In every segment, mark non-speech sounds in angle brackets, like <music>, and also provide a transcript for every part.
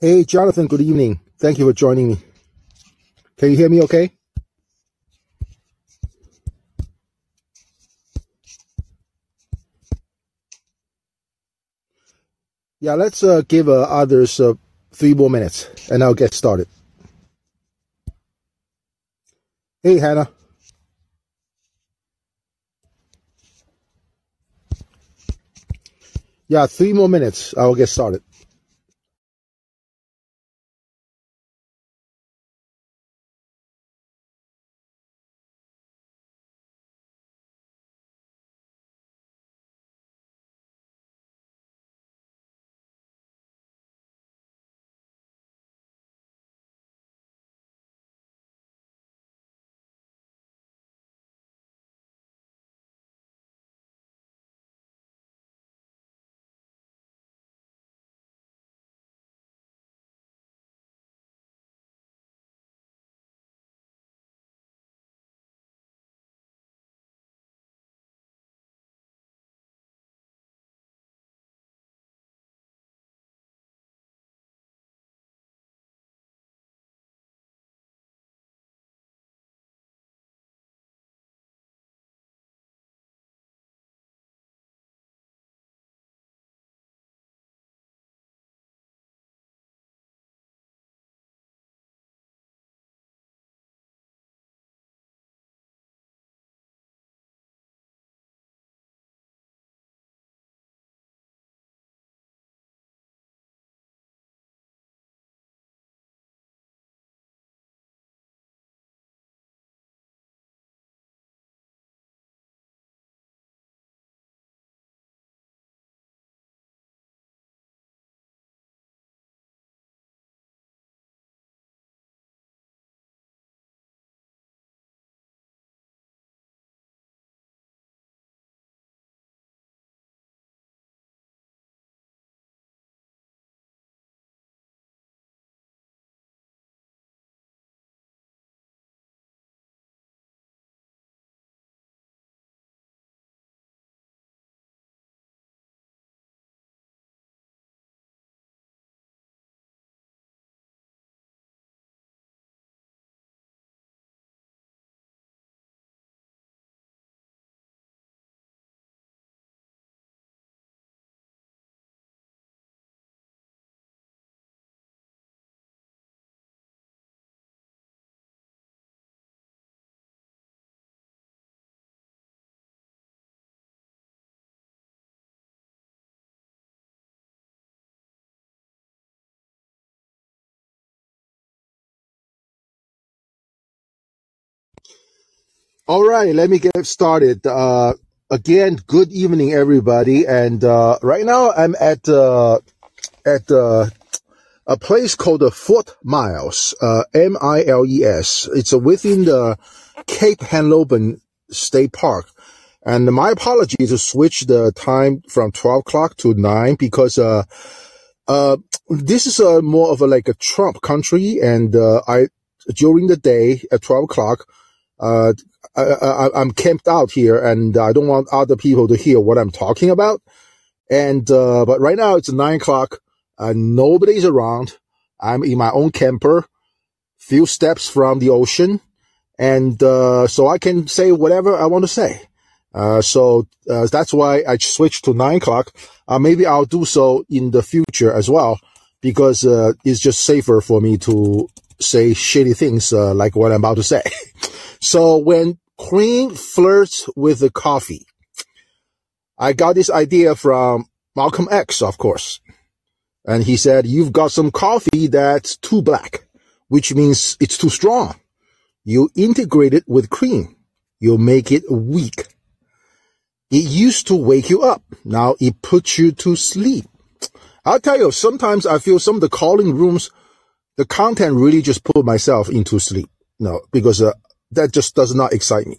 Hey, Jonathan, good evening. Thank you for joining me. Can you hear me okay? Yeah, let's uh, give uh, others uh, three more minutes and I'll get started. Hey, Hannah. Yeah, three more minutes. I'll get started. All right, let me get started. Uh, again, good evening, everybody. And uh, right now, I'm at uh, at uh, a place called the Fort Miles, uh, M-I-L-E-S. It's uh, within the Cape Henlopen State Park. And my apology to switch the time from 12 o'clock to 9 because uh, uh, this is a more of a like a Trump country. And uh, I during the day at 12 o'clock, uh, I, I, I'm camped out here and I don't want other people to hear what I'm talking about. And, uh, but right now it's nine o'clock. Uh, nobody's around. I'm in my own camper, few steps from the ocean. And, uh, so I can say whatever I want to say. Uh, so, uh, that's why I switched to nine o'clock. Uh, maybe I'll do so in the future as well because, uh, it's just safer for me to say shitty things, uh, like what I'm about to say. <laughs> so when cream flirts with the coffee, I got this idea from Malcolm X, of course. And he said, you've got some coffee that's too black, which means it's too strong. You integrate it with cream. You make it weak. It used to wake you up. Now it puts you to sleep. I'll tell you, sometimes I feel some of the Callin rooms, the content really just put myself into sleep. No, because uh, that just does not excite me.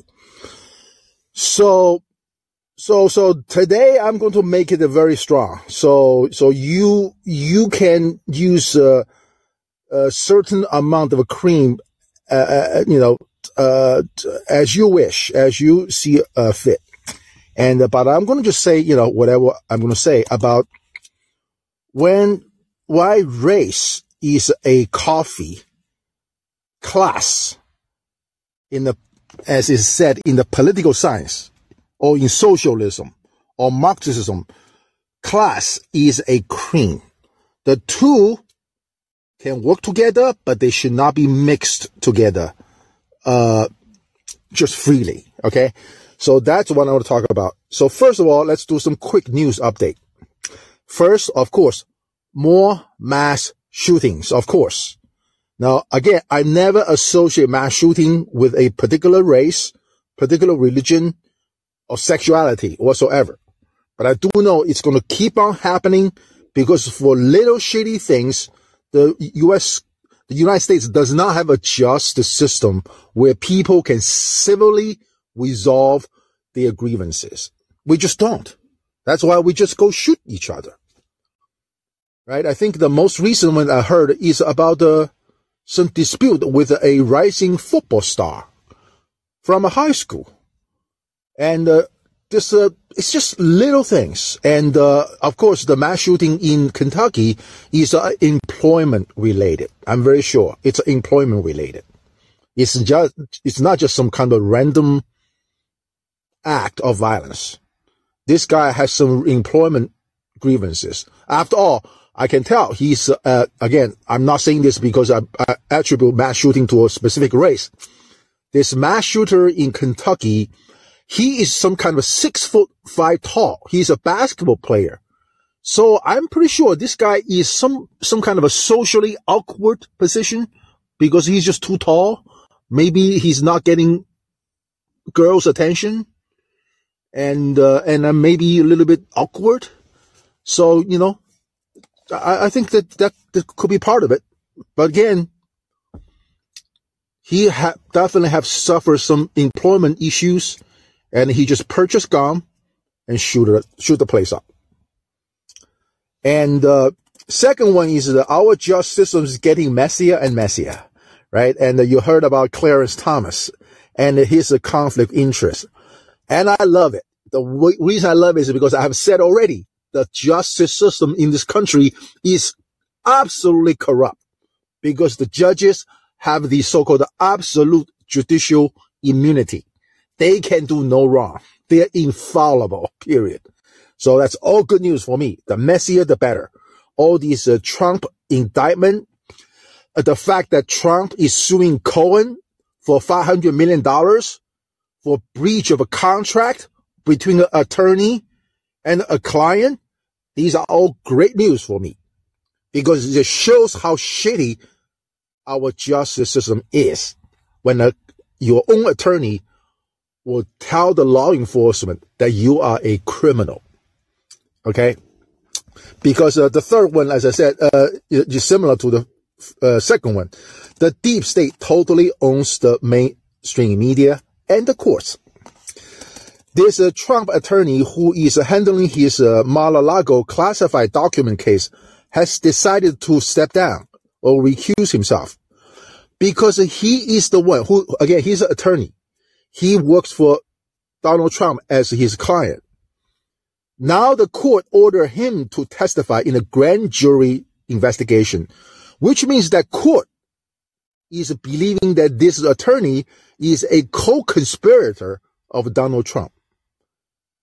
So so, so today I'm going to make it very strong. So, so you, you can use a, a certain amount of cream, uh, uh, you know, uh, as you wish, as you see uh, fit. And, uh, but I'm going to just say, you know, whatever I'm going to say about when, why race is a coffee class in the, as is said in the political science or in socialism or Marxism, class is a cream. The two can work together, but they should not be mixed together, uh, just freely. Okay. So that's what I want to talk about. So first of all, let's do some quick news update. First, of course, more mass shootings, of course. Now, again, I never associate mass shooting with a particular race, particular religion, or sexuality whatsoever. But I do know it's going to keep on happening because for little shitty things, the U.S. The United States does not have a justice system where people can civilly resolve their grievances. We just don't. That's why we just go shoot each other. Right? I think the most recent one I heard is about uh, some dispute with a rising football star from a high school. And uh, this, uh, it's just little things. And uh, of course, the mass shooting in Kentucky is uh, employment related. I'm very sure it's employment related. It's just, it's not just some kind of random act of violence. This guy has some employment grievances. After all, I can tell he's, uh, again, I'm not saying this because I, I attribute mass shooting to a specific race. This mass shooter in Kentucky, he is some kind of six foot five tall. He's a basketball player. So I'm pretty sure this guy is some, some kind of a socially awkward position because he's just too tall. Maybe he's not getting girls' attention and uh, and uh, maybe a little bit awkward. So you know, I, I think that, that that could be part of it. But again, he ha- definitely have suffered some employment issues, and he just purchased gun and shoot it, shoot the place up. And uh, second one is that our justice system is getting messier and messier, right? And uh, you heard about Clarence Thomas and his uh, conflict interest. And I love it. The w- reason I love it is because I have said already, the justice system in this country is absolutely corrupt because the judges have the so-called absolute judicial immunity. They can do no wrong. They're infallible, period. So that's all good news for me. The messier, the better. All these uh, Trump indictment, uh, the fact that Trump is suing Cohen for $500 million for breach of a contract between an attorney and a client, these are all great news for me because it shows how shitty our justice system is when a, your own attorney will tell the law enforcement that you are a criminal. Okay. Because uh, the third one, as I said, uh, is similar to the uh, second one. The deep state totally owns the mainstream media and the courts. There's a Trump attorney who is handling his uh, Mar-a-Lago classified document case has decided to step down or recuse himself because he is the one who, again, he's an attorney. He works for Donald Trump as his client. Now the court ordered him to testify in a grand jury investigation, which means that court is believing that this attorney is a co-conspirator of Donald Trump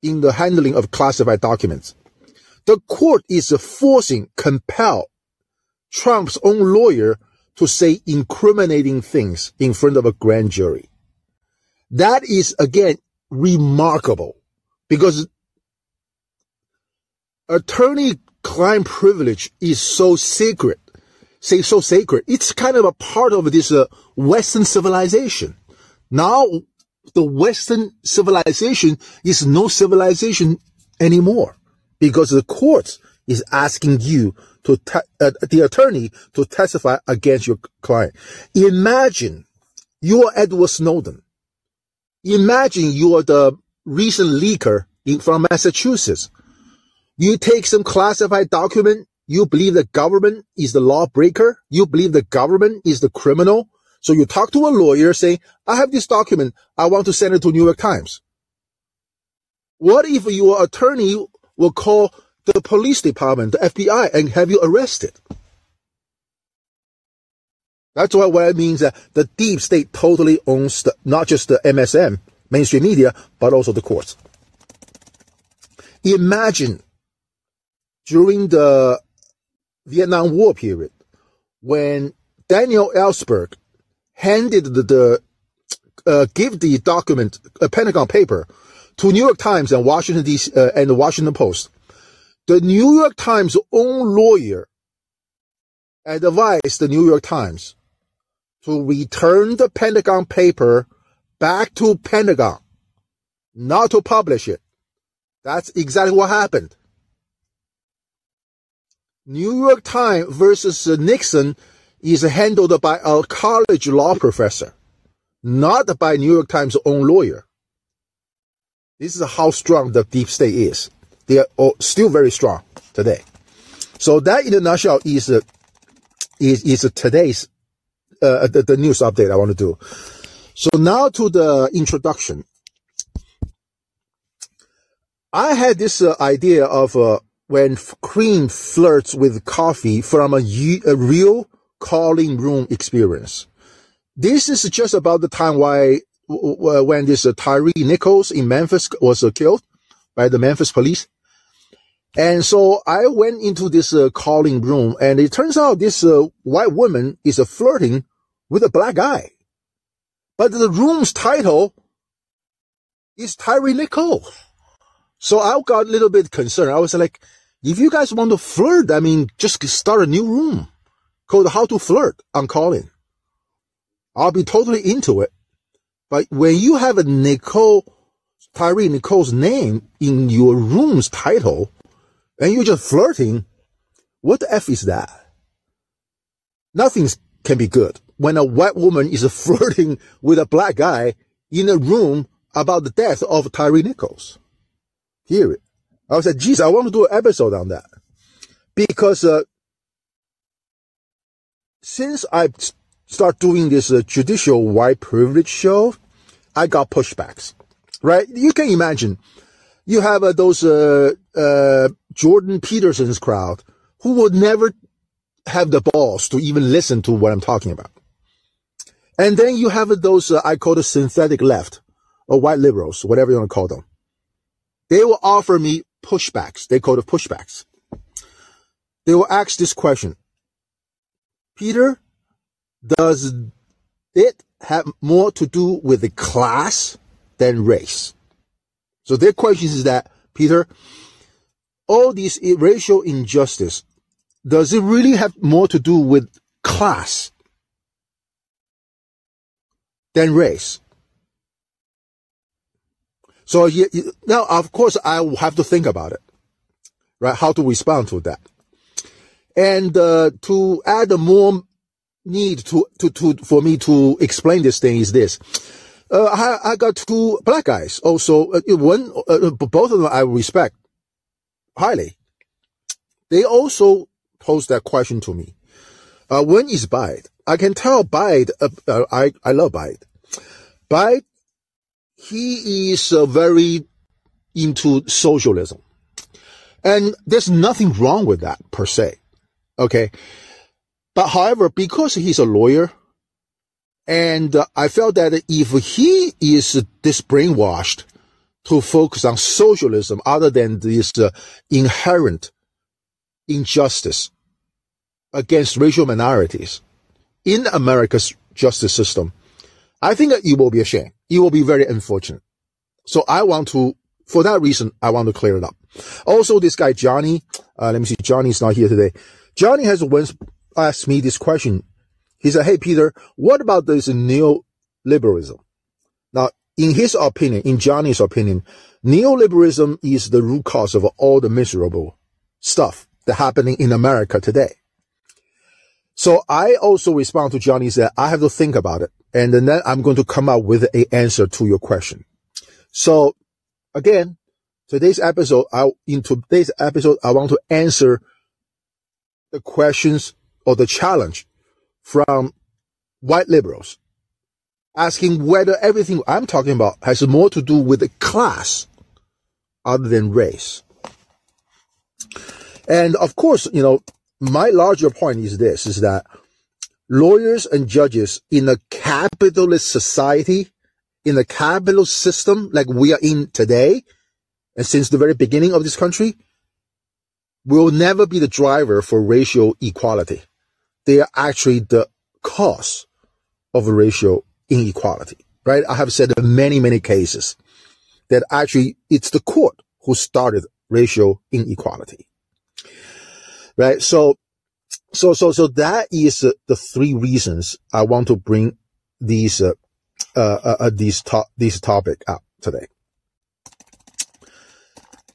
in the handling of classified documents. The court is forcing, compel Trump's own lawyer to say incriminating things in front of a grand jury. That is again remarkable because attorney client privilege is so sacred, say so sacred. It's kind of a part of this uh, Western civilization. Now the Western civilization is no civilization anymore because the court is asking you to, uh, the attorney to testify against your client. Imagine you are Edward Snowden. Imagine you are the recent leaker in, from Massachusetts. You take some classified document. You believe the government is the lawbreaker. You believe the government is the criminal. So you talk to a lawyer saying, I have this document. I want to send it to New York Times. What if your attorney will call the police department, the FBI, and have you arrested? That's what, what it means that the deep state totally owns the, not just the MSM, mainstream media, but also the courts. Imagine during the Vietnam War period when Daniel Ellsberg handed the, the uh, give the document, a Pentagon paper, to New York Times and Washington D.C. Uh, and the Washington Post. The New York Times own lawyer advised the New York Times to return the Pentagon paper back to Pentagon, not to publish it. That's exactly what happened. New York Times versus Nixon is handled by a college law professor, not by New York Times own lawyer. This is how strong the deep state is. They are still very strong today. So that in a nutshell is is is today's uh, the, the news update I want to do. So now to the introduction. I had this uh, idea of uh, when cream flirts with coffee from a, a real Callin room experience. This is just about the time why when this uh, Tyre Nichols in Memphis was uh, killed by the Memphis police. And so I went into this uh, Callin room and it turns out this uh, white woman is uh, flirting with a black guy. But the room's title is Tyre Nichols. So I got a little bit concerned. I was like, if you guys want to flirt, I mean, just start a new room called How to Flirt on Callin. I'll be totally into it. But when you have a Nicole, Tyre Nicole's name in your room's title, and you're just flirting, what the F is that? Nothing can be good when a white woman is <laughs> flirting with a black guy in a room about the death of Tyre Nichols. Hear it. I was like, geez, I want to do an episode on that. Because, uh, since I start doing this uh, judicial white privilege show, I got pushbacks, right? You can imagine you have uh, those, uh, uh, Jordan Peterson's crowd who would never have the balls to even listen to what I'm talking about. And then you have those, uh, I call the synthetic left or white liberals, whatever you want to call them. They will offer me pushbacks. They call it pushbacks. They will ask this question. Peter, does it have more to do with the class than race? So their question is that, Peter, all this racial injustice, does it really have more to do with class than race? So now, of course, I will have to think about it, right? How to respond to that. And uh, to add a more need to, to, to, for me to explain this thing is this. Uh, I, I got two black guys also. Uh, one, uh, both of them I respect highly. They also posed that question to me. Uh, when is Bide? I can tell Bide, uh, uh, I, I love Bide. Bide he is uh, very into socialism. And there's nothing wrong with that per se. Okay. But however, because he's a lawyer, and uh, I felt that if he is this brainwashed to focus on socialism other than this uh, inherent injustice against racial minorities in America's justice system, I think it will be a shame it will be very unfortunate. So I want to, for that reason, I want to clear it up. Also, this guy, Johnny, uh, let me see, Johnny's not here today. Johnny has once asked me this question. He said, Hey, Peter, what about this neoliberalism? Now, in his opinion, in Johnny's opinion, neoliberalism is the root cause of all the miserable stuff that happening in America today. So I also respond to Johnny that I have to think about it. And then I'm going to come up with an answer to your question. So again, today's episode, I, in today's episode, I want to answer the questions or the challenge from white liberals asking whether everything I'm talking about has more to do with the class other than race. And of course, you know, my larger point is this, is that lawyers and judges in a capitalist society, in a capitalist system like we are in today, and since the very beginning of this country, will never be the driver for racial equality. They are actually the cause of racial inequality, right? I have said in many, many cases that actually it's the court who started racial inequality, right? So, so, so, so that is uh, the three reasons I want to bring these, uh, uh, uh, uh these top, these topic up today.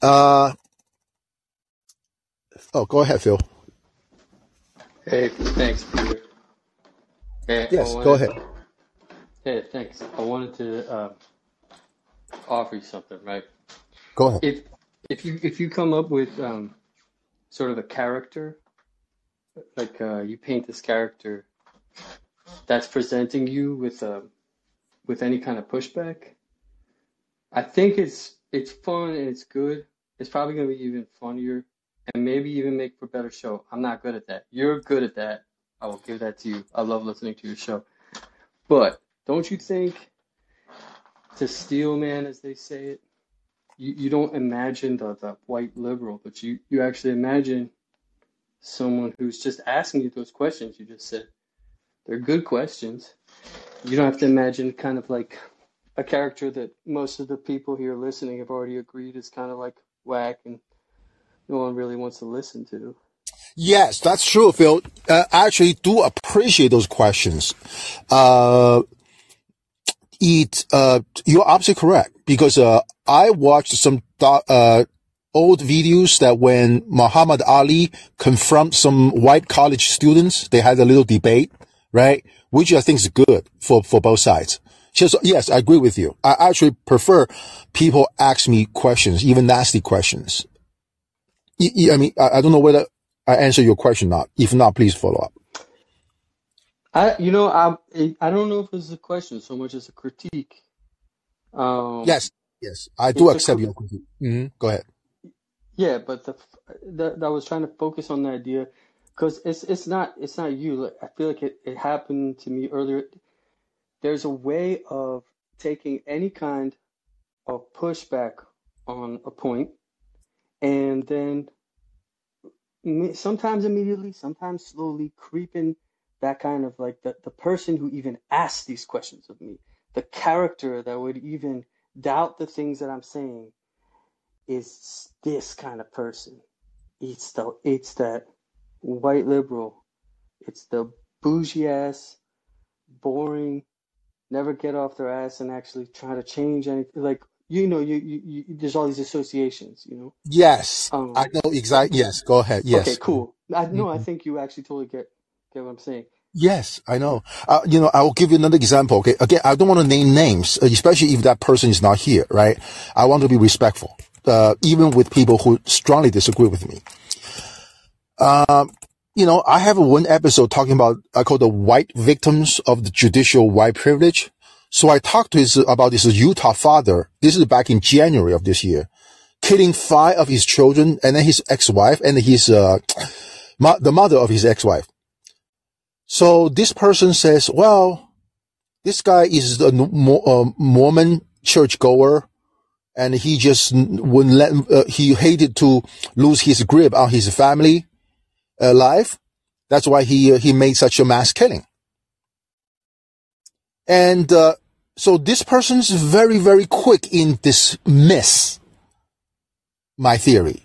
Uh, oh, go ahead, Phil. Hey, thanks, Peter. Hey, yes, wanted, go ahead. Hey, thanks. I wanted to uh, offer you something, right? Go ahead. If if you if you come up with um, sort of a character, like uh, you paint this character that's presenting you with a uh, with any kind of pushback, I think it's it's fun and it's good. It's probably going to be even funnier and maybe even make for a better show. I'm not good at that. You're good at that. I will give that to you. I love listening to your show. But don't you think to steel man, as they say it, you, you don't imagine the, the white liberal, but you, you actually imagine someone who's just asking you those questions you just said. They're good questions. You don't have to imagine kind of like a character that most of the people here listening have already agreed is kind of like whack and no one really wants to listen to. Yes, that's true, Phil. Uh, I actually do appreciate those questions. Uh, it, uh, you're absolutely correct because, uh, I watched some, uh, old videos that when Muhammad Ali confront some white college students, they had a little debate, right? Which I think is good for, for both sides. Yes, I agree with you. I actually prefer people ask me questions, even nasty questions. I mean, I don't know whether I answer your question or not. If not, please follow up. I, you know, I, I don't know if is a question so much as a critique. Um, yes, yes, I do accept a, your critique. Mm-hmm. Go ahead. Yeah, but the, the, I was trying to focus on the idea because it's it's not it's not you. I feel like it, it happened to me earlier. There's a way of taking any kind of pushback on a point and then sometimes immediately, sometimes slowly creeping that kind of like the, the person who even asked these questions of me, the character that would even doubt the things that I'm saying is this kind of person. It's the it's that white liberal. It's the bougie ass, boring, never get off their ass and actually try to change anything. Like you know, you, you, you there's all these associations, you know. Yes, um, I know exactly. Yes, go ahead. Yes. Okay, cool. I know. Mm-hmm. I think you actually totally get get what I'm saying. Yes, I know. Uh, you know, I will give you another example. Okay, again, I don't want to name names, uh, especially if that person is not here, right? I want to be respectful, uh, even with people who strongly disagree with me. Um, you know, I have one episode talking about I call the white victims of the judicial white privilege. So I talked to his, about this Utah father. This is back in January of this year, killing five of his children and then his ex-wife and his, uh, <clears throat> ma- the mother of his ex-wife. So this person says, well, this guy is a uh, Mormon churchgoer and he just wouldn't let, uh, he hated to lose his grip on his family uh, life. That's why he, uh, he made such a mass killing. And, uh, so this person's very, very quick in dismiss my theory.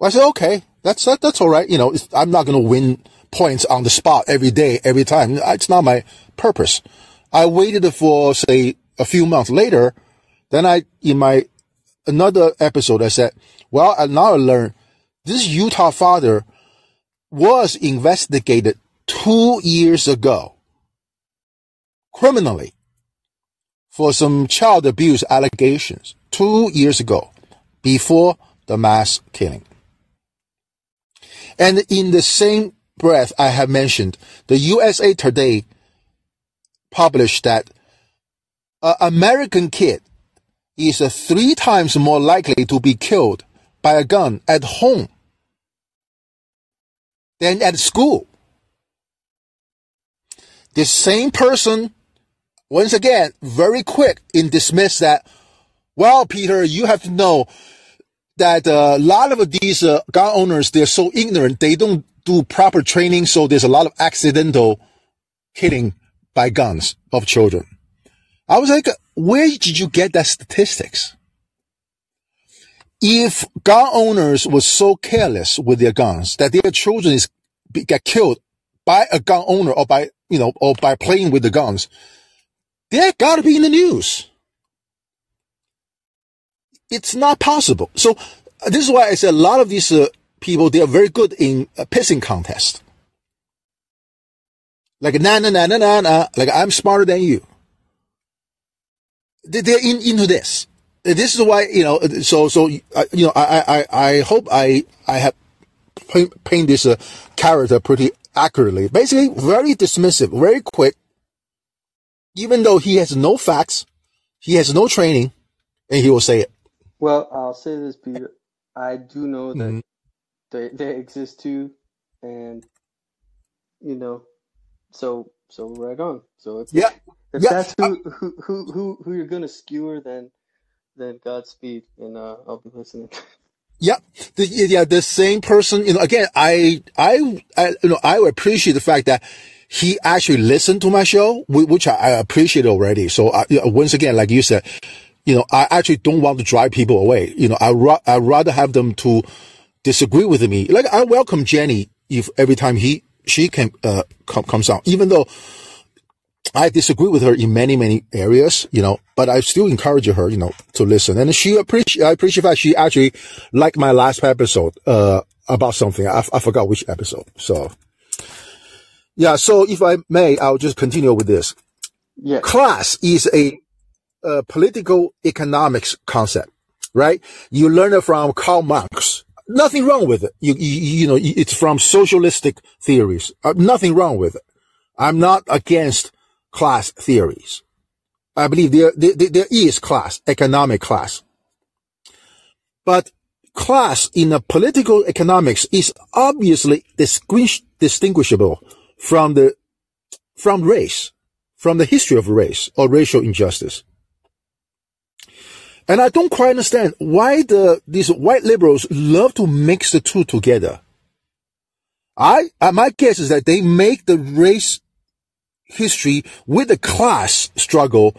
I said, okay, that's, that, that's all right. You know, I'm not going to win points on the spot every day, every time. It's not my purpose. I waited for, say, a few months later. Then I, in my another episode, I said, well, I now I learned this Utah father was investigated two years ago criminally for some child abuse allegations two years ago before the mass killing. And in the same breath I have mentioned, the USA Today published that an American kid is uh, three times more likely to be killed by a gun at home than at school. this same person, once again, very quick in dismiss that, well, Peter, you have to know that uh, a lot of these uh, gun owners, they're so ignorant, they don't do proper training, so there's a lot of accidental killing by guns of children. I was like, where did you get that statistics? If gun owners were so careless with their guns that their children is get killed by a gun owner or by you know or by playing with the guns, they gotta be in the news. It's not possible. So this is why I said a lot of these uh, people they are very good in a pissing contest. Like na na na na na na, like I'm smarter than you. They're in, into this. This is why you know. So so uh, you know. I I I hope I I have paint, paint this uh, character pretty accurately. Basically, very dismissive, very quick. Even though he has no facts, he has no training, and he will say it. Well, I'll say this, Peter. I do know that mm-hmm. they they exist too, and you know, so so we're right on. So if, yeah, if yeah. that's who, who who who who you're gonna skewer, then then Godspeed, and uh, I'll be listening. <laughs> Yeah, the, yeah, the same person. You know, again, I, I, I, you know, I appreciate the fact that he actually listened to my show, which I, I appreciate already. So, I, once again, like you said, you know, I actually don't want to drive people away. You know, I ra- I rather have them to disagree with me. Like I welcome Jenny if every time he she can uh come, comes out, even though I disagree with her in many, many areas, you know, but I still encourage her, you know, to listen. And she appreciate, I appreciate that she actually liked my last episode, uh, about something. I, I forgot which episode. So, yeah. So if I may, I'll just continue with this. Yeah. Class is a, a political economics concept, right? You learn it from Karl Marx. Nothing wrong with it. You, you, you know, it's from socialistic theories. Uh, nothing wrong with it. I'm not against class theories. I believe there, there, there is class, economic class. But class in a political economics is obviously distinguish, distinguishable from the, from race, from the history of race or racial injustice. And I don't quite understand why the, these white liberals love to mix the two together. I, uh, my guess is that they make the race history with the class struggle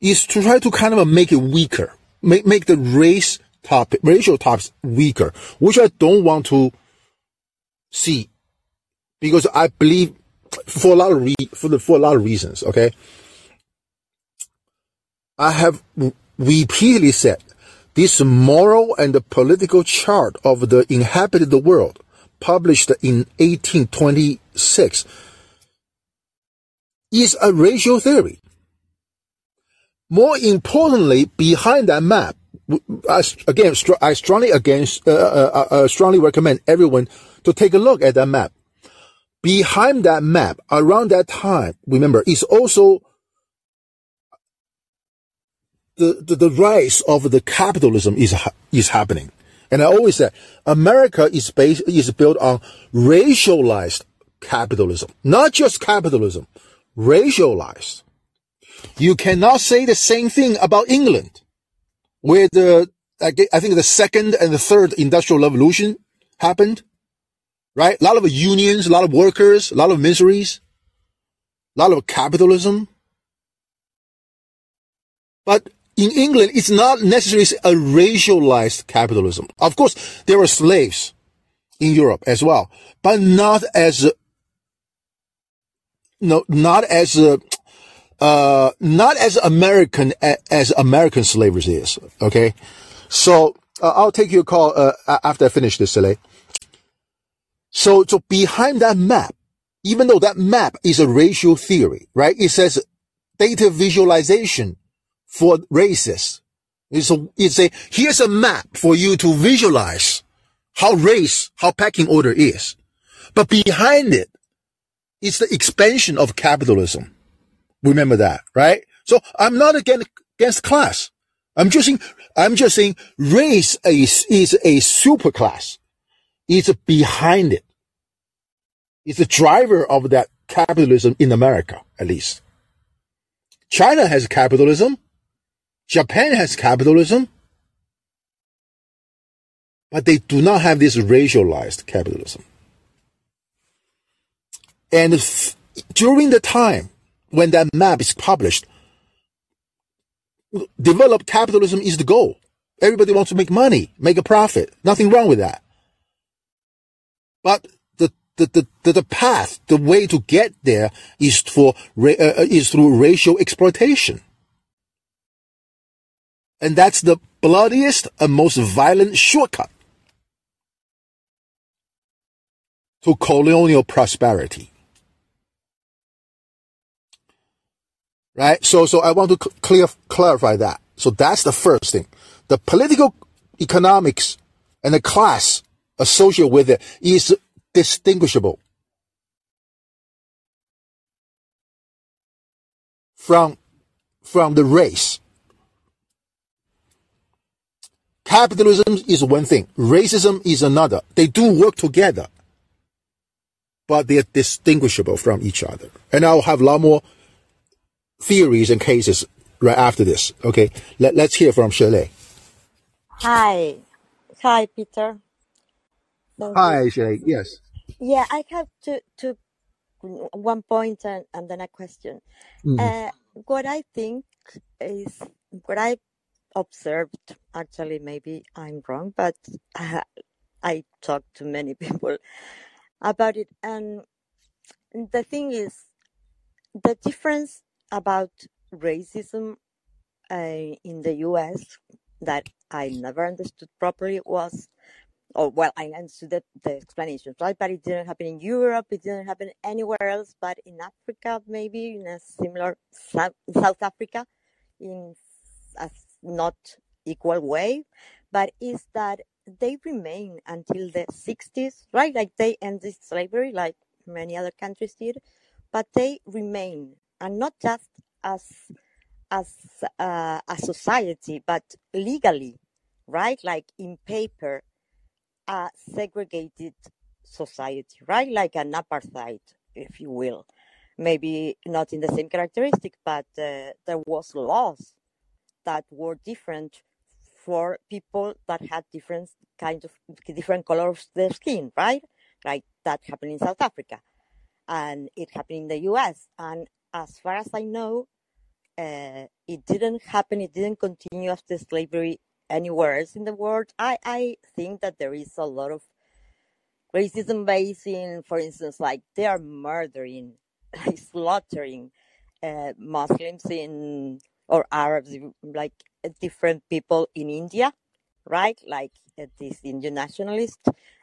is to try to kind of make it weaker, make, make the race topic, racial topics weaker, which I don't want to see because I believe for a lot of re- for the, for a lot of reasons, okay. I have repeatedly said this moral and political chart of the inhabited world published in 1826 is a racial theory. More importantly, behind that map, I, again, I strongly against, uh, uh, uh, uh, strongly recommend everyone to take a look at that map. Behind that map, around that time, remember, is also the, the, the rise of the capitalism is, is happening. And I always say, America is based, is built on racialized capitalism, not just capitalism, racialized. You cannot say the same thing about England, where the, I think the second and the third industrial revolution happened, right? A lot of unions, a lot of workers, a lot of miseries, a lot of capitalism. But in England, it's not necessarily a racialized capitalism. Of course, there were slaves in Europe as well, but not as no, not as a, uh, not as American as American slavery is. Okay, so uh, I'll take your call uh, after I finish this, Sele. So, so behind that map, even though that map is a racial theory, right? It says data visualization for races. It's a, it's a, here's a map for you to visualize how race, how packing order is. But behind it, it's the expansion of capitalism. Remember that, right? So I'm not against, against class. I'm just saying, I'm just saying race is, is a superclass. It's behind it. It's the driver of that capitalism in America, at least. China has capitalism. Japan has capitalism. But they do not have this racialized capitalism. And f- during the time when that map is published, developed capitalism is the goal. Everybody wants to make money, make a profit. Nothing wrong with that. But the the, the, the, path, the way to get there is for uh, uh, is through racial exploitation. And that's the bloodiest and most violent shortcut to colonial prosperity. Right? So, so I want to clear, clarify that. So that's the first thing. The political economics and the class associated with it is distinguishable from, from the race. Capitalism is one thing. Racism is another. They do work together, but they're distinguishable from each other. And I'll have a lot more theories and cases right after this. Okay. Let, let's hear from Shirley. Hi. Hi, Peter. Thank you. Hi, Shirley. Yes. Yeah, I have two, two, one point and, and then a question. Mhm. Uh, what I think is what I observed, actually, maybe I'm wrong, but I, I talked to many <laughs> people about it. And the thing is, the difference about racism uh, in the US that I never understood properly was, or well, I understood the, the explanations, right? But it didn't happen in Europe, it didn't happen anywhere else, but in Africa, maybe in a similar South, South Africa, in a not equal way, but is that they remain until the 60s, right? Like they ended slavery, like many other countries did, but they remain, and not just as as uh, a society, but legally, right? Like in paper, a segregated society, right? Like an apartheid, if you will. Maybe not in the same characteristic, but uh, there was laws that were different for people that had different kind of different colors of their skin, right? Like that happened in South Africa, and it happened in the U.S. And as far as I know, uh, it didn't happen. It didn't continue after slavery anywhere else in the world. I I think that there is a lot of racism based in, for instance, like they are murdering, <laughs> like slaughtering uh, Muslims in or Arabs, like different people in India, right? Like uh, this Indian nationalist,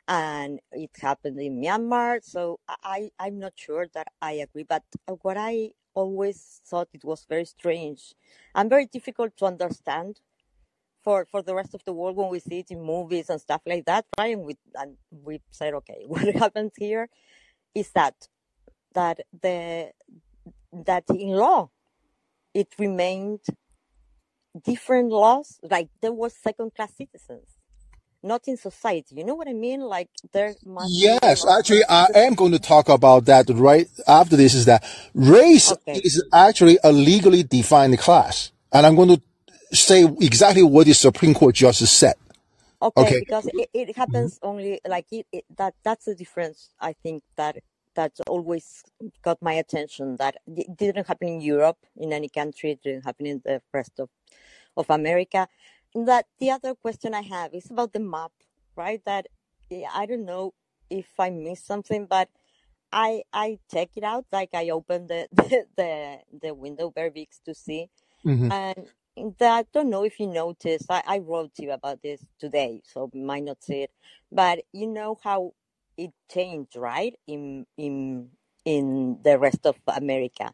and it happened in Myanmar. So I I'm not sure that I agree, but uh, what I always thought it was very strange and very difficult to understand for for the rest of the world when we see it in movies and stuff like that, right? And we and we said, okay, <laughs> what happens here is that that the that in law it remained different laws, like there was second class citizens, not in society. You know what I mean? Like there must Yes, actually, I am going to talk about that right after this. Is that race Okay. is actually a legally defined class, and I'm going to say exactly what the Supreme Court justice said. Okay, Okay. because it, it happens only like it, it that that's the difference I think that that always got my attention that it didn't happen in Europe in any country it didn't happen in the rest of of America. That the other question I have is about the map right? That eh, I don't know if I missed something but I I check it out like I open the the <laughs> the, the window very big to see. Hmm and that, I don't know if you noticed, I, I wrote you about this today, so might not see it, but you know how it changed, right? In in in the rest of America,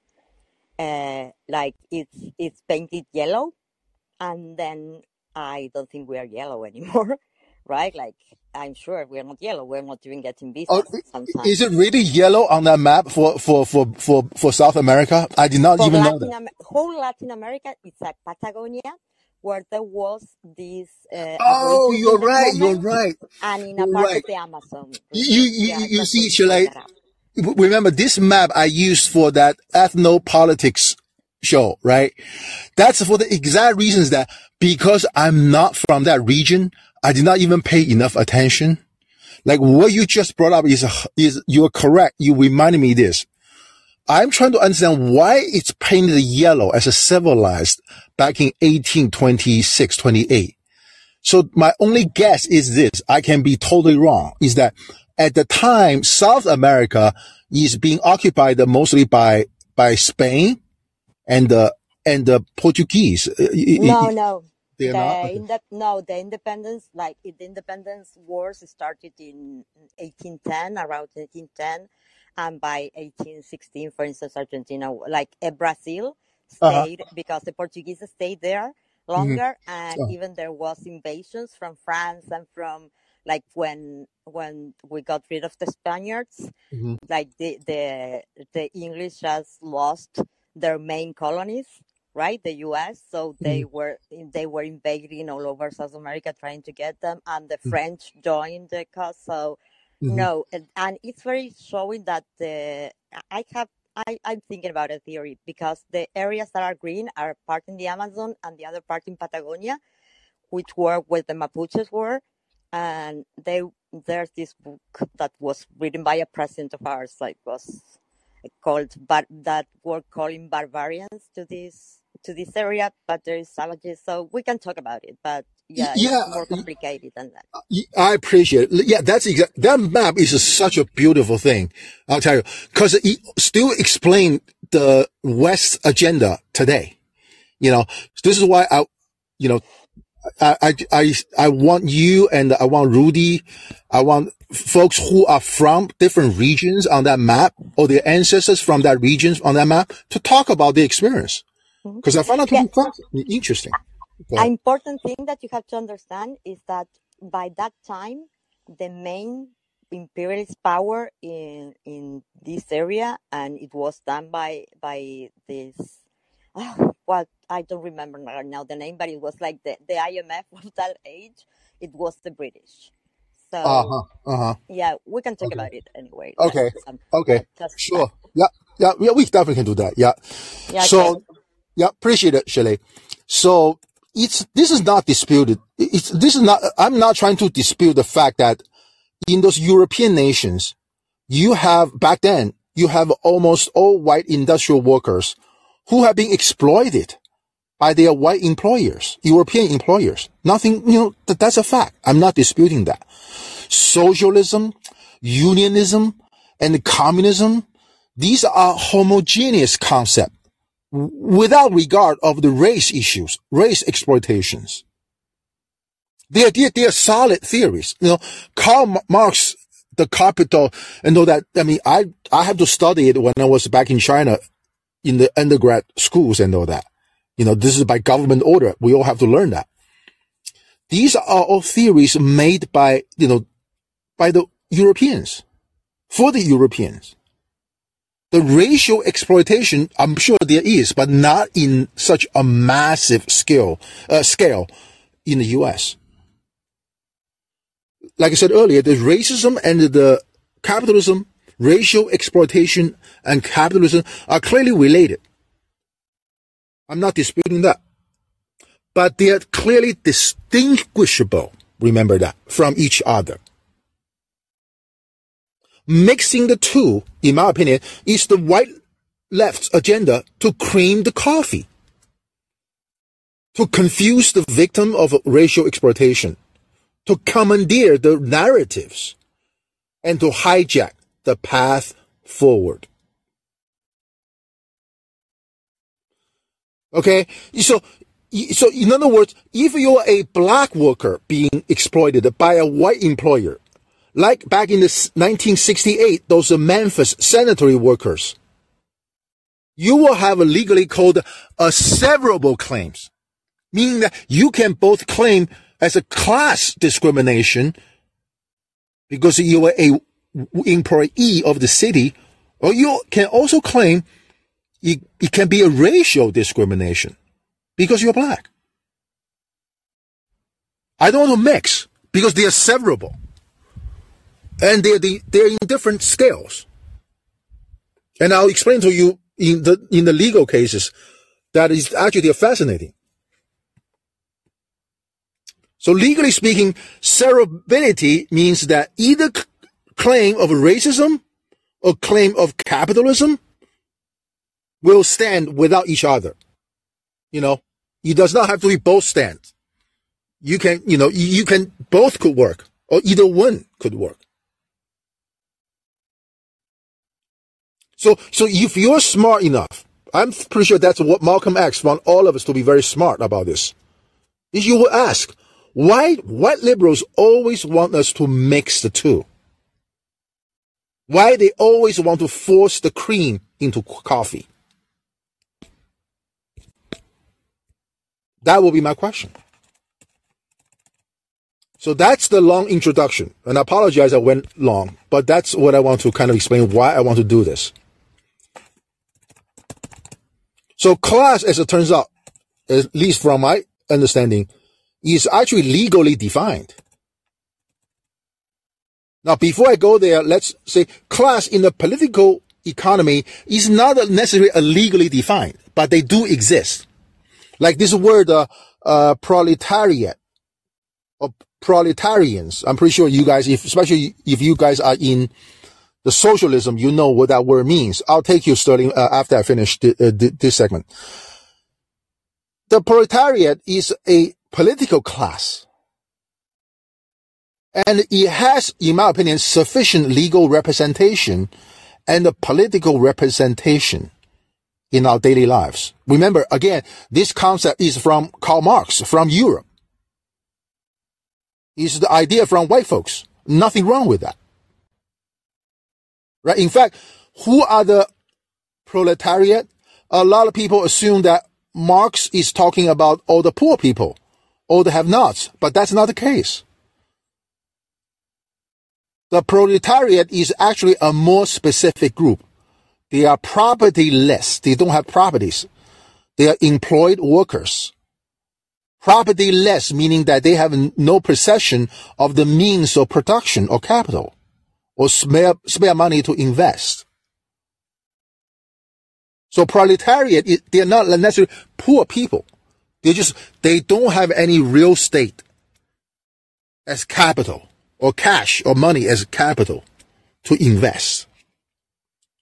uh, like it's it's painted yellow, and then I don't think we are yellow <laughs> anymore, right? Like I'm sure we're not yellow. We're not even getting Oh, visas sometimes. is it really yellow on that map for for for for for South America? I did not for even know that. Am- whole Latin America, it's like Patagonia, where there was this uh, Oh, you're right. You're right. and in a You're part right. of the Amazon You you Yeah, you see, wanted to point Shirley, that out. remember this map I used for that ethnopolitics show, right? That's for the exact reasons that because I'm not from that region, I did not even pay enough attention. Like what you just brought up is, is you're correct. You reminded me this. I'm trying to understand why it's painted yellow as a civilized back in 1826, 28. So my only guess is this. I can be totally wrong. Is that at the time, South America is being occupied mostly by, by Spain and the, and the Portuguese. Uh, no, no. They're The not? no, the independence, like the independence wars started in 1810, around 1810, and by 1816, for instance, Argentina, like uh, Brazil Uh-huh. stayed because the Portuguese stayed there hmm longer, and Uh, even there was invasions from France and from like when when we got rid of the Spaniards, mhm, like the the the English just lost their main colonies, right? The U.S. So they mhm, were they were invading all over South America, trying to get them, and the mhm, French joined the cause. So mhm, no, and, and it's very showing that the I have. I, I'm thinking about a theory because the areas that are green are part in the Amazon and the other part in Patagonia, which were where the Mapuches were. And they there's this book that was written by a president of ours, like was called but that were calling barbarians to this to this area, but there is savages, so we can talk about it. But yeah, it's Yeah, more complicated than that. Uh, I appreciate it. Yeah, that's exact. That map is such a beautiful thing. I'll tell you, because it still explain the West agenda today. You know, this is why I, you know, I, I, I, I want you and I want Rudy, I want folks who are from different regions on that map or their ancestors from that regions on that map to talk about the experience. Mm-hmm. Because I found out to Yeah, be quite interesting. Go an important thing that you have to understand is that by that time, the main imperialist power in in this area, and it was done by by this. Oh, well, I don't remember now the name, but it was like the, the IMF <laughs> of that age. It was the British. So huh. Uh huh. yeah, we can talk Okay. about it anyway. Like Okay. Um, okay. but just Sure. Yeah. Yeah. Yeah. We definitely can do that. Yeah. yeah, okay. Yeah, appreciate it, Shelley. So it's, this is not disputed. It's, this is not, I'm not trying to dispute the fact that in those European nations, you have, back then, you have almost all white industrial workers who have been exploited by their white employers, European employers. Nothing, you know, that, that's a fact. I'm not disputing that. Socialism, unionism, and communism, these are homogeneous concepts without regard of the race issues, race exploitations. They are, they are, solid theories. You know, Karl Marx, the capital, and all that. I mean, I, I have to study it when I was back in China in the undergrad schools and all that. You know, this is by government order. We all have to learn that. These are all theories made by, you know, by the Europeans, for the Europeans. The racial exploitation, I'm sure there is, but not in such a massive scale, uh, scale in the U.S. Like I said earlier, the racism and the capitalism, racial exploitation and capitalism are clearly related. I'm not disputing that. But they are clearly distinguishable, remember that, from each other. Mixing the two, in my opinion, is the white left's agenda to cream the coffee, to confuse the victim of racial exploitation, to commandeer the narratives, and to hijack the path forward. Okay, so so in other words, if you're a black worker being exploited by a white employer, like back in the 1968, those Memphis sanitary workers, you will have a legally called a severable claims, meaning that you can both claim as a class discrimination because you are a employee of the city, or you can also claim it, it can be a racial discrimination because you're black. I don't want to mix because they are severable and they're, they're in different scales. And I'll explain to you in the, in the legal cases that is actually fascinating. So legally speaking, severability means that either claim of racism or claim of capitalism will stand without each other. You know, it does not have to be both stand. You can, you know, you can, both could work or either one could work. So, so if you're smart enough, I'm pretty sure that's what Malcolm X want all of us to be very smart about this. Is you will ask, why white liberals always want us to mix the two? Why they always want to force the cream into coffee? That will be my question. So that's the long introduction. And I apologize I went long, but that's what I want to kind of explain why I want to do this. So class, as it turns out, at least from my understanding, is actually legally defined. Now, before I go there, let's say class in the political economy is not necessarily legally defined, but they do exist. Like this word, uh, uh, proletariat or proletarians. I'm pretty sure you guys, if, especially if you guys are in the socialism, you know what that word means. I'll take you, Sterling, uh, after I finish uh, th- this segment. The proletariat is a political class. And it has, in my opinion, sufficient legal representation and a political representation in our daily lives. Remember, again, this concept is from Karl Marx, from Europe. It's the idea from white folks. Nothing wrong with that. Right? In fact, who are the proletariat? A lot of people assume that Marx is talking about all the poor people, all the have-nots, but that's not the case. The proletariat is actually a more specific group. They are propertyless. They don't have properties. They are employed workers. Propertyless meaning that they have no possession of the means of production or capital or spare, spare money to invest. So proletariat, they're not necessarily poor people. They just, they don't have any real estate as capital or cash or money as capital to invest.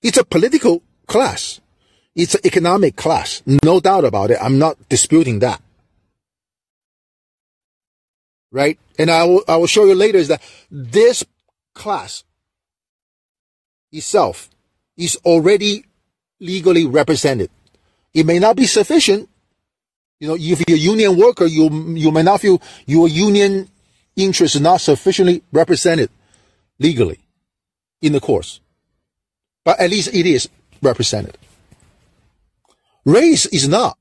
It's a political class. It's an economic class. No doubt about it. I'm not disputing that. Right? And I will, I will show you later is that this class itself is already legally represented. It may not be sufficient. You know, if you're a union worker, you, you may not feel your union interest is not sufficiently represented legally in the course but at least it is represented. Race is not.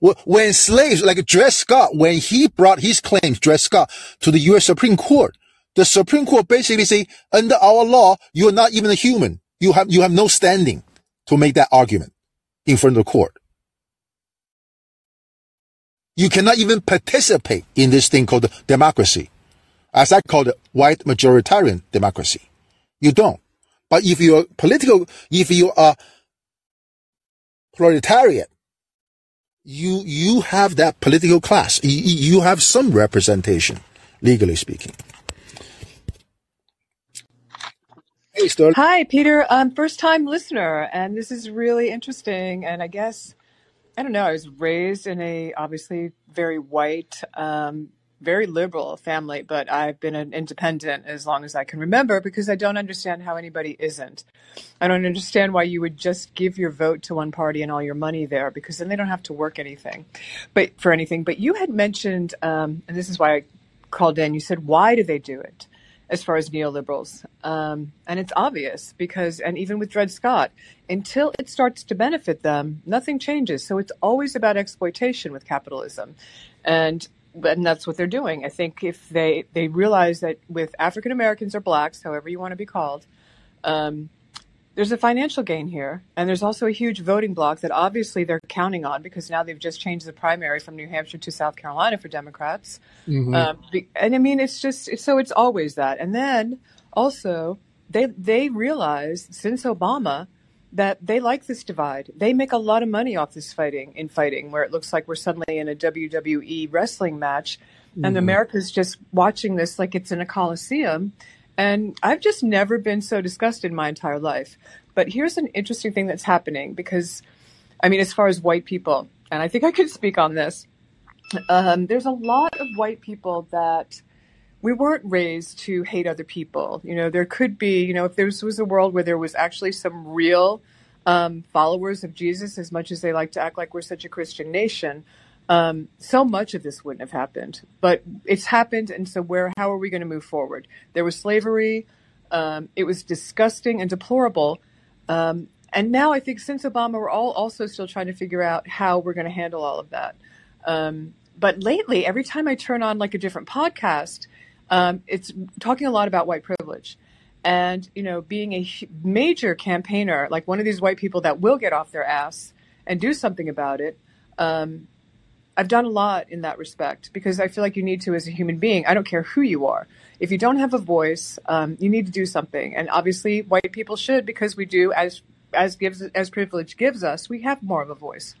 When slaves, like Dred Scott, when he brought his claims, Dred Scott, to the U.S. Supreme Court, the Supreme Court basically say, under our law, you're not even a human. You have, you have no standing to make that argument in front of the court. You cannot even participate in this thing called democracy. As I call it, white majoritarian democracy. You don't. But if you're political, if you are proletariat, you you have that political class. You, you have some representation, legally speaking. Hey. Hi, Peter. Um, first time listener, and this is really interesting. And I guess I don't know. I was raised in a obviously very white, um, very liberal family, but I've been an independent as long as I can remember because I don't understand how anybody isn't. I don't understand why you would just give your vote to one party and all your money there because then they don't have to work anything, but for anything. But you had mentioned, um, and this is why I called in. You said, "Why do they do it?" As far as neoliberals, um, and it's obvious because, and even with Dred Scott, until it starts to benefit them, nothing changes. So it's always about exploitation with capitalism, and and that's what they're doing. I think if they they realize that with African Americans or blacks, however you want to be called, um, there's a financial gain here, and there's also a huge voting block that obviously they're counting on because now they've just changed the primary from New Hampshire to South Carolina for Democrats. Mm-hmm. Um, and I mean, it's just so it's always that. And then also they they realize since Obama that they like this divide. They make a lot of money off this fighting in fighting, where it looks like we're suddenly in a WWE wrestling match, mm-hmm. and America's just watching this like it's in a coliseum. And I've just never been so disgusted in my entire life. But here's an interesting thing that's happening because, I mean, as far as white people, and I think I could speak on this, um, there's a lot of white people that we weren't raised to hate other people. You know, there could be, you know, if there was a world where there was actually some real um, followers of Jesus, as much as they like to act like we're such a Christian nation, um, so much of this wouldn't have happened. But it's happened, and so where? How are we going to move forward? There was slavery. Um, it was disgusting and deplorable. Um, and now I think since Obama, we're all also still trying to figure out how we're going to handle all of that. Um, but lately, every time I turn on like a different podcast, um, it's talking a lot about white privilege. And, you know, being a major campaigner, like one of these white people that will get off their ass and do something about it, um, I've done a lot in that respect because I feel like you need to as a human being. I don't care who you are. If you don't have a voice, um, you need to do something. And obviously, white people should because we do as as gives as privilege gives us. We have more of a voice.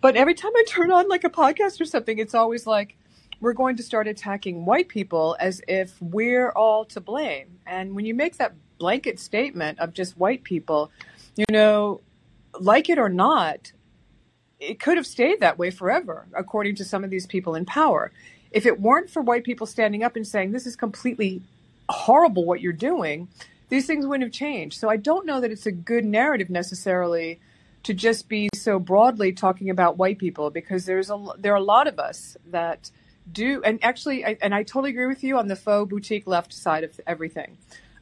But every time I turn on like a podcast or something, it's always like, we're going to start attacking white people as if we're all to blame. And when you make that blanket statement of just white people, you know, like it or not, it could have stayed that way forever, according to some of these people in power. If it weren't for white people standing up and saying, this is completely horrible what you're doing, these things wouldn't have changed. So I don't know that it's a good narrative necessarily to just be so broadly talking about white people because there's a there are a lot of us that do and actually I, and I totally agree with you on the faux boutique left side of everything.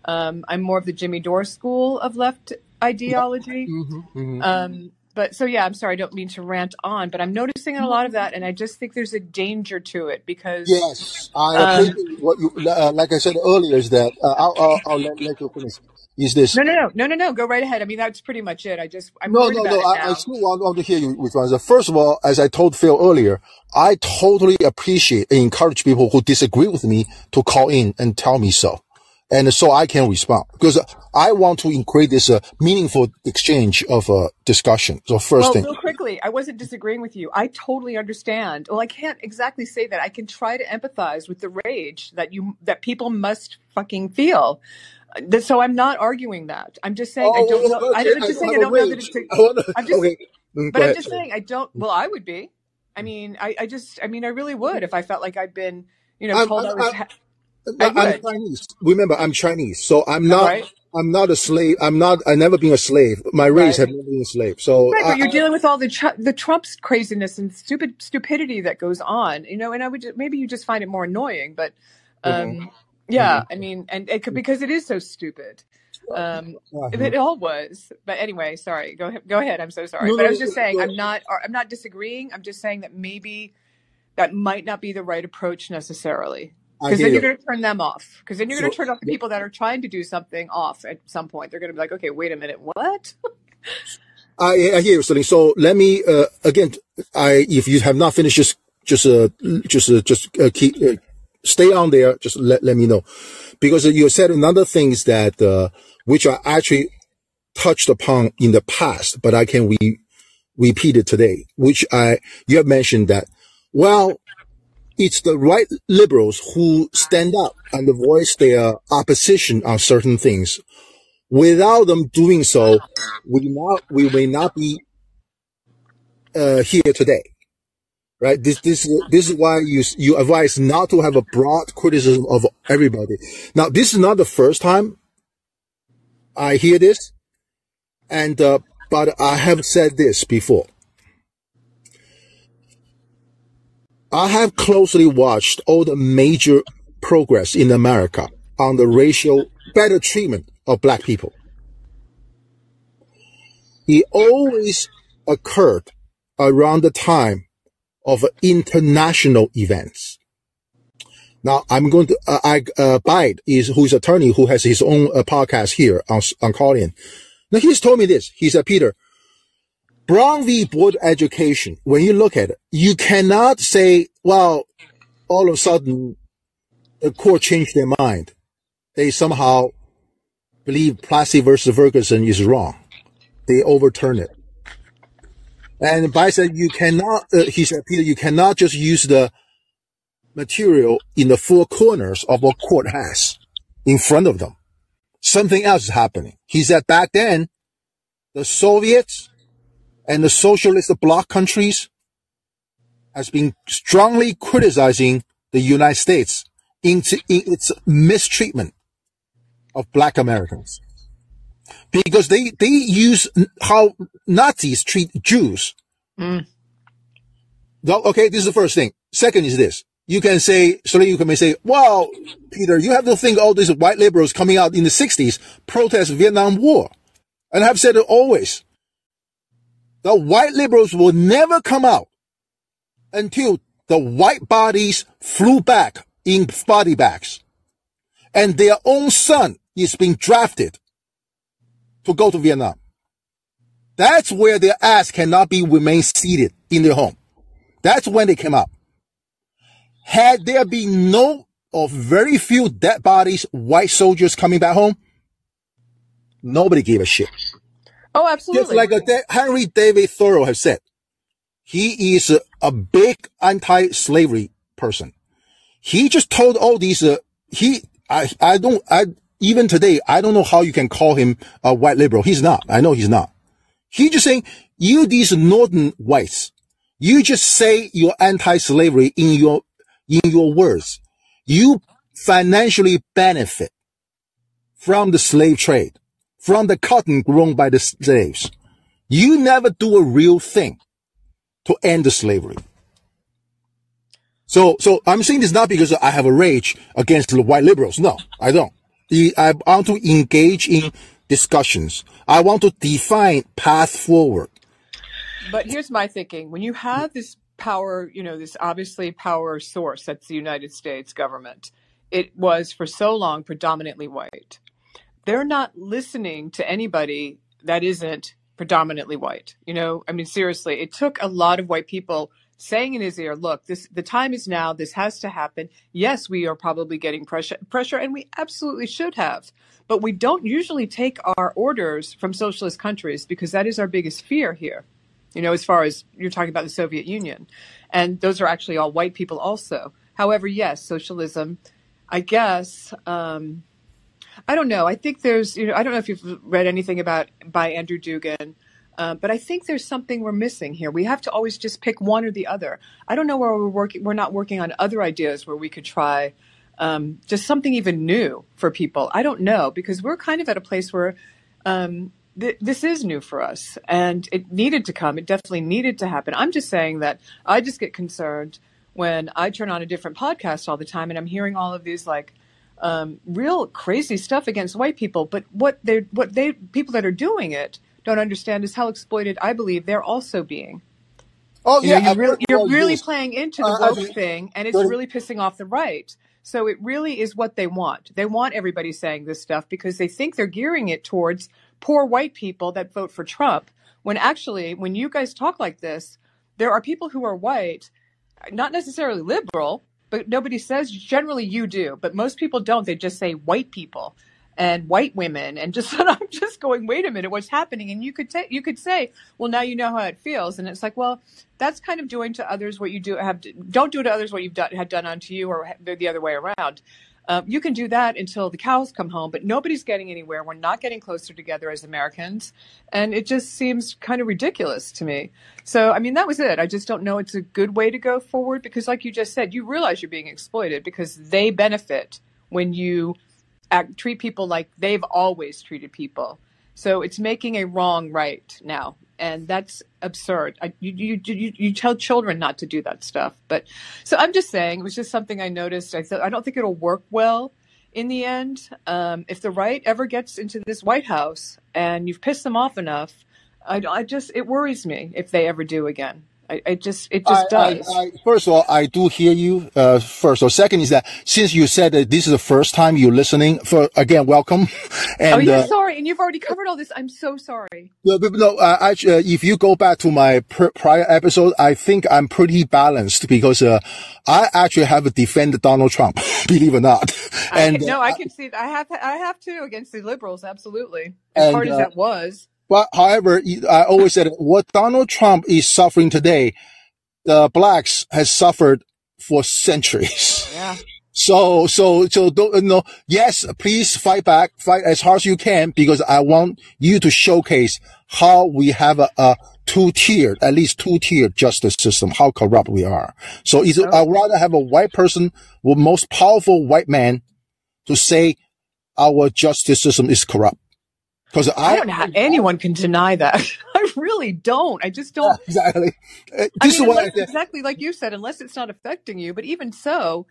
Um, I'm more of the Jimmy Dore school of left ideology. Mm-hmm, mm-hmm. Um, but so yeah, I'm sorry, I don't mean to rant on, but I'm noticing a lot of that, and I just think there's a danger to it because yes, I um, what you uh, like I said earlier is that uh, I'll, I'll, I'll let, let you finish. Is this no no no no no no go right ahead. I mean that's pretty much it. I just i'm no no no I, I, still want, want, to hear you which First of all as i told phil earlier i totally appreciate and encourage people who disagree with me to call in and tell me so and so i can respond because i want to create this uh, meaningful exchange of uh, discussion so first well, thing real quickly i wasn't disagreeing with you i totally understand well i can't exactly say that i can try to empathize with the rage that you that people must fucking feel so I'm not arguing that. I'm just saying oh, I don't know. Okay. I'm just saying I don't know that it's. A, I'm just, okay. Mm, but I'm just saying I don't. Well, I would be. I mean, I, I just. I mean, I really would if I felt like I'd been, you know, told I'm, I was. I'm, Chinese. Remember, I'm Chinese, so I'm not. Right. I'm not a slave. I'm not. I never been a slave. My race right. have never been a slave. So, right, but you're dealing with all the the Trump's craziness and stupid stupidity that goes on. You know, and I would just, maybe you just find it more annoying, but um, mm-hmm. Yeah, mm-hmm. I mean, and it could, because it is so stupid. Um, it all was. But anyway, sorry. Go ahead. Go ahead. I'm so sorry. No, but I was just saying, I'm not. I'm not disagreeing. I'm just saying that maybe that might not be the right approach necessarily. Because then you're going to turn them off. Because then you're going to turn off the people that are trying to do something off at some point. They're going to be like, okay, wait a minute, what? I, I hear you, Sterling. So let me uh, again. I if you have not finished, just just uh, just uh, just uh, keep uh, stay on there. Just let, let me know. Because you said another things that, uh, which I actually touched upon in the past, but I can re- repeat it today, which I, you have mentioned that, well, it's the right liberals who stand up and voice their opposition on certain things. Without them doing so, we not, we may not be, uh, here today right? This, this, this is why you, you advise not to have a broad criticism of everybody. Now, this is not the first time I hear this. And, uh, but I have said this before. I have closely watched all the major progress in America on the racial better treatment of black people. It always occurred around the time of international events. Now I'm going to, uh, I, uh, Bide is, who's attorney who has his own uh, podcast here on, on Callin. Now he's told me this. He said, Peter, Brown v. Board Education, when you look at it, you cannot say, well, all of a sudden the court changed their mind. They somehow believe Plessy versus Ferguson is wrong. they overturn it. And Bai said, you cannot, uh, he said, Peter, you cannot just use the material in the four corners of what court has in front of them. Something else is happening. He said back then, the Soviets and the socialist bloc countries has been strongly criticizing the United States in, in its mistreatment of black Americans. Because they, they use how Nazis treat Jews. Mm. Okay, this is the first thing. Second is this. You can say, so you can say, well, Peter, you have to think all these white liberals coming out in the 60s protest Vietnam War. And I've said it always. The white liberals will never come out until the white bodies flew back in body bags and their own son is being drafted to go to Vietnam. That's where their ass cannot be remain seated in their home. That's when they came out. Had there been no or very few dead bodies, white soldiers coming back home, nobody gave a shit. Oh, absolutely. Just like a, Henry David Thoreau has said, he is a, a big anti-slavery person. He just told all these, uh, he, I, I don't, I, even today, I don't know how you can call him a white liberal. He's not. I know he's not. He just saying, you these northern whites, you just say you're anti-slavery in your, in your words. You financially benefit from the slave trade, from the cotton grown by the slaves. You never do a real thing to end the slavery. So, so I'm saying this not because I have a rage against the white liberals. No, I don't. I want to engage in discussions. I want to define path forward. But here's my thinking. When you have this power, you know, this obviously power source, that's the United States government, it was for so long predominantly white. They're not listening to anybody that isn't predominantly white. You know, I mean, seriously, it took a lot of white people saying in his ear, look, this the time is now, this has to happen. Yes, we are probably getting pressure pressure and we absolutely should have. But we don't usually take our orders from socialist countries because that is our biggest fear here. You know, as far as you're talking about the Soviet Union. And those are actually all white people also. However, yes, socialism, I guess, um, I don't know. I think there's, you know, I don't know if you've read anything about by Andrew Dugan, uh, but I think there's something we're missing here. We have to always just pick one or the other. I don't know where we're working. We're not working on other ideas where we could try um, just something even new for people. I don't know because we're kind of at a place where um, th- this is new for us and it needed to come. It definitely needed to happen. I'm just saying that I just get concerned when I turn on a different podcast all the time and I'm hearing all of these like um, real crazy stuff against white people. But what they what they people that are doing it don't understand is how exploited I believe they're also being. Oh you yeah, know, you're, really, you're really playing into the uh, woke I mean, thing, and it's really pissing off the right. So it really is what they want. They want everybody saying this stuff because they think they're gearing it towards poor white people that vote for Trump. When actually, when you guys talk like this, there are people who are white, not necessarily liberal, but nobody says generally you do, but most people don't. They just say white people and white women and just <laughs> I'm just going, wait a minute, what's happening? And you could say you could say, well, now you know how it feels, and it's like, well, that's kind of doing to others what you do have don't do to others what you've done had done unto you, or the other way around. Um, you can do that until the cows come home, but nobody's getting anywhere. We're not getting closer together as Americans. And it just seems kind of ridiculous to me. So, I mean, that was it. I just don't know it's a good way to go forward because, like you just said, you realize you're being exploited because they benefit when you act, treat people like they've always treated people. So it's making a wrong right now and that's absurd. I, you, you, you, you tell children not to do that stuff. But so I'm just saying, it was just something I noticed. I thought I don't think it'll work well in the end. Um, if the right ever gets into this White House and you've pissed them off enough, I, I just it worries me if they ever do again. I, I just it just I, does. I, first of all, I do hear you. Uh, first or second is that since you said that this is the first time you're listening, for again, welcome. <laughs> And, oh, yeah, uh, sorry, and you've already covered all this. I'm so sorry. No, no. Uh, actually, uh, if you go back to my pr- prior episode, I think I'm pretty balanced because uh, I actually have defended Donald Trump, <laughs> believe it or not. And no, I can see. I have. I have to against the liberals, absolutely. As and, hard as that was but however, I always said what Donald Trump is suffering today, the blacks has suffered for centuries. <laughs> Yeah. So, so, so don't, you know, yes, please fight back, fight as hard as you can, because I want you to showcase how we have a, a two-tiered, at least two-tiered justice system, how corrupt we are. So is oh. I'd rather have a white person, the most powerful white man to say our justice system is corrupt. Because I, I, don't know how anyone can deny that. <laughs> I really don't. I just don't. <laughs> Exactly. Uh, I mean, unless, exactly like you said, unless it's not affecting you. But even so,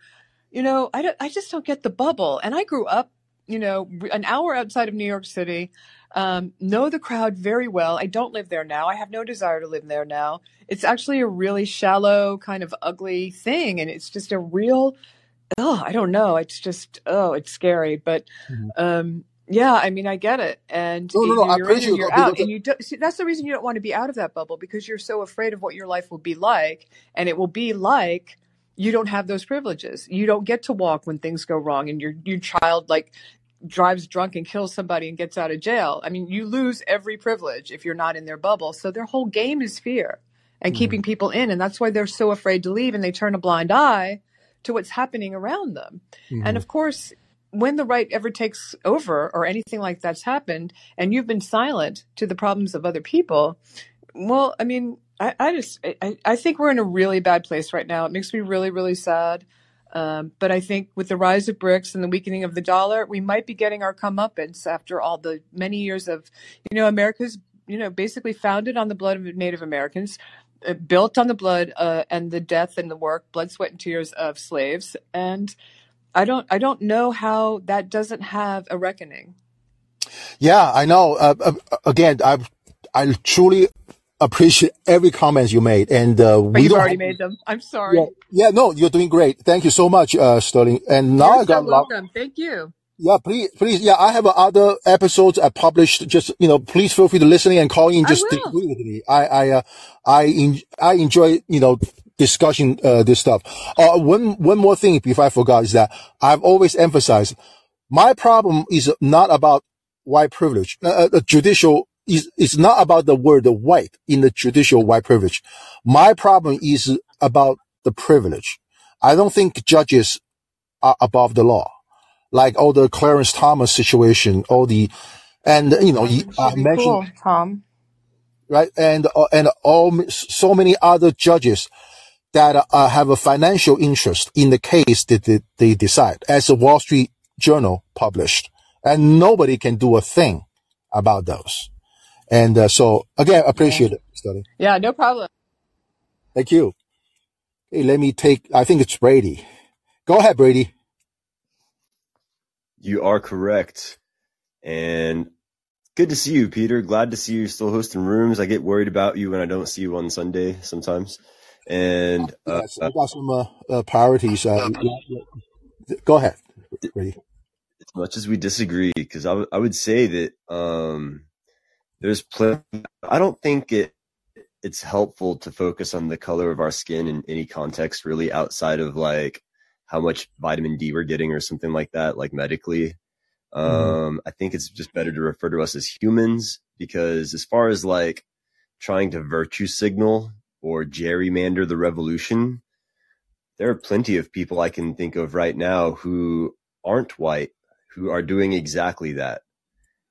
you know, I, don't, I just don't get the bubble. And I grew up, you know, an hour outside of New York City, um, know the crowd very well. I don't live there now. I have no desire to live there now. It's actually a really shallow, kind of ugly thing. And it's just a real, oh, I don't know. It's just, oh, it's scary. But, mm-hmm. um, yeah, I mean, I get it, and no, no, no, you're in and you're out, and you do, see, that's the reason you don't want to be out of that bubble because you're so afraid of what your life will be like, and it will be like you don't have those privileges. You don't get to walk when things go wrong, and your your child like drives drunk and kills somebody and gets out of jail. I mean, you lose every privilege if you're not in their bubble. So their whole game is fear and mm-hmm. keeping people in, and that's why they're so afraid to leave, and they turn a blind eye to what's happening around them. And of course, when the right ever takes over or anything like that's happened and you've been silent to the problems of other people, well, I mean, I, I just I, I think we're in a really bad place right now. It makes me really, really sad. Um, but I think with the rise of BRICS and the weakening of the dollar, we might be getting our comeuppance after all the many years of, you know, America's, you know, basically founded on the blood of Native Americans, uh, built on the blood uh, and the death and the work, blood, sweat, and tears of slaves. And I don't I don't know how that doesn't have a reckoning. Yeah, I know. Uh, uh, again, I I truly appreciate every comment you made, and uh, but we already made them. I'm sorry. Yeah, yeah, no, you're doing great. Thank you so much, uh, Sterling. And now you're I got so welcome. Thank you. Yeah, please, please. Yeah, I have other episodes I published. Just you know, please feel free to listen and call in. Just agree with me. I I uh, I I enjoy you know discussing uh, this stuff. Uh, one one more thing before I forgot is that I've always emphasized my problem is not about white privilege. Uh, uh judicial is it's not about the word white in the judicial white privilege. My problem is about the privilege. I don't think judges are above the law, like all the Clarence Thomas situation, all the and you know, I mentioned cool, Tom, right, and uh, and all so many other judges that uh, have a financial interest in the case that they, they decide, as the Wall Street Journal published. And nobody can do a thing about those. And uh, so, again, appreciate yeah. it, study. Yeah, no problem. Thank you. Hey, let me take, I think it's Brady. Go ahead, Brady. You are correct. And good to see you, Peter. Glad to see you still hosting rooms. I get worried about you when I don't see you on Sunday sometimes. And uh, yes, I got some uh, uh, priorities. Uh, go ahead, As much as we disagree, because I, w- I would say that um, there's plenty. I don't think it it's helpful to focus on the color of our skin in any context, really, outside of like how much vitamin D we're getting or something like that, like medically. Mm-hmm. Um, I think it's just better to refer to us as humans because as far as like trying to virtue signal or gerrymander the revolution, there are plenty of people I can think of right now who aren't white who are doing exactly that.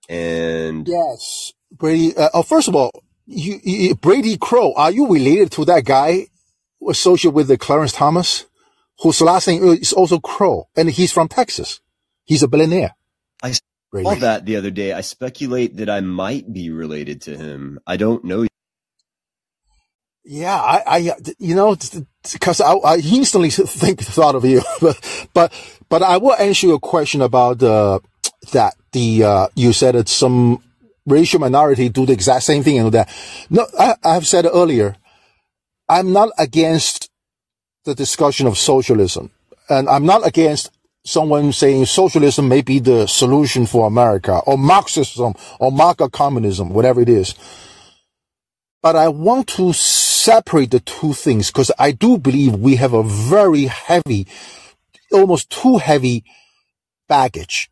And yes, Brady. Uh, oh, first of all, you, you, Brady Crow. Are you related to that guy associated with the Clarence Thomas, whose last name is also Crow, and he's from Texas? He's a billionaire. I Brady. saw that the other day. I speculate that I might be related to him. I don't know yeah, I, I, you know, because I, I instantly think thought of you, <laughs> but, but, but I will answer your question about uh, that. The uh, you said that some racial minority do the exact same thing and that. No, I, I have said earlier, I'm not against the discussion of socialism, and I'm not against someone saying socialism may be the solution for America or Marxism or Marxist communism, whatever it is. But I want to separate the two things because I do believe we have a very heavy, almost too heavy baggage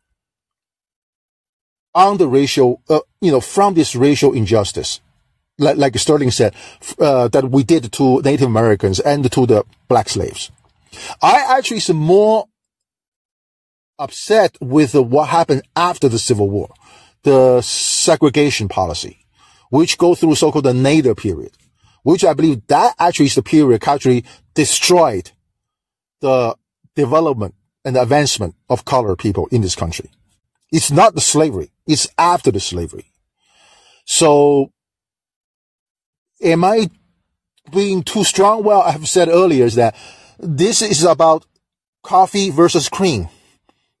on the racial, uh, you know, from this racial injustice, like, like Sterling said, uh, that we did to Native Americans and to the black slaves. I actually is more upset with what happened after the Civil War, the segregation policy, which go through so-called the Nadir period, which I believe that actually is the period actually destroyed the development and advancement of colored people in this country. It's not the slavery. It's after the slavery. So am I being too strong? Well, I have said earlier is that this is about coffee versus cream.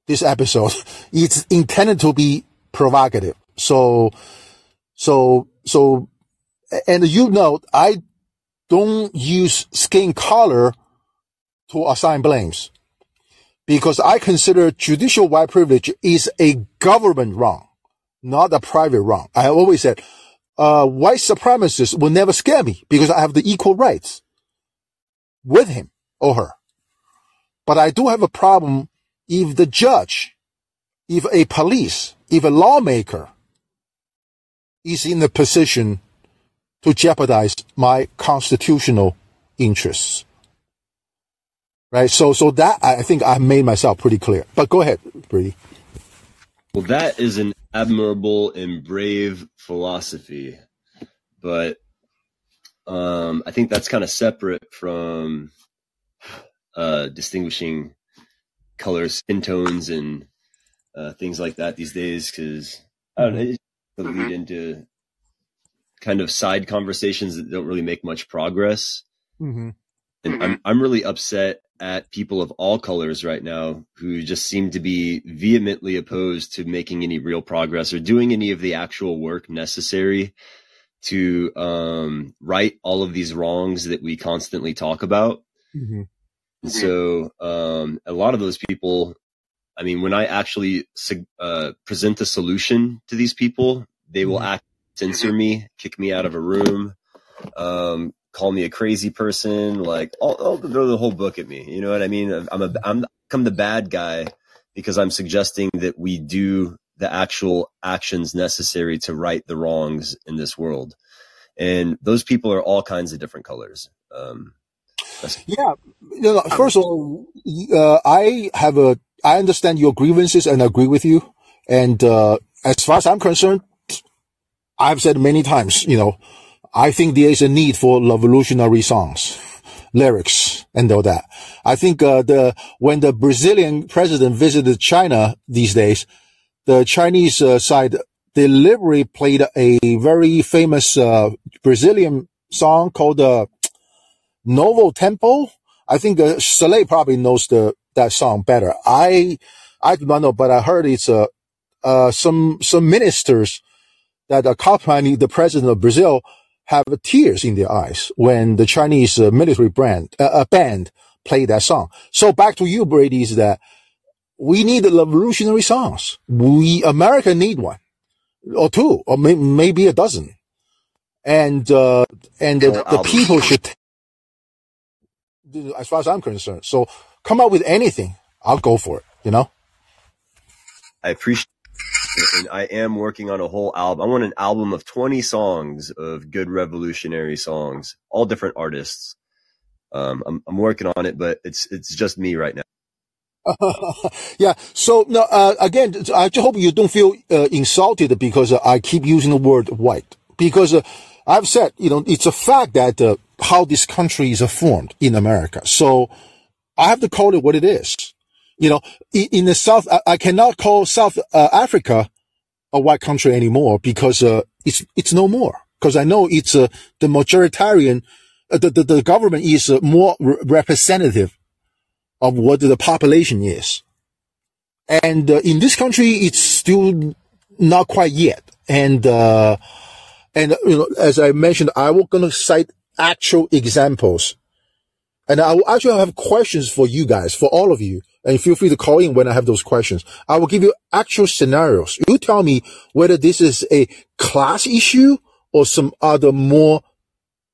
This episode, <laughs> it's intended to be provocative. So, so, so, and you know, I don't use skin color to assign blames because I consider judicial white privilege is a government wrong, not a private wrong. I always said, uh, white supremacists will never scare me because I have the equal rights with him or her. But I do have a problem if the judge, if a police, if a lawmaker is in a position to jeopardize my constitutional interests. Right. So, so that I think I made myself pretty clear, but go ahead, Brady. Well, that is an admirable and brave philosophy, but um, I think that's kind of separate from uh, distinguishing colors, skin tones, and uh, things like that these days. Because I don't know, it lead into kind of side conversations that don't really make much progress. Mm-hmm. And I'm I'm really upset at people of all colors right now who just seem to be vehemently opposed to making any real progress or doing any of the actual work necessary to um, right all of these wrongs that we constantly talk about. Mm-hmm. And so um, a lot of those people, I mean, when I actually uh, present a solution to these people, they will mm-hmm. act censor me, kick me out of a room, um, call me a crazy person, like I'll, I'll throw the whole book at me. You know what I mean? I'm a I'm I'm the bad guy because I'm suggesting that we do the actual actions necessary to right the wrongs in this world. And those people are all kinds of different colors. Um, yeah. First of all, uh, I have a, I understand your grievances and agree with you. And, uh, as far as I'm concerned, I've said many times, you know, I think there is a need for revolutionary songs, lyrics, and all that. I think uh, the when the Brazilian president visited China these days, the Chinese uh, side deliberately played a very famous uh, Brazilian song called uh, Novo Tempo. I think uh, Soleil probably knows the that song better. I I do not know, but I heard it's uh, uh some some ministers that accompany the president of Brazil have tears in their eyes when the Chinese uh, military brand, uh, uh, band play that song. So back to you, Brady, is that we need revolutionary songs. We, America need one or two or may, maybe a dozen. And, uh, and the, the people should, as far as I'm concerned. So come up with anything. I'll go for it, you know? I appreciate and I am working on a whole album. I want an album of 20 songs of good revolutionary songs, all different artists. Um, I'm, I'm working on it, but it's, it's just me right now. <laughs> yeah. So no, uh, again, I just hope you don't feel uh, insulted because uh, I keep using the word white because uh, I've said, you know, it's a fact that uh, how this country is formed in America. So I have to call it what it is you know, in, the South, I, I, cannot call South uh, Africa a white country anymore because uh, it's it's no more. Because I know it's uh, the majoritarian, uh, the, the, the government is uh, more re- representative of what the population is, and uh, in this country it's still not quite yet. And and you know, as I mentioned, I was gonna cite actual examples, and I will actually have questions for you guys, for all of you and feel free to call in when I have those questions. I will give you actual scenarios. You tell me whether this is a class issue or some other more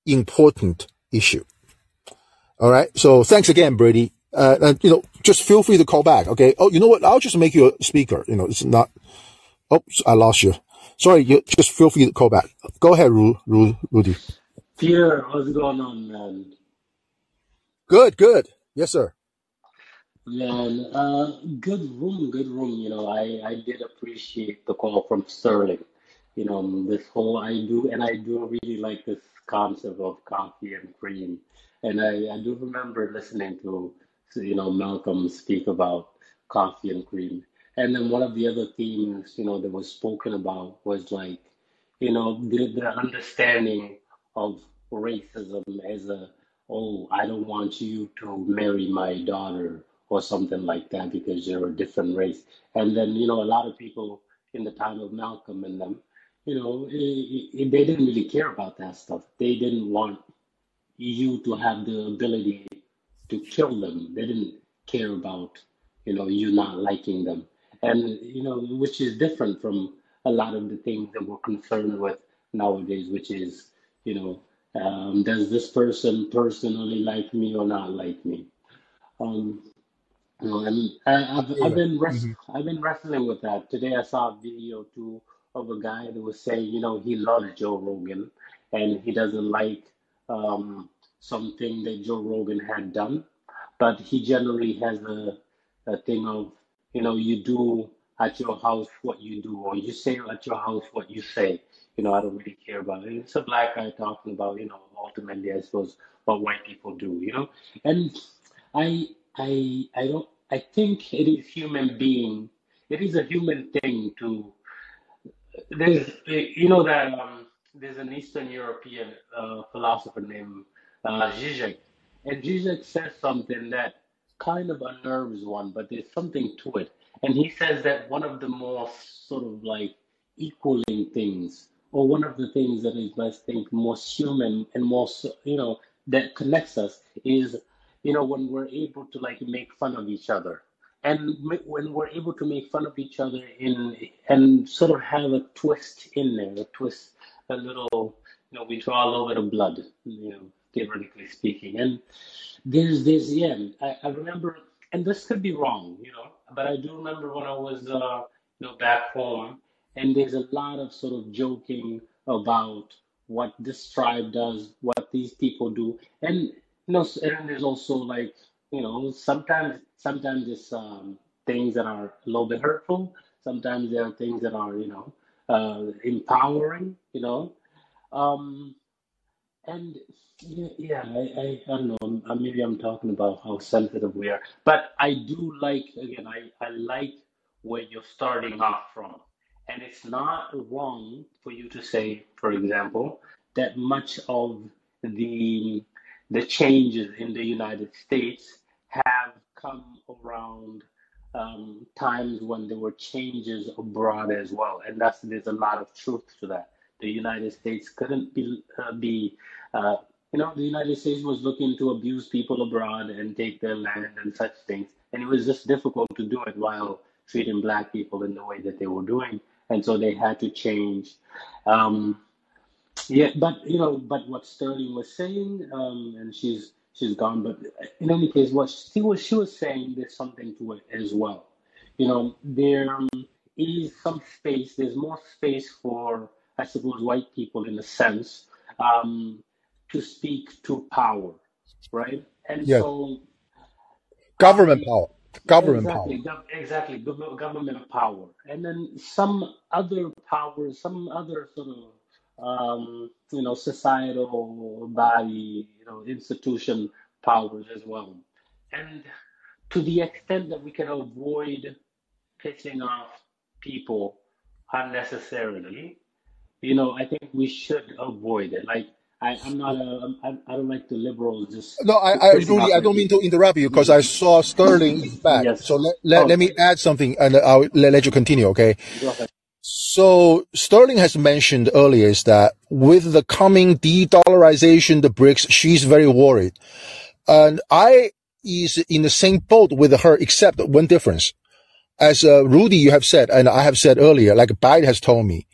important issue. All right. So thanks again, Brady. Uh, and you know, just feel free to call back. Okay. Oh, you know what? I'll just make you a speaker. You know, it's not, Oops, I lost you. Sorry, you just feel free to call back. Go ahead, Ru, Ru, Rudy. Peter, what's going on, man? Good, good. Yes, sir. Man, uh, good room, good room. You know, I I did appreciate the call from Sterling. You know, this whole I do, and I do really like this concept of coffee and cream. And I I do remember listening to you know Malcolm speak about coffee and cream. And then one of the other themes, you know, that was spoken about was like, you know, the, the understanding of racism as a, oh, I don't want you to marry my daughter or something like that because you're a different race. And then, you know, a lot of people in the time of Malcolm and them, you know, i i they didn't really care about that stuff. They didn't want you to have the ability to kill them. They didn't care about, you know, you not liking them. And, you know, which is different from a lot of the things that we're concerned with nowadays, which is, you know, um, does this person personally like me or not like me? Um, you know, and I, I've I've been rest, hmm I've been wrestling with that. Today I saw a video too of a guy that was saying, you know, he loves Joe Rogan and he doesn't like um, something that Joe Rogan had done, but he generally has a, a thing of, you know, you do at your house what you do, or you say at your house what you say. You know, I don't really care about it. It's a black guy talking about, you know, ultimately, I suppose, what white people do, you know? And I I I don't I think it is human being it is a human thing to there's you know that um, there's an Eastern European uh, philosopher named uh, Zizek and Zizek says something that kind of unnerves one but there's something to it and he says that one of the most sort of like equaling things or one of the things that is I think most human and most you know that connects us is you know, when we're able to like make fun of each other, and when we're able to make fun of each other in and sort of have a twist in there, a twist, a little, you know, we draw a little bit of blood, you know, theoretically speaking, and there's this, yeah, I, I remember, and this could be wrong, you know, but I do remember when I was, uh, you know, back home, and there's a lot of sort of joking about what this tribe does, what these people do, and you know, and there's also like, you know, sometimes sometimes it's um, things that are a little bit hurtful. Sometimes there are things that are, you know, uh, empowering, you know. Um, and yeah, yeah I, I, I don't know. Maybe I'm talking about how sensitive we are, but I do like again. I, I like where you're starting off from, and it's not wrong for you to say, for example, that much of the the changes in the United States have come around um, times when there were changes abroad as well, and there's a lot of truth to that. The United States couldn't be uh, be uh, you know the United States was looking to abuse people abroad and take their land and such things, and it was just difficult to do it while treating black people in the way that they were doing, and so they had to change. Um, yeah, but you know, but what Sterling was saying, um, and she's she's gone. But in any case, what she was she was saying, there's something to it as well. You know, there um, some space. There's more space for, I suppose, white people in a sense, um, to speak to power, right? And so Government power. Government power. exactly gov- exactly gov- government power, and then some other powers, some other sort of um, you know societal body, you know institution powers as well. And to the extent that we can avoid pissing off people unnecessarily, you know, I think we should avoid it. Like I, I'm not a, I, I don't like the liberals just No, I, I I don't mean to interrupt you because I saw Sterling is back. Yes. So let, let, Oh, let me add something and I'll let, let you continue, okay? So Sterling has mentioned earlier is that with the coming de-dollarization, the BRICS, she's very worried. And I is in the same boat with her, except one difference. As uh, Rudy, you have said, and I have said earlier, like Biden has told me,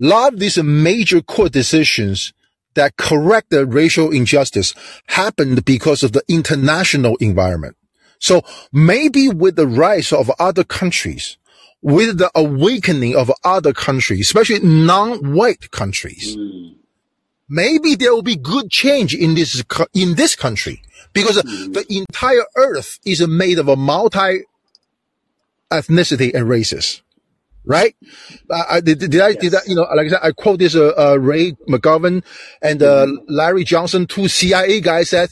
a lot of these major court decisions that correct the racial injustice happened because of the international environment. So maybe with the rise of other countries, with the awakening of other countries, especially non-white countries, maybe there will be good change in this in this country because the entire earth is made of a multi ethnicity and races. Right? I, did, did I, did I, you know, like I said, I quote this, uh, uh, Ray McGovern and, uh, Larry Johnson, two CIA guys said,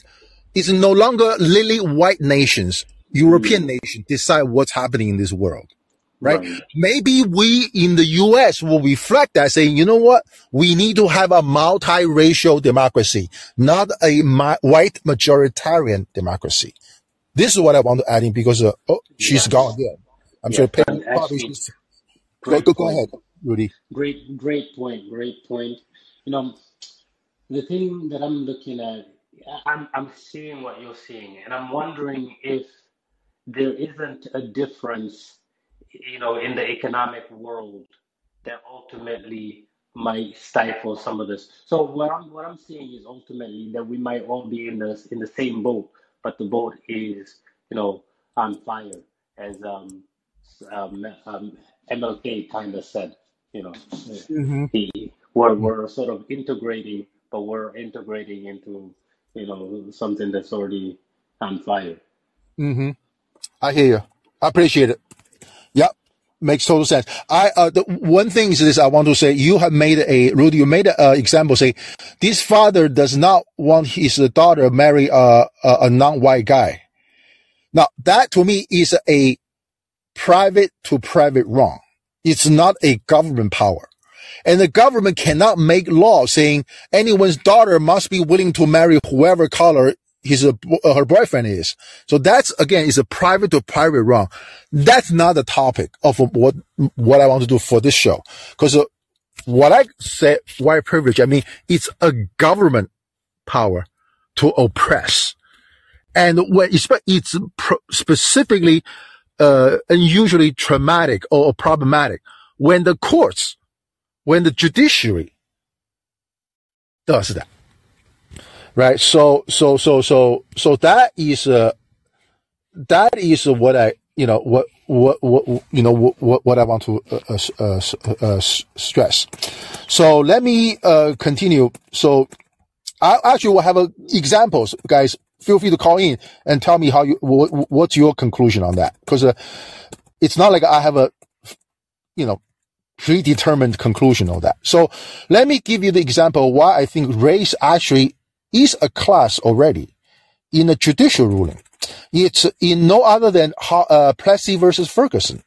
it's no longer lily white nations, European nations decide what's happening in this world. Right? Right. Maybe we in the US will reflect that saying, you know what? We need to have a multiracial democracy, not a mi- white majoritarian democracy. This is what I want to add in because, uh, oh, she's Yes. gone again. I'm Yes. sure Peggy probably should- go, great go, go point. ahead, Rudy. Great, great point. Great point. You know, the thing that I'm looking at, I'm I'm seeing what you're seeing, and I'm wondering if there isn't a difference, you know, in the economic world that ultimately might stifle some of this. So what I'm what I'm seeing is ultimately that we might all be in the in the same boat, but the boat is, you know, on fire, as um, um, um MLK kind of said, you know, hmm he we're we're sort of integrating, but we're integrating into, you know, something that's already on fire. Mm-hmm. I hear you. I appreciate it. Yep. Makes total sense. I, uh, the one thing is this I want to say, you have made a, Rudy, you made an uh, example say, this father does not want his daughter marry a, a, a non-white guy. Now, that to me is a private to private wrong. It's not a government power. And the government cannot make law saying anyone's daughter must be willing to marry whoever color his uh, her boyfriend is. So that's again is a private to private wrong. That's not the topic of what what I want to do for this show. Because uh, what I said white privilege, I mean it's a government power to oppress, and when it's specifically uh, unusually traumatic or problematic when the courts, when the judiciary does that, right? So, so, so, so, so that is, uh, that is what I, you know, what, what, what, you know, what, what I want to, uh, uh, uh, uh, stress. So let me, uh, continue. So I actually will have examples, guys. Feel free to call in and tell me how you, what, what's your conclusion on that? Cause, uh, it's not like I have a, you know, predetermined conclusion on that. So let me give you the example why I think race actually is a class already in a judicial ruling. It's in no other than Ha- uh, Plessy versus Ferguson.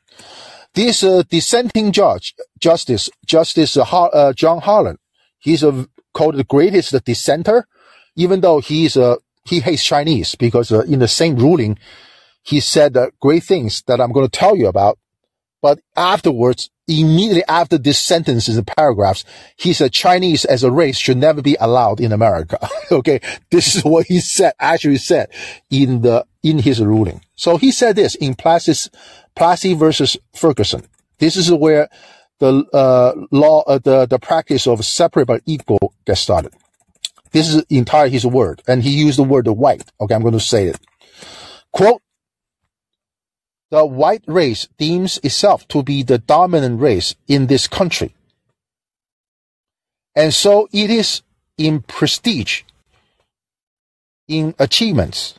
This uh, dissenting judge, Justice Justice uh, uh, John Harlan, he's uh, called the greatest dissenter, even though he's uh, he hates Chinese because uh, in the same ruling he said uh, great things that I'm going to tell you about. But afterwards, immediately after this sentence in the paragraphs, he said Chinese as a race should never be allowed in America. <laughs> okay. This is what he said, actually said in the, in his ruling. So he said this in Plessy, Plessy versus Ferguson. This is where the, uh, law, uh, the, the practice of separate but equal gets started. This is entire his word. And he used the word white. Okay. I'm going to say it. Quote, the white race deems itself to be the dominant race in this country. And so it is in prestige, in achievements,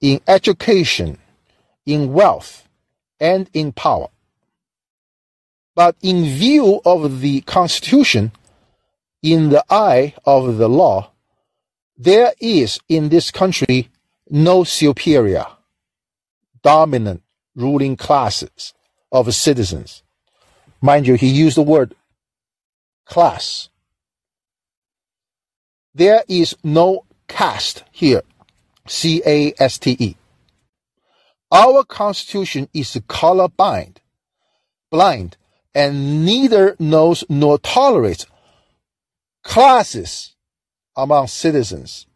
in education, in wealth, and in power. But in view of the Constitution, in the eye of the law, there is in this country no superior, dominant ruling classes of citizens. Mind you, he used the word class. There is no caste here. C-A-S-T-E. Our constitution is color blind, blind, and neither knows nor tolerates classes among citizens.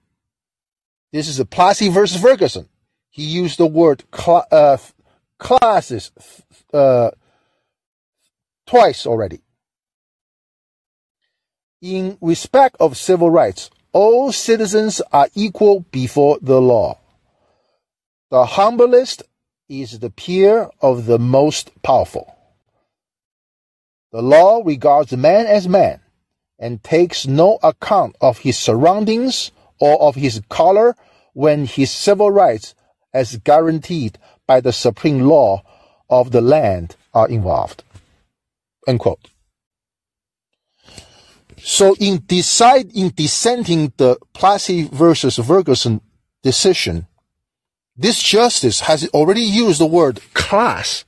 This is a Plessy versus Ferguson. He used the word cl- uh, classes uh, twice already. In respect of civil rights, all citizens are equal before the law. The humblest is the peer of the most powerful. The law regards man as man and takes no account of his surroundings or of his color when his civil rights as guaranteed by the supreme law of the land are involved. Unquote. So in decide in dissenting the Plessy versus Ferguson decision, this justice has already used the word class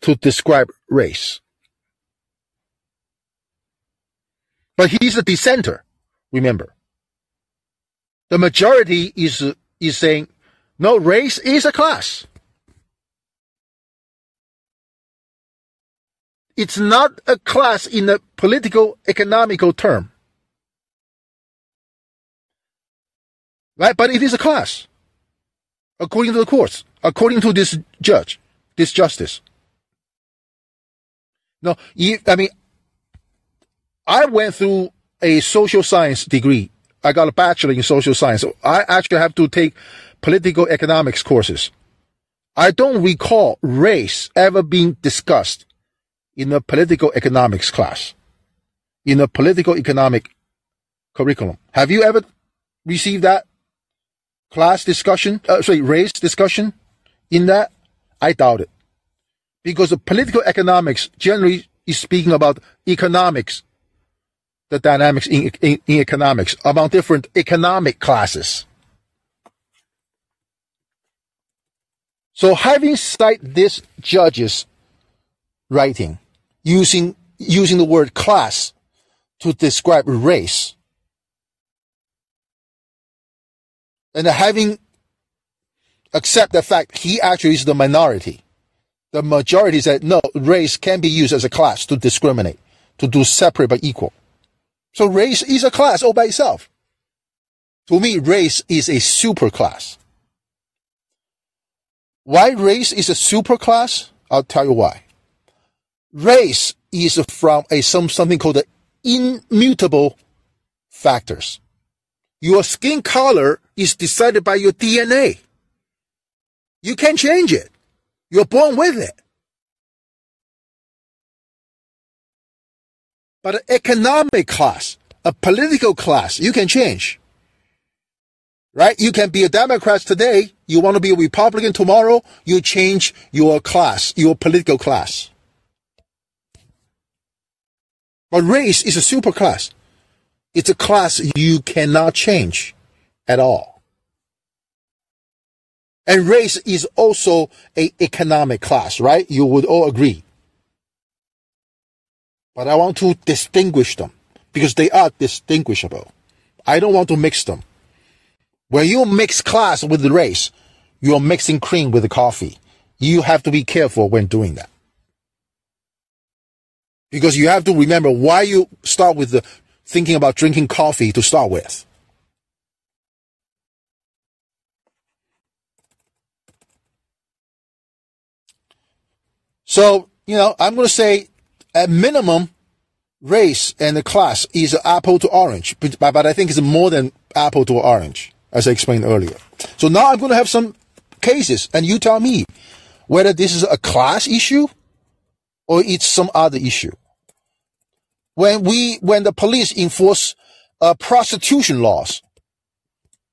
to describe race. But he's a dissenter, remember. The majority is, is saying, no, race is a class. It's not a class in a political economical term. Right? But it is a class. According to the courts, according to this judge, this justice. No, I mean, I went through a social science degree. I got a bachelor in social science. I actually have to take political economics courses. I don't recall race ever being discussed in a political economics class, in a political economic curriculum. Have you ever received that class discussion? Uh, sorry, race discussion in that? I doubt it. Because political economics generally is speaking about economics, the dynamics in, in, in economics among different economic classes. So having cited this judge's writing, using, using the word class to describe race. And having accept the fact he actually is the minority. The majority said no, race can be used as a class to discriminate, to do separate but equal. So race is a class all by itself. To me, race is a superclass. Why race is a superclass? I'll tell you why. Race is from a some something called the immutable factors. Your skin color is decided by your DNA. You can't change it. You're born with it. But an economic class, a political class, you can change. Right? You can be a Democrat today. You want to be a Republican tomorrow. You change your class, your political class. But race is a super class. It's a class you cannot change at all. And race is also a economic class, right? You would all agree. But I want to distinguish them because they are distinguishable. I don't want to mix them. When you mix class with the race, you're mixing cream with the coffee. You have to be careful when doing that because you have to remember why you start with the thinking about drinking coffee to start with. So, you know, I'm going to say at minimum, race and the class is apple to orange, but, but I think it's more than apple to orange, as I explained earlier. So now I'm going to have some cases and you tell me whether this is a class issue or it's some other issue when we when the police enforce uh, prostitution laws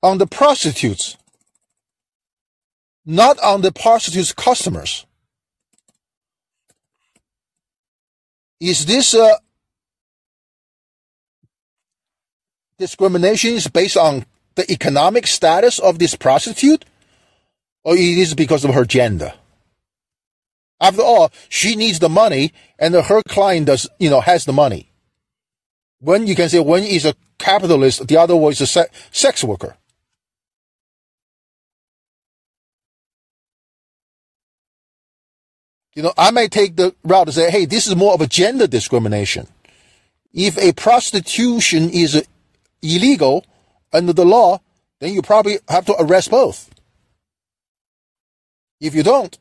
on the prostitutes, not on the prostitutes' customers. Is this uh, discrimination is based on the economic status of this prostitute, or it is because of her gender? After all, she needs the money, and her client does, you know, has the money. One you can say one is a capitalist, the other is a se- sex worker. You know, I may take the route to say, hey, this is more of a gender discrimination. If a prostitution is illegal under the law, then you probably have to arrest both. If you don't,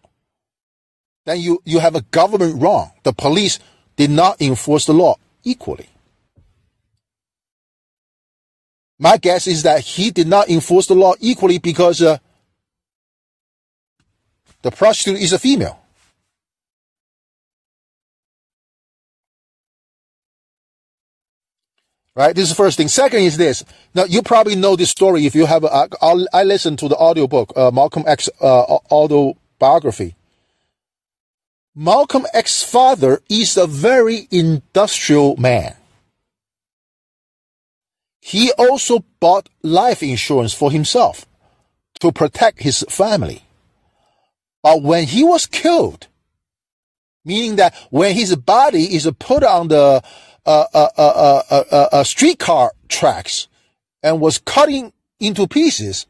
then you, you have a government wrong. The police did not enforce the law equally. My guess is that he did not enforce the law equally because uh, the prostitute is a female. Right? This is the first thing. Second is this. Now, you probably know this story if you have, I listened to the audiobook, uh, Malcolm X, uh, autobiography. Malcolm X's father is a very industrial man. He also bought life insurance for himself to protect his family. But when he was killed, meaning that when his body is put on the uh, uh, streetcar tracks and was cutting into pieces,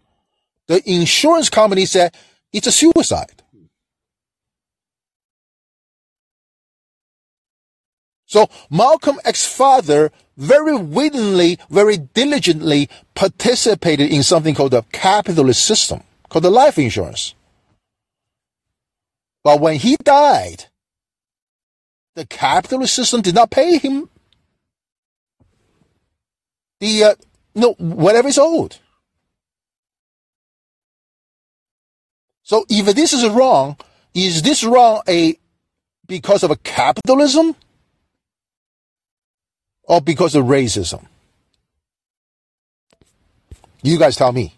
the insurance company said it's a suicide. So Malcolm X's father very willingly, very diligently participated in something called the capitalist system, called the life insurance. But when he died, the capitalist system did not pay him the uh, no whatever is owed. So if this is wrong, is this wrong a because of a capitalism or because of racism? You guys tell me.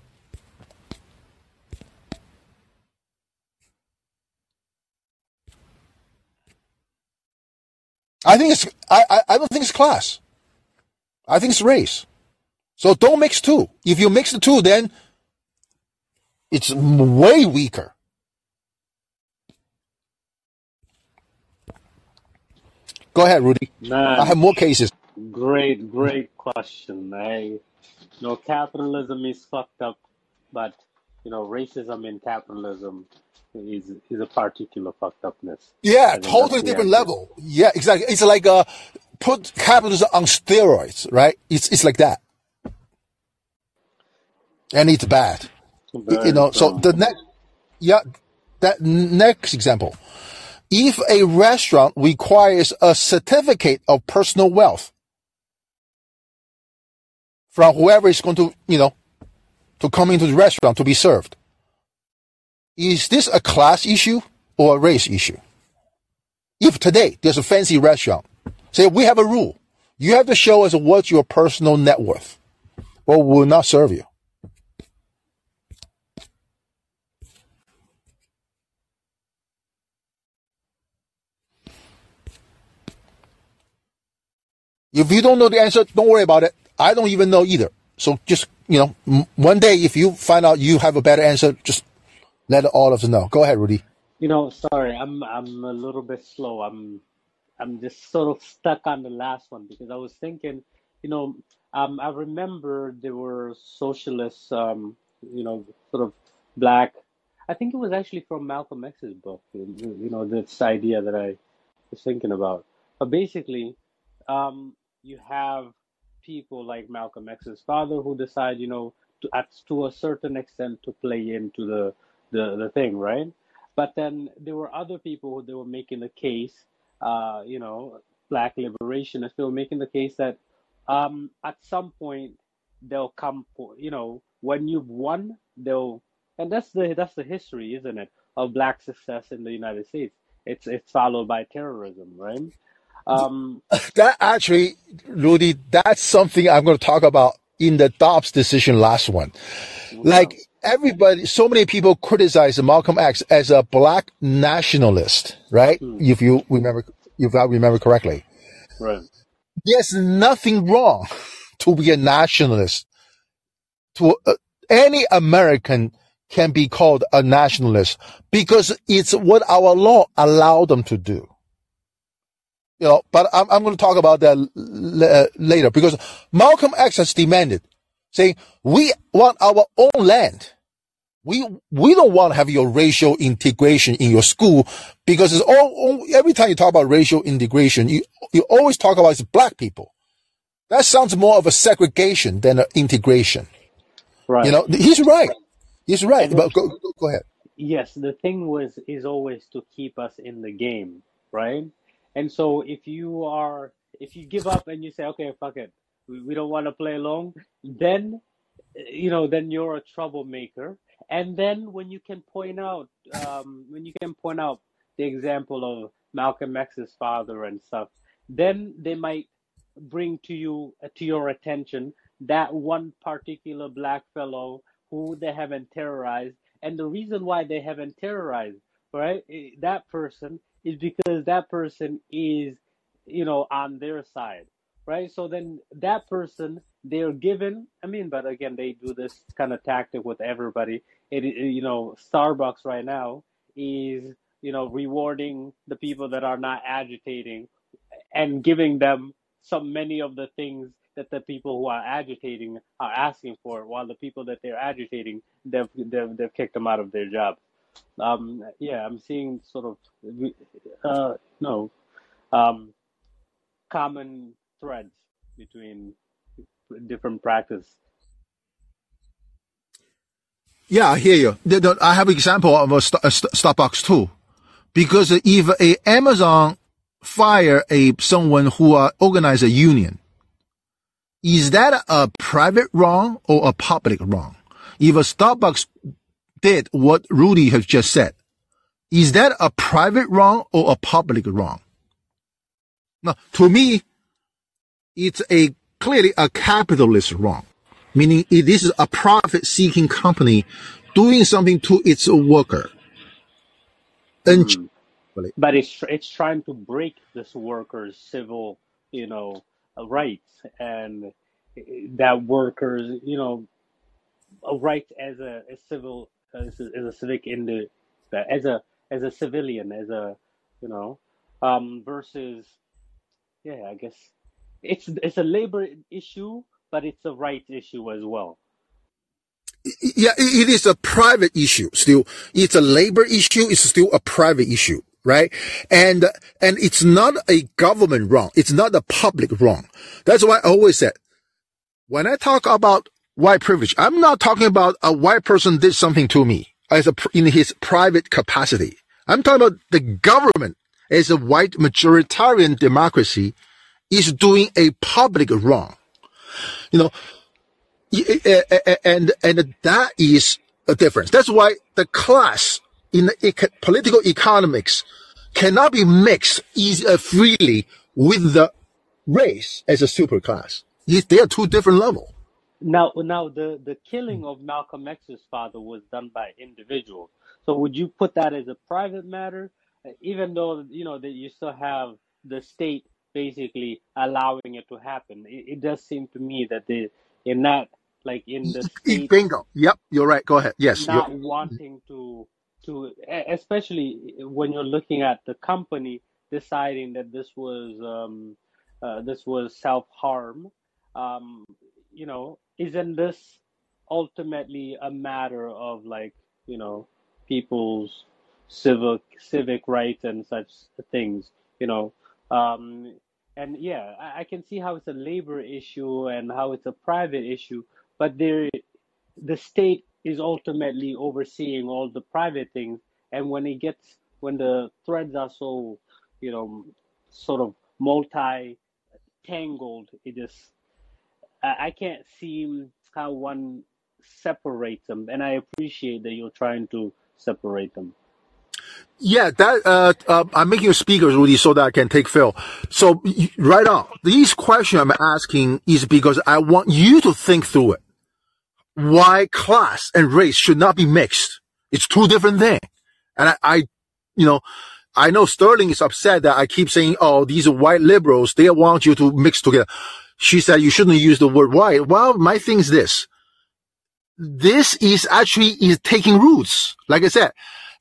I think it's I, I, I don't think it's class. I think it's race. So don't mix two. If you mix the two, then it's way weaker. Go ahead, Rudy. Man, I have more cases. Great, great question. I, you know, capitalism is fucked up, but you know, racism in capitalism is is a particular fucked upness. Yeah, totally different level. Yeah, exactly. It's like uh, put capitalism on steroids, right? It's it's like that and it's bad. Very you know, so the next, yeah, that next example. If a restaurant requires a certificate of personal wealth from whoever is going to, you know, to come into the restaurant to be served, is this a class issue or a race issue? If today there's a fancy restaurant, say we have a rule, you have to show us what's your personal net worth, or we will not serve you. If you don't know the answer, don't worry about it. I don't even know either. So just, you know, one day if you find out you have a better answer, just let all of us know. Go ahead, Rudy. You know, sorry, I'm I'm a little bit slow. I'm I'm just sort of stuck on the last one because I was thinking, you know, um, I remember there were socialists, um, you know, sort of black. I think it was actually from Malcolm X's book, you know, this idea that I was thinking about. But basically, um, you have people like Malcolm X's father who decide, you know, to, at, to a certain extent to play into the, the, the thing, right? But then there were other people who they were making the case, uh, you know, black liberationists, they were making the case that um, at some point they'll come, you know, when you've won, they'll, and that's the that's the history, isn't it, of black success in the United States. It's it's followed by terrorism, right? Um, <laughs> that actually, Rudy, that's something I'm going to talk about in the Dobbs decision last one. Like everybody, so many people criticize Malcolm X as a black nationalist, right? Hmm. If you remember, if I remember correctly. Right. There's nothing wrong <laughs> to be a nationalist. To uh, any American can be called a nationalist because it's what our law allowed them to do you know, but I'm, I'm going to talk about that l- uh, later because Malcolm X has demanded, saying, we want our own land. We, we don't want to have your racial integration in your school because it's all, every time you talk about racial integration, you, you always talk about it's black people. That sounds more of a segregation than an integration. Right. You know, he's right. He's right. But go, go, go ahead. Yes, the thing was is always to keep us in the game, right? And so if you are if you give up and you say, okay, fuck it, we, we don't want to play along, then you know then you're a troublemaker. And then when you can point out um, when you can point out the example of Malcolm X's father and stuff, then they might bring to you to your attention that one particular black fellow who they haven't terrorized and the reason why they haven't terrorized right eh, that person is because that person is you know on their side right so then that person they're given i mean but again they do this kind of tactic with everybody it, it you know starbucks right now is you know rewarding the people that are not agitating and giving them so many of the things that the people who are agitating are asking for, while the people that they're agitating, they've they've, they've kicked them out of their job. Um, yeah, I'm seeing sort of uh, no um, common threads between different practice. Yeah, I hear you. I have an example of a, Starbucks too, because if a Amazon fire a someone who uh, organize a union, is that a private wrong or a public wrong? If a Starbucks did what Rudy has just said, is that a private wrong or a public wrong? Now, to me, it's a clearly a capitalist wrong, meaning this is a profit-seeking company doing something to its worker. And mm but it's it's trying to break this workers' civil, you know, rights and that workers, you know, a right as a, a civil as a, as a civic in the as a as a civilian as a you know um versus yeah i guess it's it's a labor issue but it's a right issue as well yeah it is a private issue still it's a labor issue it's still a private issue right? And, and it's not a government wrong. It's not a public wrong. That's why I always said, when I talk about white privilege, I'm not talking about a white person did something to me as a, in his private capacity. I'm talking about the government as a white majoritarian democracy is doing a public wrong. You know, and, and that is a difference. That's why the class in the political economics cannot be mixed uh, freely with the race as a superclass. They are two different levels. Now, now the, the killing of Malcolm X's father was done by individuals. So would you put that as a private matter, even though you know that you still have the state basically allowing it to happen? It, it does seem to me that they, in that like in the <laughs> state bingo. Yep, you're right. Go ahead. Yes, not wanting to to especially when you're looking at the company deciding that this was um, uh, this was self harm. Um, you know, isn't this ultimately a matter of like you know people's civic civic rights and such things? You know, um, and yeah, I, I can see how it's a labor issue and how it's a private issue, but there, the state is ultimately overseeing all the private things. And when it gets, when the threads are so, you know, sort of multi tangled, it just, I, can't see how one separates them. And I appreciate that you're trying to separate them. Yeah, that uh, uh, I'm making a speaker, Rudy, so that I can take Phil. So right on, these questions I'm asking is because I want you to think through it why class and race should not be mixed. It's two different things. And I, I, you know, I know Sterling is upset that I keep saying, oh, these white liberals. They want you to mix together. She said you shouldn't use the word white. Well, my thing is this. This is actually is taking roots. Like I said,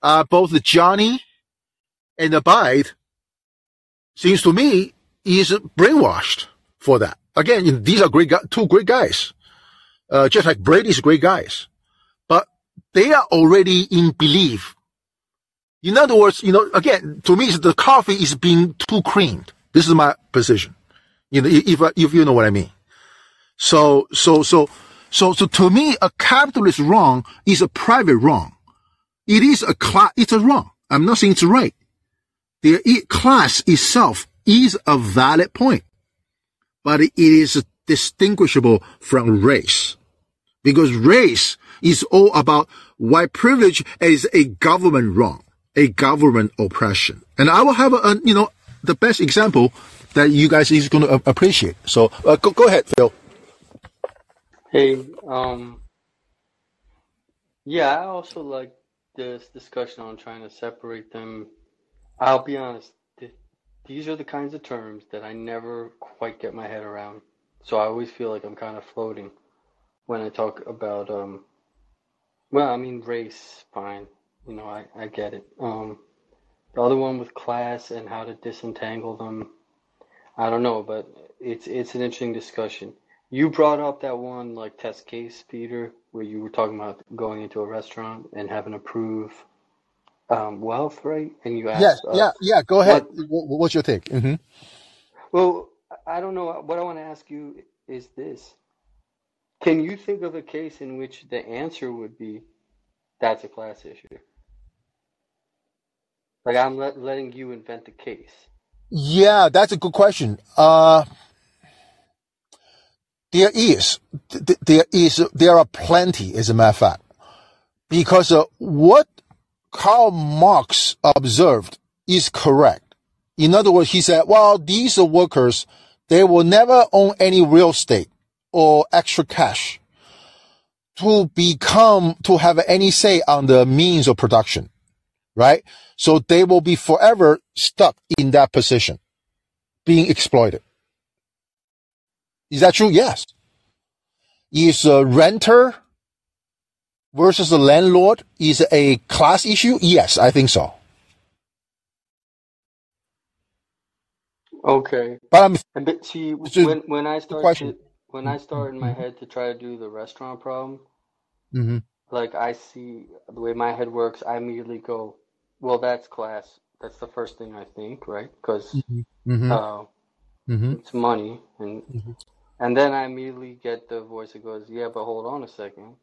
uh, both Johnny and Abide seems to me is brainwashed for that. Again, these are great, two great guys uh, just like Brady's great guys, but they are already in belief. In other words, you know, again, to me, the coffee is being too creamed. This is my position. You know, if, if you know what I mean. So, so, so, so, so to me, a capitalist wrong is a private wrong. It is a class, it's a wrong. I'm not saying it's right. The class itself is a valid point, but it is distinguishable from race because race is all about white privilege is a government wrong, a government oppression. And I will have a you know, the best example that you guys is going to appreciate. So uh, go go ahead, Phil. Hey, um, yeah, I also like this discussion on trying to separate them. I'll be honest, th these are the kinds of terms that I never quite get my head around. So I always feel like I'm kind of floating when I talk about, um, well, I mean, race, fine. You know, I, I get it. Um, the other one with class and how to disentangle them, I don't know, but it's it's an interesting discussion. You brought up that one like test case, Peter, where you were talking about going into a restaurant and having to prove um, wealth, right? And you Yeah, asked, uh, yeah, yeah. Go ahead. what? What's your take? hmm Well, I don't know. What I want to ask you is this: Can you think of a case in which the answer would be that's a class issue? Like I'm let, letting you invent the case. Yeah, that's a good question. Uh, there is, there is, there are plenty, as a matter of fact, because uh, what Karl Marx observed is correct. In other words, he said, well, these workers, they will never own any real estate or extra cash to become, to have any say on the means of production, right? So they will be forever stuck in that position, being exploited. Is that true? Yes. Is a renter versus a landlord is a class issue? Yes, I think so. Okay. But I'm And but see, when when I start question. to when I start in my head to try to do the restaurant problem, hmm like I see the way my head works, I immediately go, well, that's class. That's the first thing I think, right? Because hmm hmm uh, hmm it's money, and and then I immediately get the voice that goes, yeah, but hold on a second.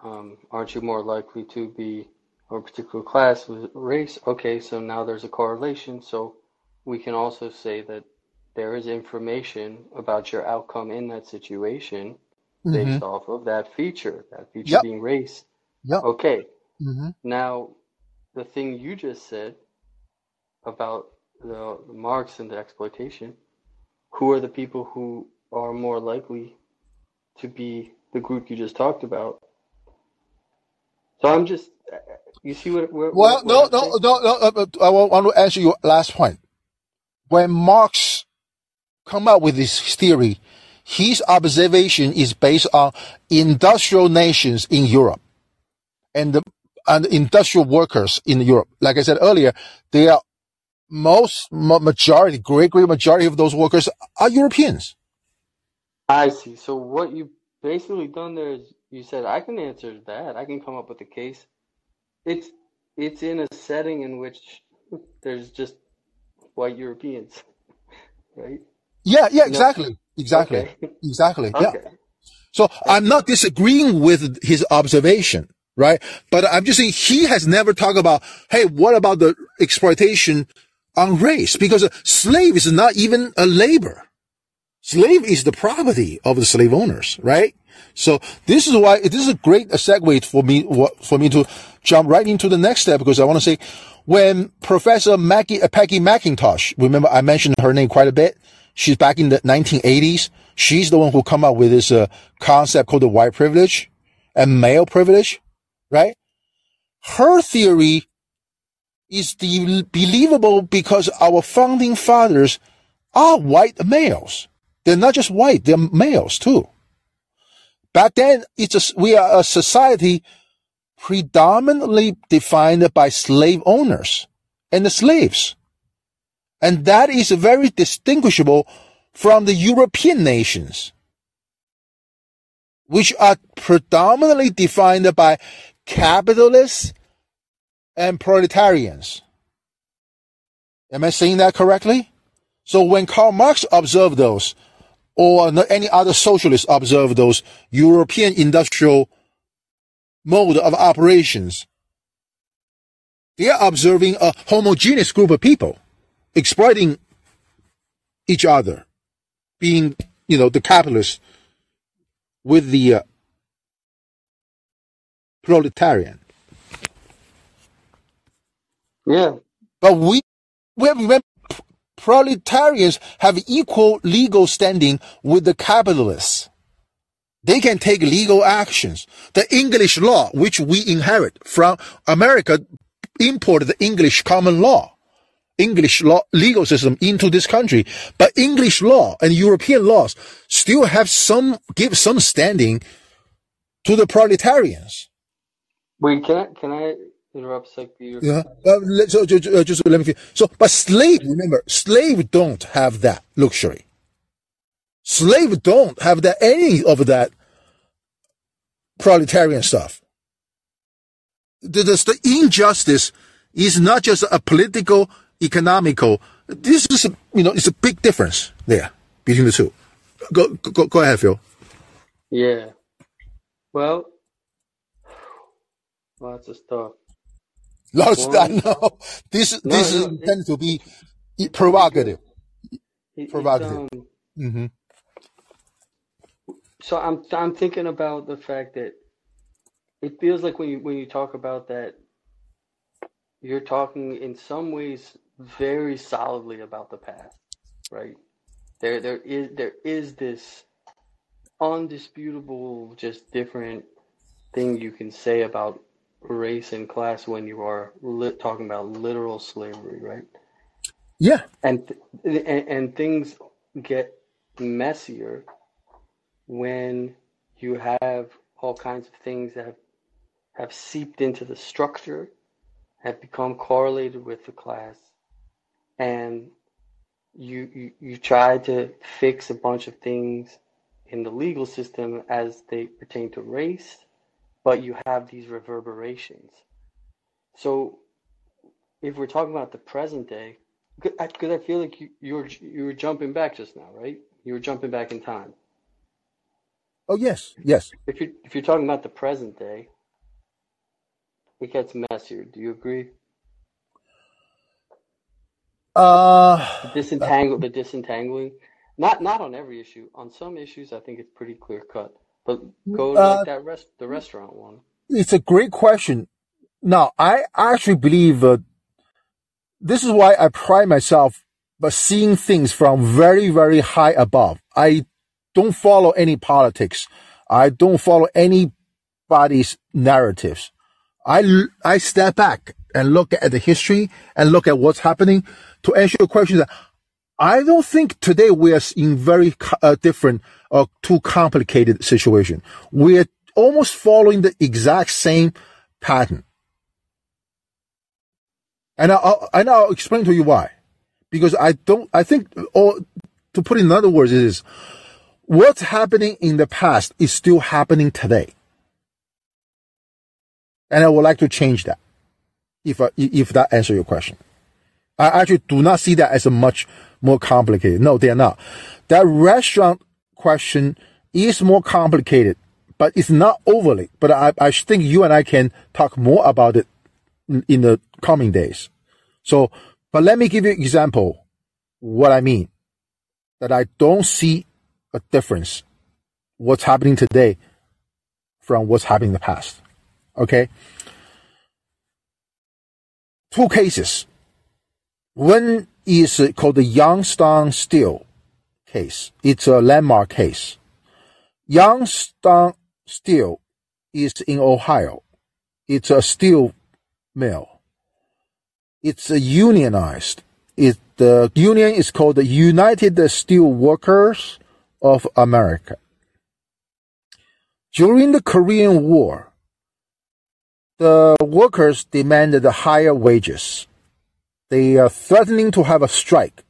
Um, aren't you more likely to be a particular class with race? Okay, so now there's a correlation. So we can also say that there is information about your outcome in that situation based off of that feature, that feature Yep. being race. Yep. Okay, hmm now the thing you just said about the, the Marx and the exploitation, who are the people who are more likely to be the group you just talked about? So I'm just, you see what what Well, what, no, no, no, no. uh, uh, I want to answer your last point. When Marx come up with this theory, his observation is based on industrial nations in Europe and the and industrial workers in Europe. Like I said earlier, they are most ma- majority, great great majority of those workers are Europeans. I see. So what you basically done there is you said I can answer that. I can come up with a case. It's it's in a setting in which there's just white Europeans, <laughs> right? Yeah, yeah, exactly, exactly, Okay. exactly. Yeah. Okay. So I'm not disagreeing with his observation, right? But I'm just saying he has never talked about, hey, what about the exploitation on race? Because a slave is not even a labor. Slave is the property of the slave owners, right? So this is why this is a great segue for me for me to jump right into the next step because I want to say when Professor Maggie, uh, Peggy McIntosh, remember I mentioned her name quite a bit. She's back in the 1980s. She's the one who come up with this uh, concept called the white privilege and male privilege, right? Her theory is believable because our founding fathers are white males. They're not just white, they're males too. Back then, it's a, we are a society predominantly defined by slave owners and the slaves. And that is very distinguishable from the European nations, which are predominantly defined by capitalists and proletarians. Am I saying that correctly? So when Karl Marx observed those, or any other socialist observed those European industrial mode of operations, they are observing a homogeneous group of people exploiting each other, being, you know, the capitalists with the uh, proletarian. Yeah. But we, we have remember proletarians have equal legal standing with the capitalists. They can take legal actions. The English law, which we inherit from America, imported the English common law, English law legal system into this country. But English law and European laws still have some, give some standing to the proletarians. Wait, can I, can I interrupt a Yeah. Uh, so, just, uh, just let me. Finish. So, but slave, remember, slave don't have that luxury. Slave don't have that any of that proletarian stuff. The, the, the injustice is not just a political, economical. This is, a, you know, it's a big difference there between the two. Go, go, go ahead, Phil. Yeah. Well, lots of stuff. Lots of stuff. No, this <laughs> No, this is no, intended to be provocative. It- Provocative. um, hmm So I'm I'm thinking about the fact that it feels like when you when you talk about that, you're talking in some ways very solidly about the past, right? There there is there is this undisputable, just different thing you can say about race and class when you are lit, talking about literal slavery, right? Yeah. And, th- and and things get messier when you have all kinds of things that have, have seeped into the structure, have become correlated with the class, and you, you you try to fix a bunch of things in the legal system as they pertain to race, but you have these reverberations. So if we're talking about the present day, because I feel like you, you were you were jumping back just now, right? You were jumping back in time. Oh yes, yes. If you if you're talking about the present day, it gets messier. Do you agree? Uh, The disentangle, the disentangling, not not on every issue. On some issues, I think it's pretty clear cut. But go to uh, like that rest the restaurant one. it's a great question. Now, I actually believe uh, this is why I pride myself by seeing things from very, very high above. I don't follow any politics. I don't follow anybody's narratives. I I step back and look at the history and look at what's happening to answer your question. That I don't think today we are in very uh, different or too complicated situation. We're almost following the exact same pattern. And I'll, and I'll explain to you why. Because I don't, I think, or to put it in other words is, what's happening in the past is still happening today. And I would like to change that. If, if that answers your question. I actually do not see that as a much more complicated. No, they are not. That restaurant question is more complicated, but it's not overly. But I, I think you and I can talk more about it in, in the coming days. So, but let me give you an example what I mean. That I don't see a difference what's happening today from what's happening in the past. Okay? Two cases. One is called the Youngstown Steel case. It's a landmark case. Youngstown Steel is in Ohio. It's a steel mill. It's unionized. It, the union is called the United Steel Workers of America. During the Korean War, the workers demanded higher wages. They are threatening to have a strike.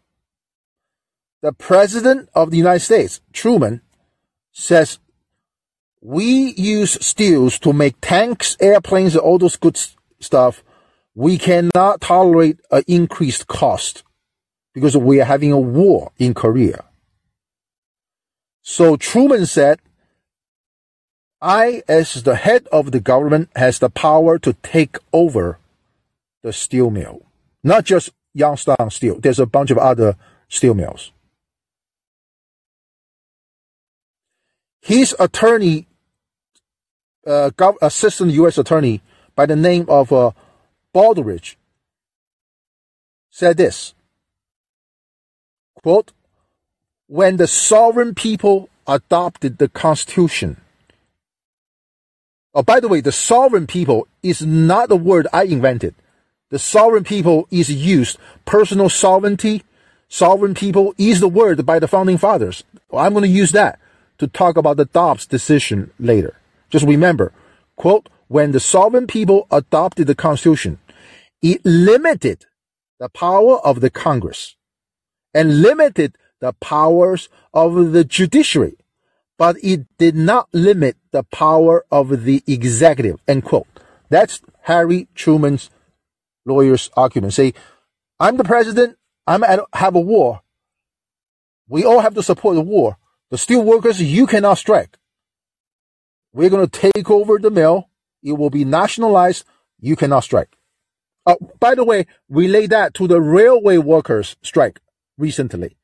The President of the United States, Truman, says, we use steels to make tanks, airplanes, and all those good stuff. We cannot tolerate an increased cost because we are having a war in Korea. So Truman said, I, as the head of the government, has the power to take over the steel mill. Not just Youngstown Steel. There's a bunch of other steel mills. His attorney, uh, assistant U.S. attorney by the name of uh, Baldridge, said this. quote, when the sovereign people adopted the Constitution. Oh, by the way, the sovereign people is not a word I invented. The sovereign people is used. Personal sovereignty, sovereign people is the word by the founding fathers. I'm going to use that to talk about the Dobbs decision later. Just remember, quote, when the sovereign people adopted the Constitution, it limited the power of the Congress and limited the powers of the judiciary, but it did not limit the power of the executive, end quote. That's Harry Truman's lawyer's argument. Say, I'm the president. I'm at, have a war. We all have to support the war. The steel workers, you cannot strike. We're going to take over the mill. It will be nationalized. You cannot strike. Oh, by the way, relate that to the railway workers strike recently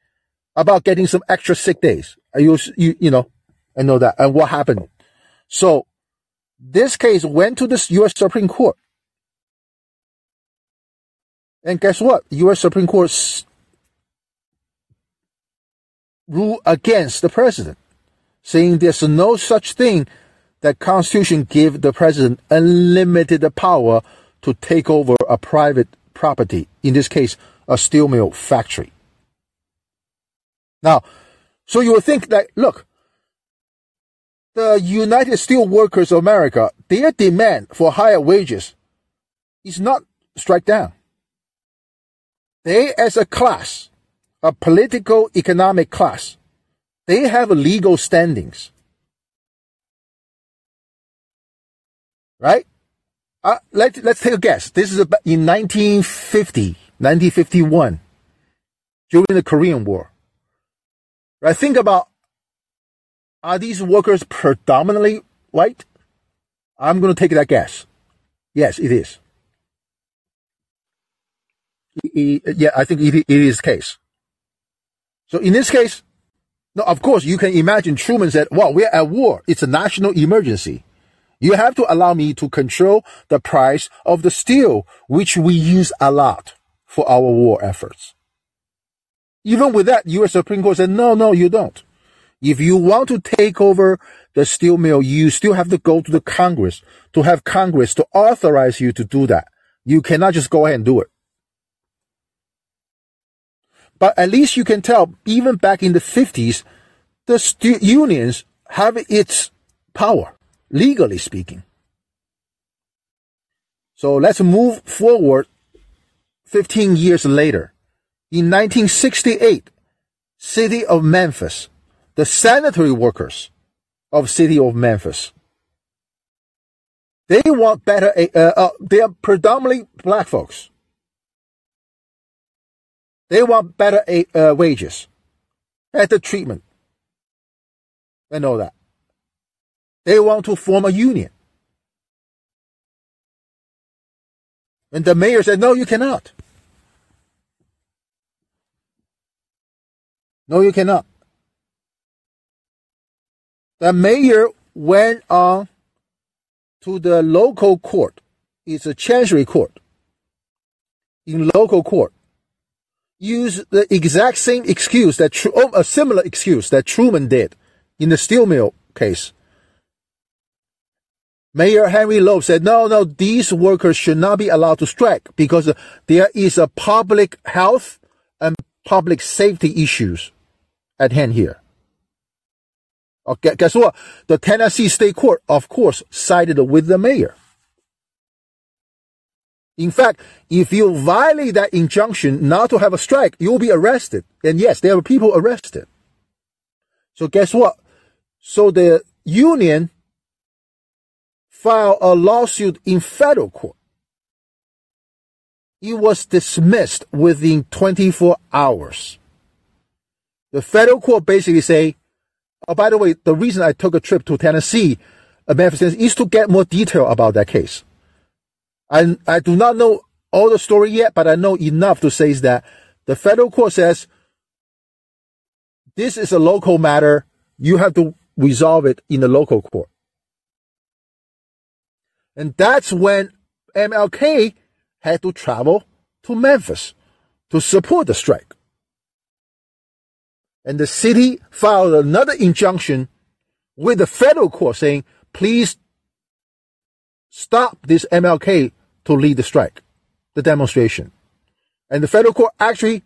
about getting some extra sick days. You, you, you know, I know that. And what happened? So this case went to the U.S. Supreme Court. And guess what? U.S. Supreme Court ruled against the president, saying there's no such thing that Constitution give the president unlimited power to take over a private property, in this case, a steel mill factory. Now, so you would think that, look, the United Steel Workers of America, their demand for higher wages is not strike down. They, as a class, a political economic class, they have legal standings. Right? Uh, let, let's take a guess. This is about in 1950, 1951, during the Korean War. Right? Think about are these workers predominantly white? I'm going to take that guess. Yes, it is. Yeah, I think it, is the case. So in this case, no, of course, you can imagine Truman said, well, we're at war. It's a national emergency. You have to allow me to control the price of the steel, which we use a lot for our war efforts. Even with that, U.S. Supreme Court said, no, no, you don't. If you want to take over the steel mill, you still have to go to the Congress to have Congress to authorize you to do that. You cannot just go ahead and do it. But at least you can tell, even back in the 50s, the stu- unions have its power, legally speaking. So let's move forward 15 years later. In 1968, city of Memphis, the sanitary workers of city of Memphis, they want better, uh, uh, they are predominantly black folks. They want better uh, wages, better treatment, and all that. They want to form a union. And the mayor said, no, you cannot. No, you cannot. The mayor went on to the local court. It's a chancery court. In local court, use the exact same excuse that oh, a similar excuse that Truman did in the steel mill case. Mayor Henry Loeb said, no, no, these workers should not be allowed to strike because there is a public health and public safety issues at hand here. Okay, guess what? The Tennessee State Court, of course, sided with the mayor. In fact, if you violate that injunction not to have a strike, you'll be arrested. And yes, there were people arrested. So guess what? So the union filed a lawsuit in federal court. It was dismissed within 24 hours. The federal court basically say, oh, by the way, the reason I took a trip to Tennessee, Memphis, is to get more detail about that case. I, I do not know all the story yet, but I know enough to say that the federal court says this is a local matter. You have to resolve it in the local court. And that's when MLK had to travel to Memphis to support the strike. And the city filed another injunction with the federal court saying, please stop this MLK to lead the strike, the demonstration. And the federal court actually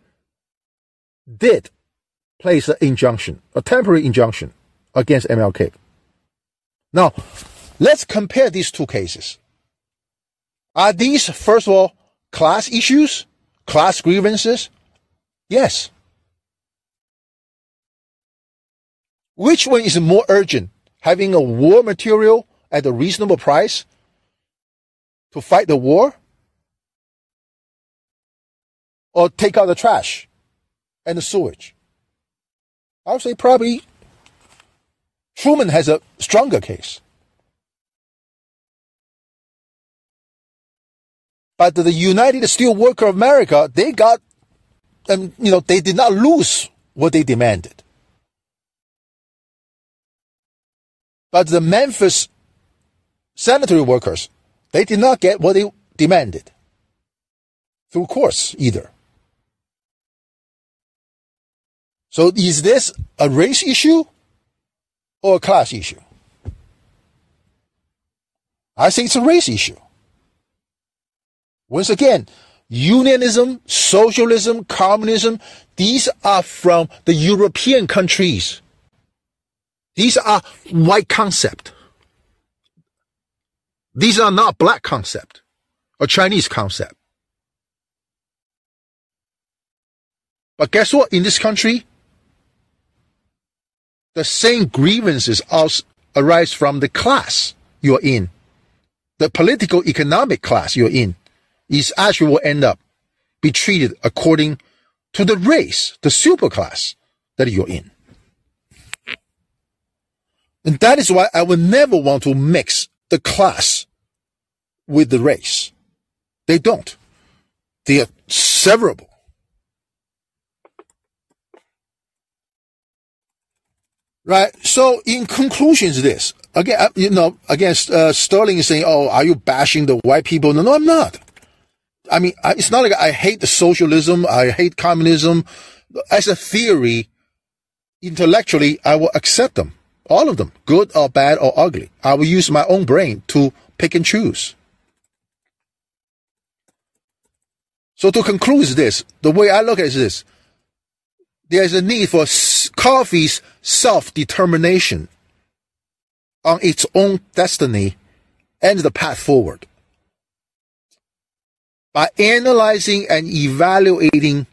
did place an injunction, a temporary injunction against MLK. Now, let's compare these two cases. Are these, first of all, class issues, class grievances? Yes. Which one is more urgent? Having a war material at a reasonable price to fight the war? Or take out the trash and the sewage? I would say probably Truman has a stronger case. But the United Steelworker of America, they got, um, you know, they did not lose what they demanded. But the Memphis sanitary workers, they did not get what they demanded through courts either. So is this a race issue or a class issue? I say it's a race issue. Once again, unionism, socialism, communism, these are from the European countries. These are white concept. These are not black concept or Chinese concept. But guess what? In this country, the same grievances arise from the class you're in. The political economic class you're in is actually will end up be treated according to the race, the superclass that you're in. And that is why I would never want to mix the class with the race. They don't. They are severable. Right. So in conclusion is this. Again, uh, you know, against uh, Sterling is saying, "Oh, are you bashing the white people?" No, no, I'm not. I mean, it's not like I hate the socialism. I hate communism. As a theory, intellectually, I will accept them. All of them, good or bad or ugly. I will use my own brain to pick and choose. So to conclude is this, the way I look at it is this. There is a need for coffee's self-determination on its own destiny and the path forward. By analyzing and evaluating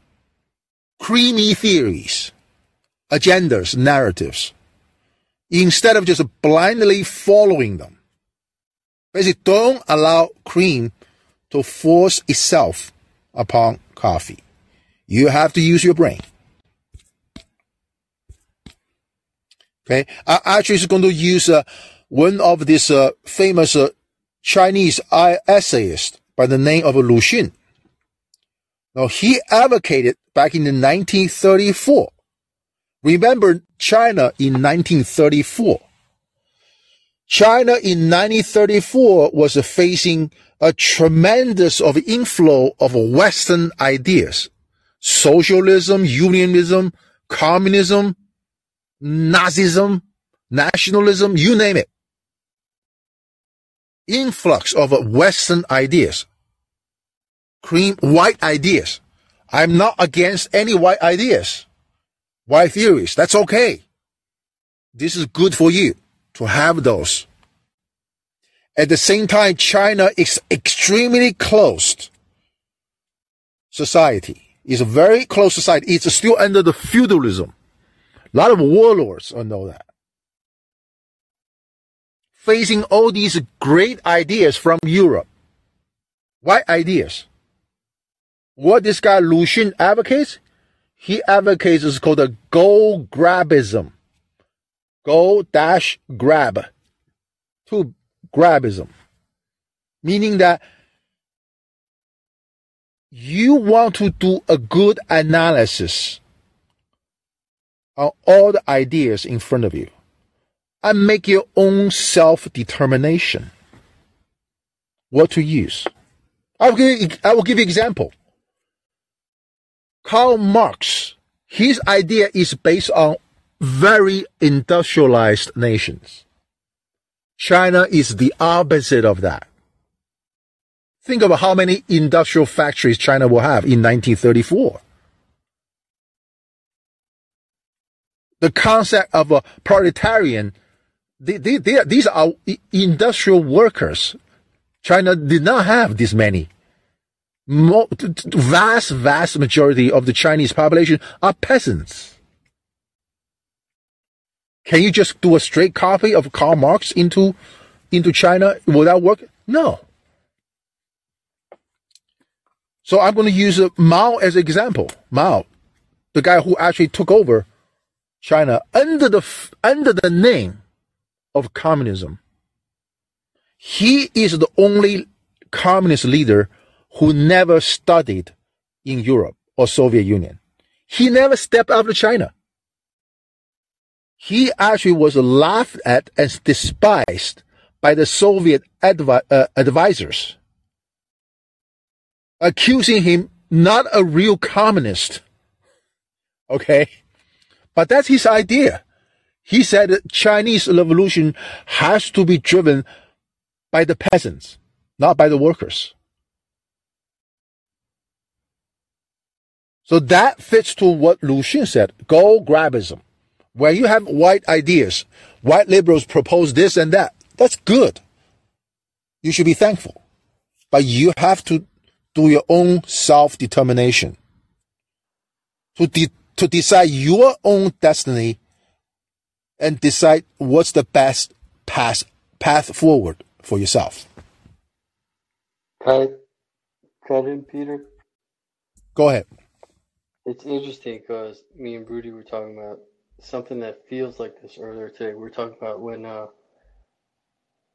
creamy theories, agendas, narratives, instead of just blindly following them. Basically, don't allow cream to force itself upon coffee. You have to use your brain. Okay, I actually is going to use uh, one of these uh, famous uh, Chinese essayist by the name of Lu Xun. Now, he advocated back in 1934 Remember China in 1934. China in 1934 was facing a tremendous of inflow of Western ideas. Socialism, unionism, communism, Nazism, nationalism, you name it. Influx of Western ideas. Cream white ideas. I'm not against any white ideas. Why theories? That's okay. This is good for you to have those. At the same time, China is extremely closed society. It's a very close society. It's still under the feudalism. A lot of warlords know that. Facing all these great ideas from Europe. Why ideas? What this guy Lu Xun advocates? he advocates is called a gold grabism. Gold dash grab. To grabism. Meaning that you want to do a good analysis on all the ideas in front of you and make your own self determination what to use. I will give you, I will give you example. Karl Marx His idea is based on very industrialized nations. China is the opposite of that. Think about how many industrial factories China will have in 1934. The concept of a proletarian, they, they, they, these are industrial workers. China did not have this many. Mo- vast, vast majority of the Chinese population are peasants. Can you just do a straight copy of Karl Marx into, into China Will that work? No. So I'm going to use Mao as an example. Mao, the guy who actually took over China under the under the name of communism. He is the only communist leader who never studied in Europe or Soviet Union. He never stepped out of China. He actually was laughed at and despised by the Soviet advi- uh, advisors accusing him not a real communist. Okay. But that's his idea. He said Chinese revolution has to be driven by the peasants, not by the workers. So that fits to what Lu Xun said, go grabism. When you have white ideas, white liberals propose this and that, that's good. You should be thankful. But you have to do your own self-determination. To, de- to decide your own destiny and decide what's the best path, path forward for yourself. Cut, cut in, Peter. Go ahead. It's interesting because me and Rudy were talking about something that feels like this earlier today. We are talking about when uh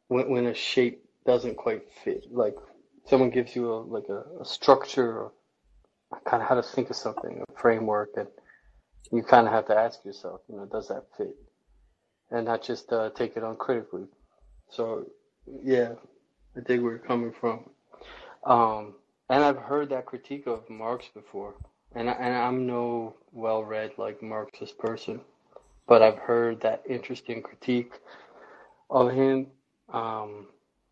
when when a shape doesn't quite fit, like someone gives you a like a, a structure kind of how to think of something, a framework, and you kind of have to ask yourself, you know, does that fit? And not just uh, take it uncritically. So, yeah, I dig where you're coming from. Um, and I've heard that critique of Marx before, and I, and I'm no well-read like Marxist person, but I've heard that interesting critique of him. Um,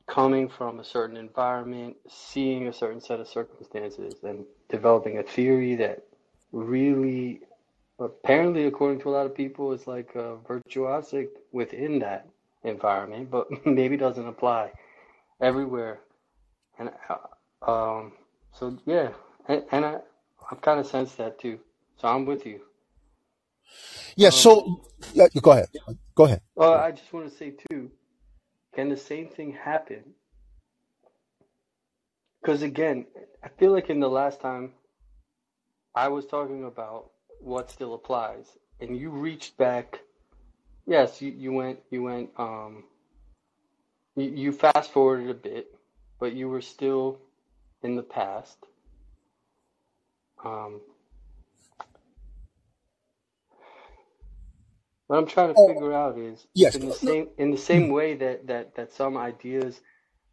coming from a certain environment, seeing a certain set of circumstances, and developing a theory that really, apparently, according to a lot of people, is like a virtuosic within that environment, but <laughs> maybe doesn't apply everywhere. And uh, um, so, yeah, and, and I, I've kind of sensed that too. So I'm with you. Yeah. Um, so, yeah, go ahead. Go ahead. Well, I just want to say too can the same thing happen? Because again, I feel like in the last time I was talking about what still applies, and you reached back. Yes, you, you went you went um you, you fast forwarded a bit, but you were still in the past. Um, What I'm trying to oh, figure out is yes. in the same in the same way that, that, that some ideas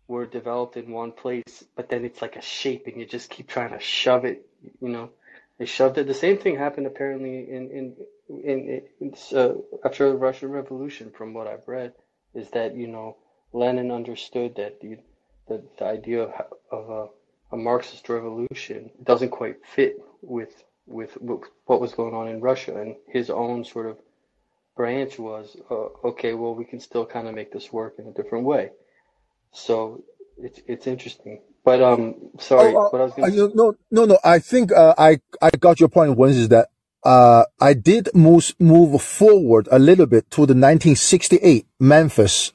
were developed in one place, but then it's like a shape and you just keep trying to shove it, you know. They shoved it. The same thing happened apparently in in in, in uh, after the Russian Revolution, from what I've read, is that you know Lenin understood that the the, the idea of, of a, a Marxist revolution doesn't quite fit with with what was going on in Russia and his own sort of branch was, uh, okay, well, we can still kind of make this work in a different way. So it's it's interesting. But um, sorry, oh, uh, what I was going to uh, no no no. I think uh, I I got your point. Once is that uh, I did move move forward a little bit to the 1968 Memphis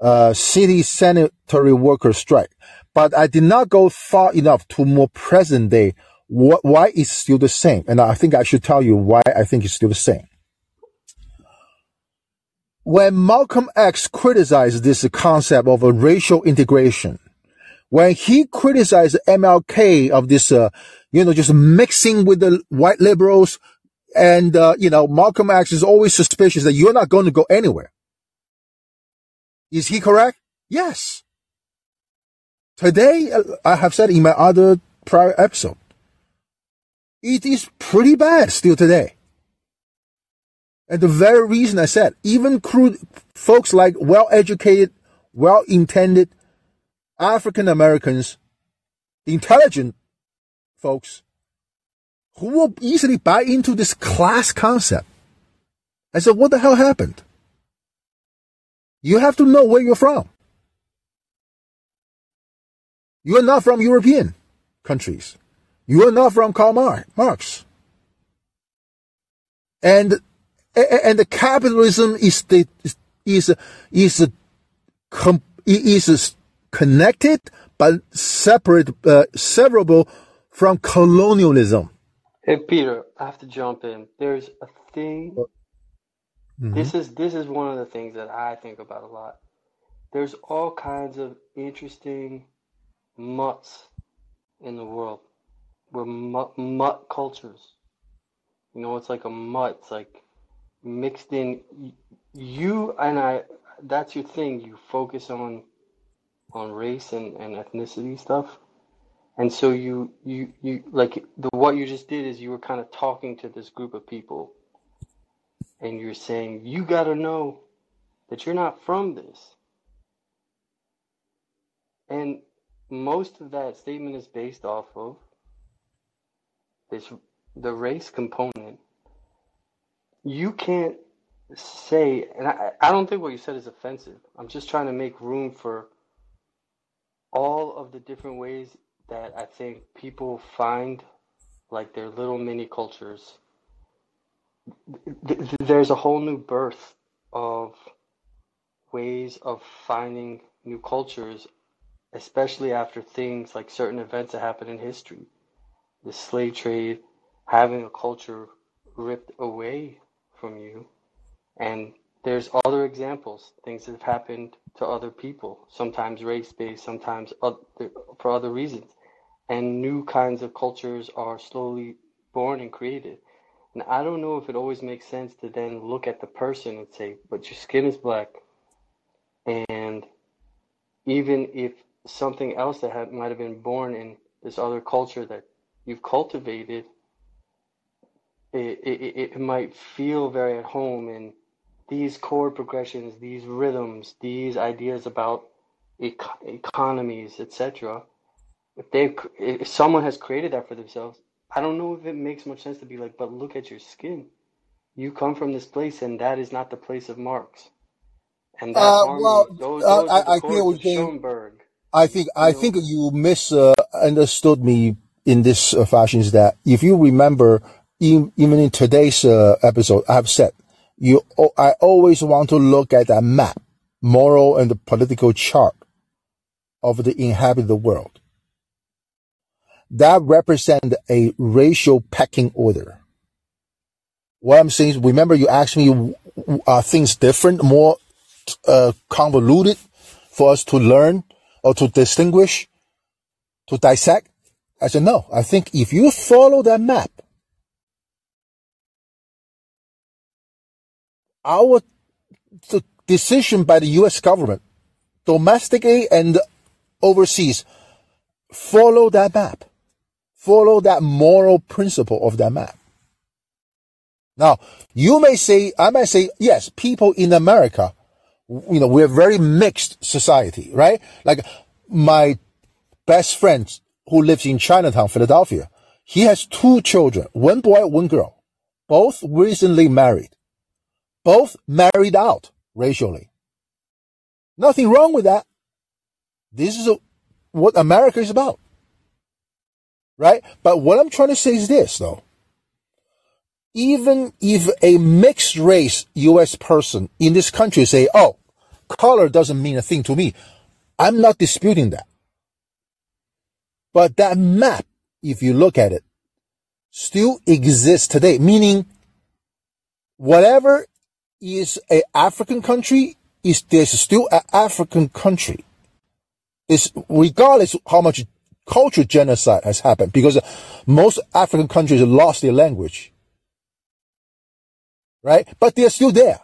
uh, city sanitary worker strike, but I did not go far enough to more present day. What, why it's still the same? And I think I should tell you why I think it's still the same when Malcolm X criticized this concept of racial integration, when he criticized MLK of this, uh, you know, just mixing with the white liberals, and uh, you know, Malcolm X is always suspicious that you're not going to go anywhere. Is he correct? Yes. Today, uh, I have said in my other prior episode, It is pretty bad still today. And the very reason I said, even crude folks like well-educated, well-intended African Americans, intelligent folks, who will easily buy into this class concept. I said, what the hell happened? You have to know where you're from. You are not from European countries. You are not from Karl Marx. And and the capitalism is the is is is, is connected but separate uh, severable from colonialism. Hey Peter, I have to jump in. There's a thing. Mm-hmm. This is this is one of the things that I think about a lot. There's all kinds of interesting mutts in the world. We're mutt, mutt cultures. You know, it's like a mutt. It's like mixed in. You and I. That's your thing. You focus on on race and, and ethnicity stuff. And so you you you like the what you just did is you were kind of talking to this group of people and you're saying you got to know that you're not from this. And most of that statement is based off of this the race component. You can't say, and I, I don't think what you said is offensive. I'm just trying to make room for all of the different ways that I think people find like their little mini cultures. There's a whole new birth of ways of finding new cultures especially after things like certain events that happen in history, the slave trade, having a culture ripped away from you. And there's other examples, things that have happened to other people, sometimes race based, sometimes other, for other reasons. And new kinds of cultures are slowly born and created. And I don't know if it always makes sense to then look at the person and say, but your skin is black. And even if something else that might have been born in this other culture that you've cultivated, it, it, it might feel very at home in these chord progressions, these rhythms, these ideas about economies, etc. If they, if someone has created that for themselves, I don't know if it makes much sense to be like, but look at your skin. You come from this place, and that is not the place of Marx. And that uh, harmony, well, those, those uh, I, I what Schoenberg. I think I think you misunderstood uh, me in this uh, fashion. Is that if you remember, even in today's uh, episode, I have said you. I always want to look at a map, moral and political chart of the inhabited world. That represent a racial pecking order. What I'm saying is, remember you asked me, are things different, more uh, convoluted for us to learn? or to distinguish, to dissect? I said, no. I think if you follow that map, our decision by the U.S. government, domestically and overseas, follow that map, follow that moral principle of that map. Now, you may say, I might say, yes, people in America you know, we're a very mixed society, right? Like my best friend who lives in Chinatown, Philadelphia, he has two children, one boy, one girl, both recently married, both married out racially. Nothing wrong with that. This is a, what America is about. Right? But what I'm trying to say is this though. Even if a mixed race US person in this country say, oh, color doesn't mean a thing to me. I'm not disputing that. But that map, if you look at it, still exists today, meaning whatever is a African country is there's still an African country. It's regardless how much cultural genocide has happened because most African countries lost their language. Right? But they're still there.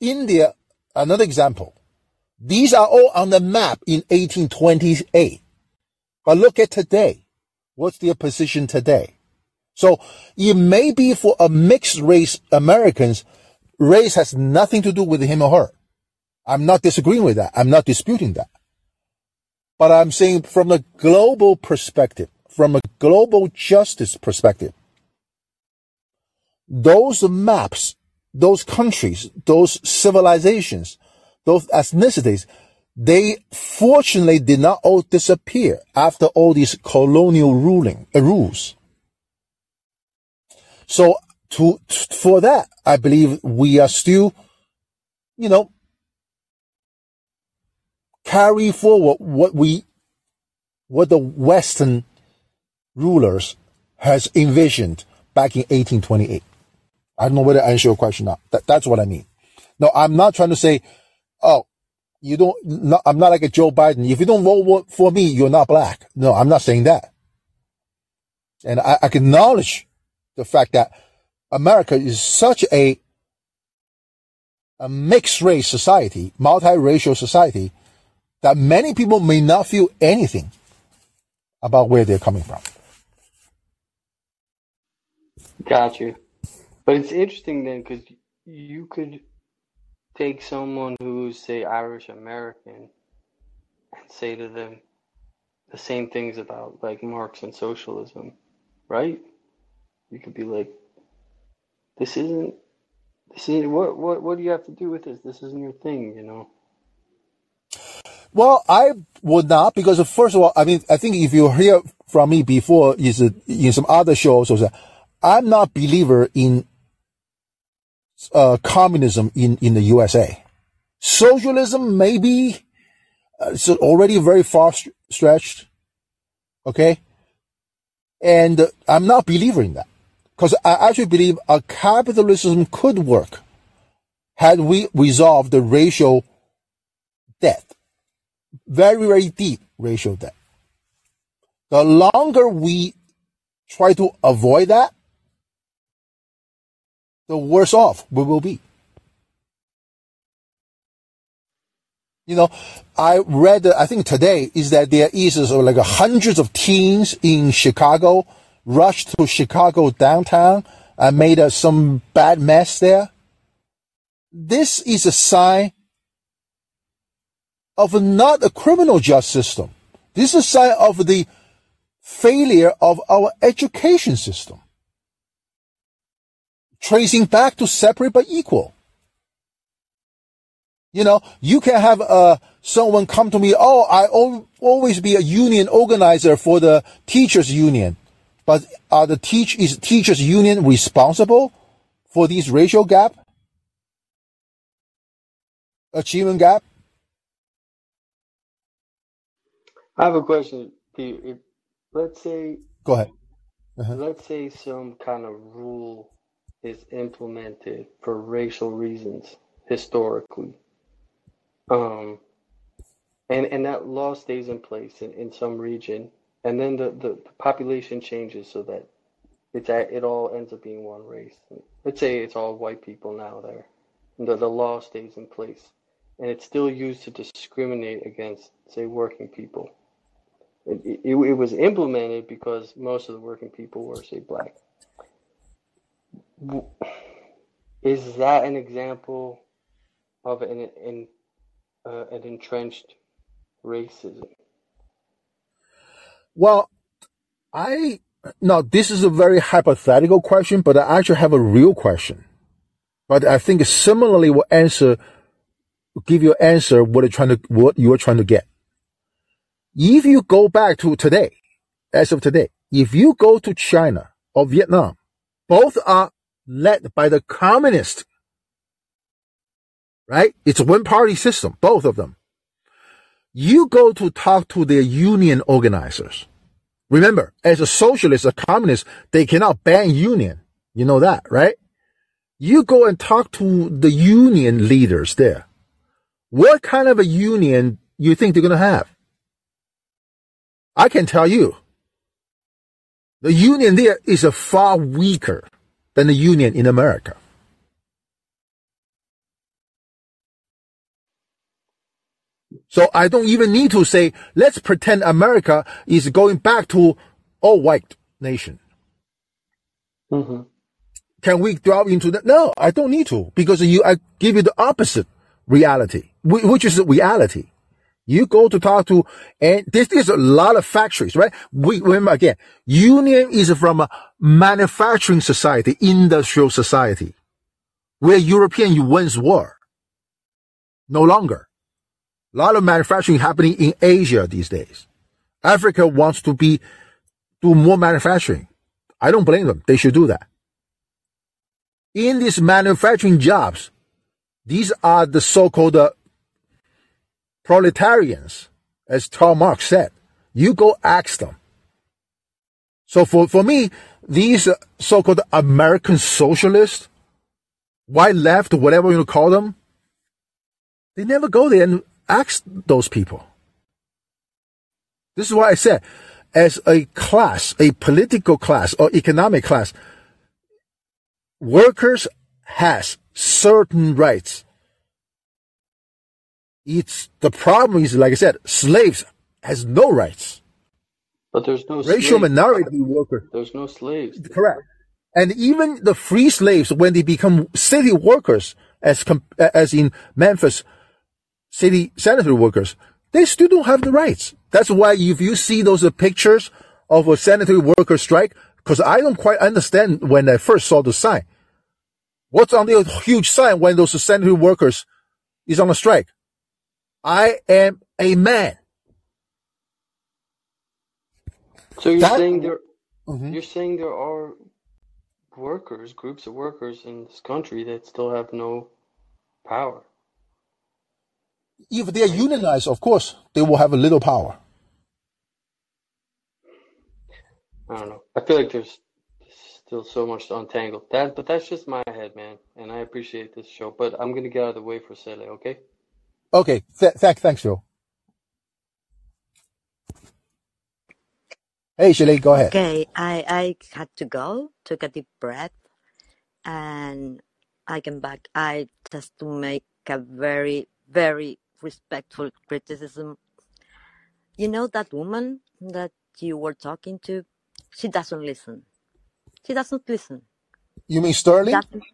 India Another example. These are all on the map in 1828. But look at today. What's their position today? So it may be for a mixed race Americans, race has nothing to do with him or her. I'm not disagreeing with that. I'm not disputing that. But I'm saying from a global perspective, from a global justice perspective, those maps, those countries, those civilizations, those ethnicities, they fortunately did not all disappear after all these colonial ruling uh, rules. So to, for that, I believe we are still, you know, carry forward what we, what the Western rulers has envisioned back in 1828. I don't know whether I answer your question now. That, that's what I mean. No, I'm not trying to say, oh, you don't, I'm not like a Joe Biden. If you don't vote for me, you're not black. No, I'm not saying that. And I, I acknowledge the fact that America is such a, a mixed race society, multiracial society, that many people may not feel anything about where they're coming from. Got you. But it's interesting then because you could take someone who's, say, Irish American and say to them the same things about like Marx and socialism, right? You could be like, this isn't, this is what, what, what do you have to do with this? This isn't your thing, you know? Well, I would not because first of all, I mean, I think if you hear from me before is in some other shows, I'm not believer in uh, communism in, in the USA. Socialism maybe uh, it's already very far st- stretched. Okay. And uh, I'm not believer in that because I actually believe a capitalism could work had we resolved the racial debt, very, very deep racial debt. The longer we try to avoid that, the worse off we will be. You know, I read, I think today is that there is like hundreds of teens in Chicago rushed to Chicago downtown and made uh, some bad mess there. This is a sign of not a criminal justice system. This is a sign of the failure of our education system tracing back to separate but equal. You know, you can have uh, someone come to me, oh, I always be a union organizer for the teachers union. But are the teach is teachers union responsible for this racial gap? Achievement gap? I have a question. If, let's say, go ahead. Uh-huh. Let's say some kind of rule is implemented for racial reasons historically. Um, and, and that law stays in place in, in some region. And then the, the, the population changes so that it's at, it all ends up being one race. Let's say it's all white people now there. The, the law stays in place. And it's still used to discriminate against, say, working people. It, it, it was implemented because most of the working people were, say, black. Is that an example of an an, uh, an entrenched racism? Well, I no, this is a very hypothetical question, but I actually have a real question. But I think similarly will answer, give you an answer what you're trying to what you're trying to get. If you go back to today, as of today, if you go to China or Vietnam, both are led by the communist. Right? It's a one party system, both of them. You go to talk to the union organizers. Remember, as a socialist, a communist, they cannot ban union. You know that, right? You go and talk to the union leaders there. What kind of a union you think they're going to have? I can tell you. The union there is a far weaker than the union in America. So I don't even need to say, let's pretend America is going back to all white nation. Mm-hmm. Can we delve into that? No, I don't need to because you, I give you the opposite reality, which is reality. You go to talk to, and this is a lot of factories, right? We remember again, union is from a manufacturing society, industrial society, where European once were. No longer. A lot of manufacturing happening in Asia these days. Africa wants to be, do more manufacturing. I don't blame them. They should do that. In these manufacturing jobs, these are the so-called uh, proletarians, as Karl Marx said. You go ask them. So for, for me, these uh, so-called American socialists, white left, whatever you call them, they never go there and ask those people. This is why I said, as a class, a political class or economic class, workers has certain rights. It's the problem is, like I said, slaves has no rights. But there's no racial slaves. minority worker. There's no slaves. Correct. And even the free slaves, when they become city workers, as as in Memphis, city sanitary workers, they still don't have the rights. That's why if you see those pictures of a sanitary worker strike, because I don't quite understand when I first saw the sign. What's on the huge sign when those sanitary workers is on a strike? I am a man. So you're that, saying there, mm-hmm. you're saying there are workers, groups of workers in this country that still have no power. If they are unionized, of course, they will have a little power. I don't know. I feel like there's still so much to untangle. That, but that's just my head, man. And I appreciate this show, but I'm gonna get out of the way for Sele, okay? Okay. Th- th- thanks, Joe. Hey, Shelly, go ahead. Okay, I I had to go, took a deep breath, and I came back. I just to make a very very respectful criticism. You know that woman that you were talking to? She doesn't listen. She doesn't listen. You mean Sterling? Doesn't,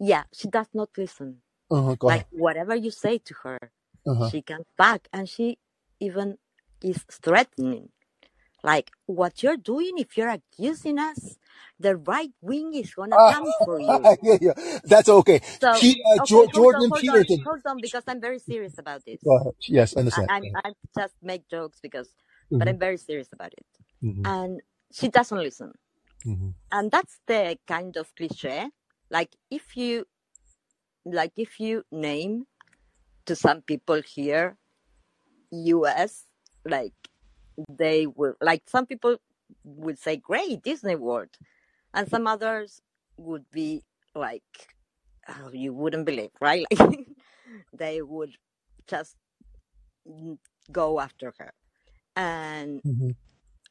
yeah, she does not listen. Uh-huh, like whatever you say to her, Uh-huh. she comes back and she even is threatening. Like what you're doing, if you're accusing us, the right wing is gonna Ah, come for <laughs> you. yeah, yeah. That's okay. So He, uh, okay, Jor- hold on, Jordan hold on, Peterson. hold on, because I'm very serious about this. Go ahead. Yes, I, understand. I'm I just make jokes because, but Mm-hmm. I'm very serious about it. Mm-hmm. And she doesn't listen. Mm-hmm. And that's the kind of cliche. Like if you, like if you name to some people here, U.S. like they will like some people would say great Disney World, and some others would be like oh, you wouldn't believe, right? <laughs> Like they would just go after her, and Mm-hmm.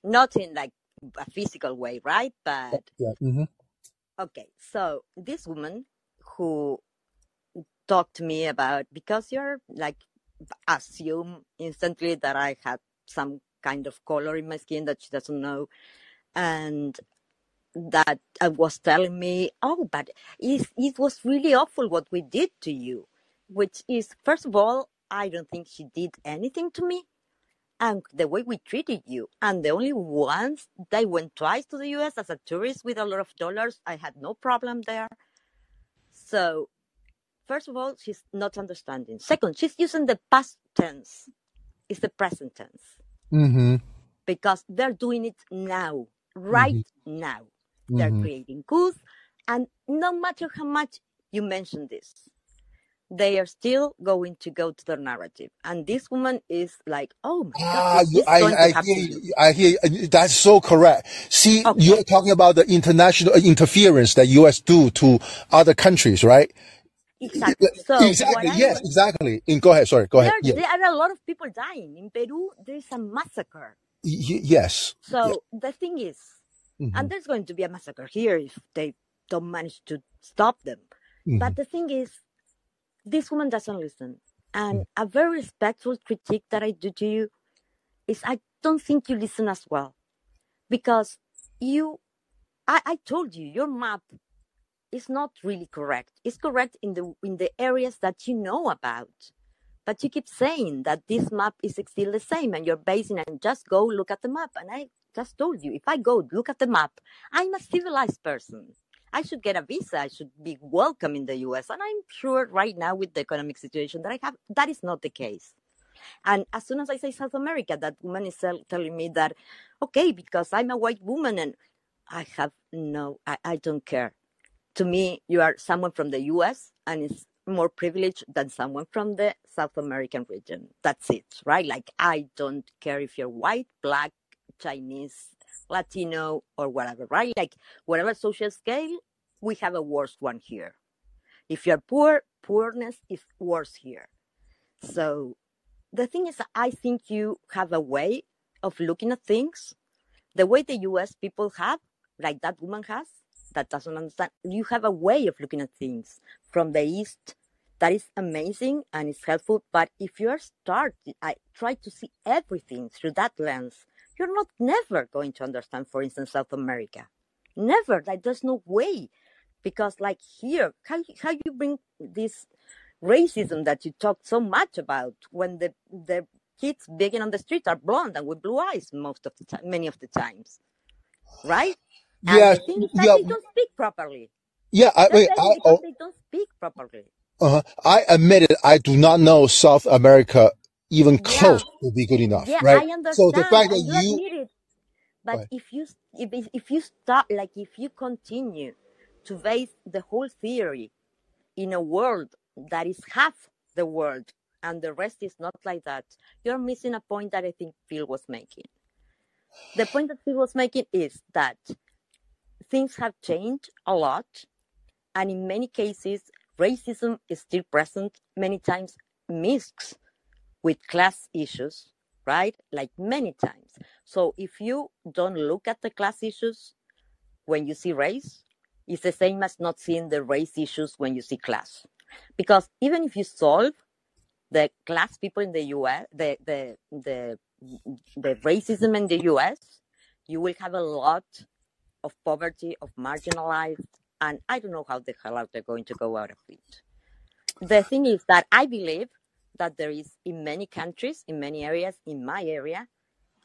not in like a physical way, right? But Yeah. Mm-hmm. okay, so this woman who talked to me about because you're like assume instantly that I had some kind of color in my skin that she doesn't know, and that I was telling me, oh, but it, it was really awful what we did to you, which is, first of all, I don't think she did anything to me. And the way we treated you, and the only ones they went twice to the US as a tourist with a lot of dollars, I had no problem there. So, first of all, she's not understanding. Second, she's using the past tense, it's the present tense Mm-hmm. because they're doing it now, right now. They're Mm-hmm. creating goods, and no matter how much you mention this, they are still going to go to their narrative. And this woman is like, oh my God, Ah, I, I hear, to you. you- I hear. That's so correct. See, Okay. you're talking about the international interference that U.S. do to other countries, right? Exactly. So Exactly. Yes. was, Exactly. In, go ahead. Sorry. Go ahead. there, Yeah. there are a lot of people dying. In Peru, there is a massacre. Y- yes. Yeah. So the thing is, Mm-hmm. and there's going to be a massacre here if they don't manage to stop them. Mm-hmm. But the thing is, this woman doesn't listen. And a very respectful critique that I do to you is I don't think you listen as well because you I, I told you your map is not really correct. It's correct in the in the areas that you know about. But you keep saying that this map is still the same and you're basing and just go look at the map. And I just told you, if I go look at the map, I'm a civilized person. I should get a visa. I should be welcome in the US. And I'm sure right now with the economic situation that I have, that is not the case. And as soon as I say South America, that woman is telling me that, okay, because I'm a white woman and I have no, I, I don't care. To me, you are someone from the US and it's more privileged than someone from the South American region. That's it, right? Like, I don't care if you're white, black, Chinese, Latino, or whatever, right? Like, whatever social scale, we have a worse one here. If you're poor, poorness is worse here. So the thing is, I think you have a way of looking at things the way the US people have, like that woman has, that doesn't understand. You have a way of looking at things from the East that is amazing and it's helpful. But if you are start, I try to see everything through that lens, you're not never going to understand, for instance, South America. Never. Like there's no way. Because like here, how how you bring this racism that you talk so much about when the the kids begging on the street are blonde and with blue eyes most of the time, many of the times, right? And Yeah, the thing is that yeah, they don't speak properly. yeah. I, wait, I, because oh, they don't speak properly. uh, I admit it. I do not know South America even Yeah, close to be good enough, yeah, right? I So the understand, fact that and you you, admit it. But right, if you if if if you start like if you continue to base the whole theory in a world that is half the world and the rest is not like that, you're missing a point that I think Phil was making. The point that Phil was making is that things have changed a lot, and in many cases, racism is still present, many times mixed with class issues, right? Like many times. So if you don't look at the class issues when you see race, it's the same as not seeing the race issues when you see class. Because even if you solve the class people in the US, the the the the racism in the US, you will have a lot of poverty, of marginalized, and I don't know how the hell are they going to go out of it. The thing is that I believe that there is in many countries, in many areas, in my area,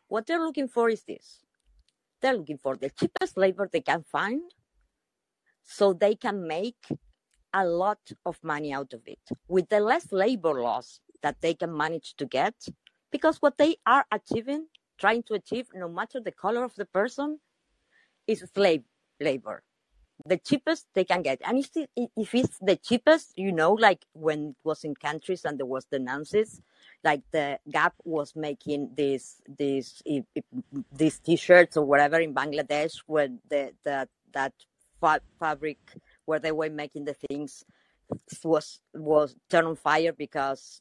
what they're looking for is this. They're looking for the cheapest labor they can find so they can make a lot of money out of it with the less labor loss that they can manage to get because what they are achieving trying to achieve no matter the color of the person is slave labor. The cheapest they can get. And if, if it's the cheapest you know like when it was in countries and there was the Nazis like the gap was making these these these t-shirts or whatever in bangladesh when the, the that fa- fabric where they were making the things was was turned on fire because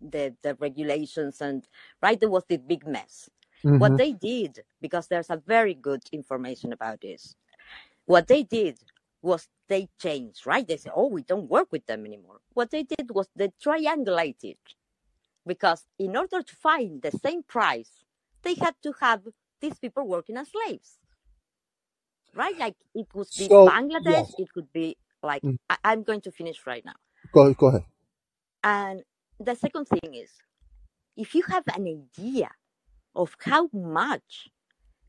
the the regulations and right there was this big mess hmm what they did because there's a very good information about this what they did was they changed right? They said oh we don't work with them anymore. What they did was they triangulated because in order to find the same price they had to have these people working as slaves right? Like it could be so yeah, bangladesh it could be like Mm. I- i'm going to finish right now. Go go ahead. and the second thing is if you have an idea of how much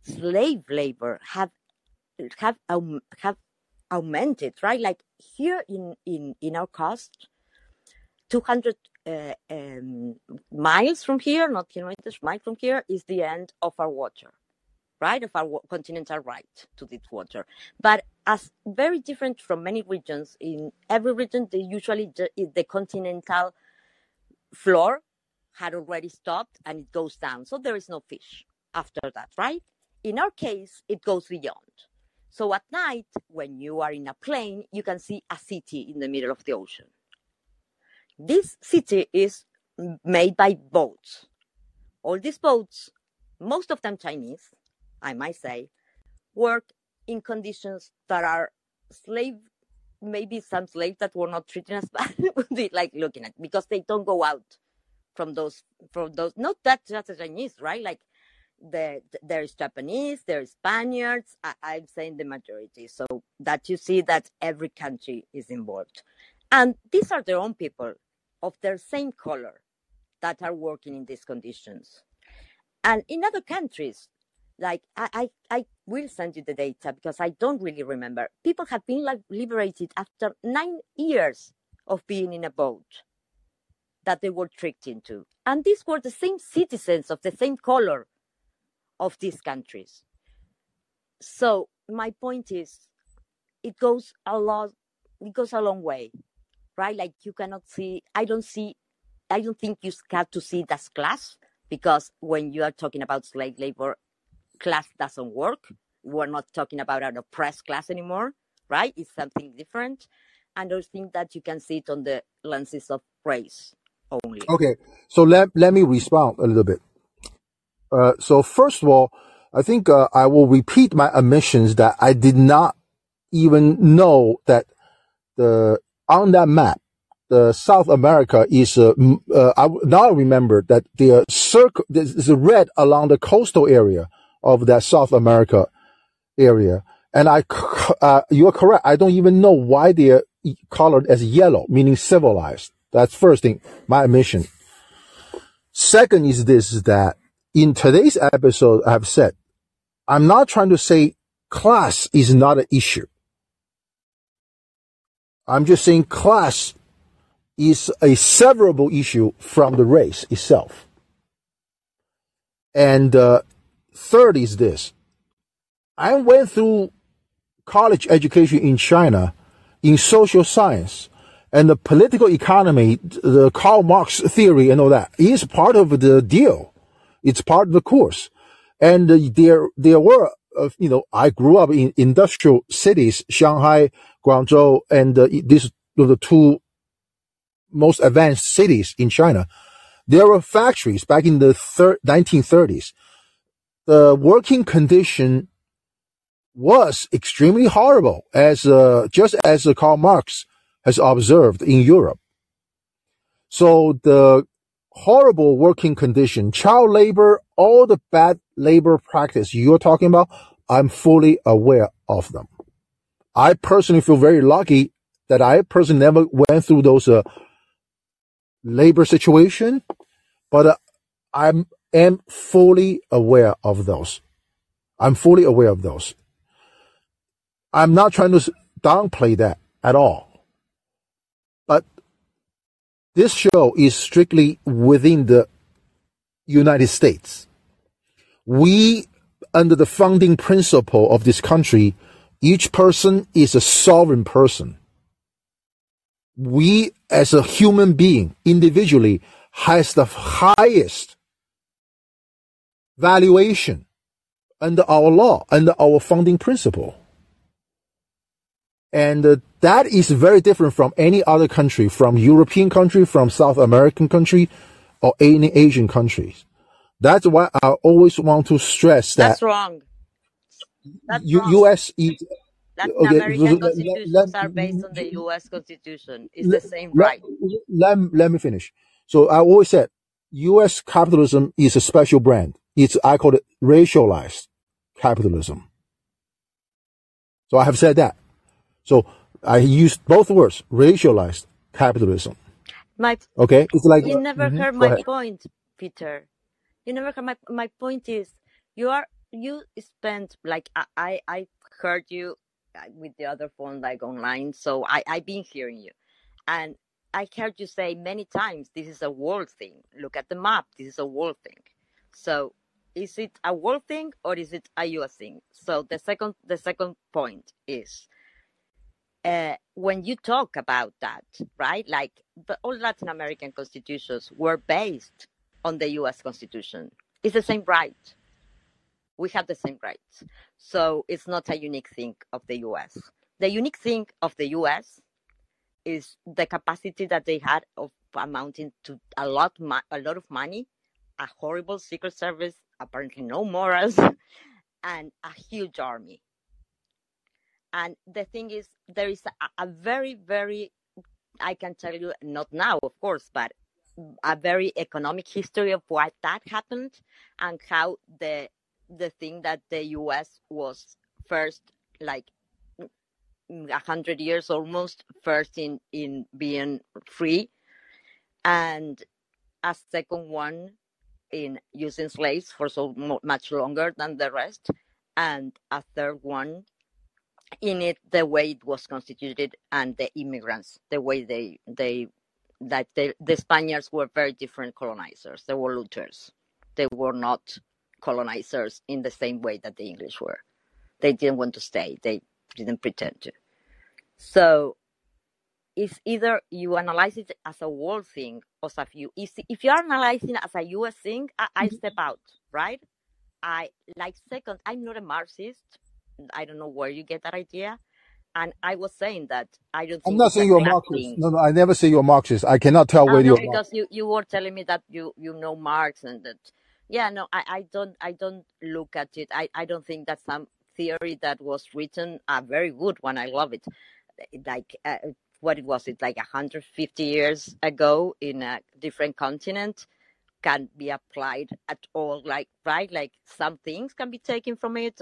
slave labor have have um, have augmented right? Like here in in in our coast 200 uh, um, miles from here not kilometers miles from here is the end of our water right? Of our continental right to this water. But as very different from many regions in every region they usually the continental floor had already stopped and it goes down. So there is no fish after that, right? In our case, it goes beyond. So at night, when you are in a plane, you can see a city in the middle of the ocean. This city is made by boats. All these boats, most of them Chinese, I might say, work in conditions that are slave, maybe some slaves that were not treated as <laughs> bad would be like looking at because they don't go out from those from those not that just Chinese, right? Like the, there's Japanese, there's Spaniards. I, I'm saying the majority, so that you see that every country is involved, and these are their own people of their same color that are working in these conditions. And in other countries, like I, I, I will send you the data because I don't really remember. People have been like liberated after nine years of being in a boat that they were tricked into. And these were the same citizens of the same color of these countries. So my point is it goes a lot it goes a long way. Right? Like you cannot see I don't see I don't think you have to see as class because when you are talking about slave labor, class doesn't work. We're not talking about an oppressed class anymore, right? It's something different. And those think that you can see it on the lenses of race only. Okay, so let let me respond a little bit. Uh, so first of all, I think uh, I will repeat my admissions that I did not even know that the on that map the South America is uh, uh, I now remember that the circle is red along the coastal area of that South America area, and I uh, you are correct. I don't even know why they are colored as yellow, meaning civilized. That's first thing, my mission. Second is this is that in today's episode, I've said I'm not trying to say class is not an issue. I'm just saying class is a severable issue from the race itself. And uh, third is this. I went through college education in China in social science and the political economy, the Karl Marx theory and all that is part of the deal. It's part of the course. And there, there were, uh, you know, I grew up in industrial cities, Shanghai, Guangzhou, and uh, these were the two most advanced cities in China. There were factories back in the thir- 1930s. The working condition was extremely horrible, as uh, just as Karl Marx has observed in Europe. So the horrible working condition, child labor, all the bad labor practice you're talking about, I'm fully aware of them. I personally feel very lucky that I personally never went through those uh, labor situation, but uh, I'm am fully aware of those. I'm fully aware of those. I'm not trying to downplay that at all. This show is strictly within the United States. We, under the founding principle of this country, each person is a sovereign person we as a human being individually has the highest valuation under our law, under our founding principle. And uh, that is very different from any other country, from European country, from South American country, or any Asian countries. That's why I always want to stress that. That's wrong. That's U- wrong. U.S. is Latin okay. American let- constitutions let- are based on the U.S. Constitution. It's let, the same let, right. let, let me finish. So I always said U.S. capitalism is a special brand. It's, I call it racialized capitalism. So I have said that. So I used both words, racialized capitalism. My, Okay. It's like, you never Mhm. heard my point, Peter. You never heard my my point is you are you spent like I I, I heard you uh, with the other phone like online, so I I've been hearing you, and I heard you say many times this is a world thing. Look at the map. This is a world thing. So is it a world thing or is it a US thing? So the second the second point is uh, when you talk about that, right? Like the all Latin American constitutions were based on the U.S. Constitution. It's the same right. We have the same rights. So it's not a unique thing of the U.S. The unique thing of the U.S. is the capacity that they had of amounting to a lot, a lot of money, a horrible secret service, apparently no morals, <laughs> and a huge army. And the thing is, there is a, a very, very, I can tell you, not now, of course, but a very economic history of why that happened and how the the thing that the US was first like a hundred years almost first in in being free. And a second one in using slaves for so much longer than the rest. And a third one in it the way it was constituted and the immigrants the way they they that they, the spaniards were very different colonizers. They were looters they were not colonizers in the same way that the english were. They didn't want to stay. They didn't pretend to. So it's either you analyze it as a world thing or as a you if, if you're analyzing as a us thing I, I mm-hmm. step out right? I like second i'm not a marxist I don't know where you get that idea. And I was saying that I don't. I'm not saying you're Marxist. No, no, I never say you're Marxist. I cannot tell where you're. Because you, you were telling me that you you know Marx and that. Yeah, no, I, I don't I don't look at it. I, I don't think that some theory that was written a very good one. I love it. Like uh, what it was it like 150 years ago in a different continent can be applied at all like right like some things can be taken from it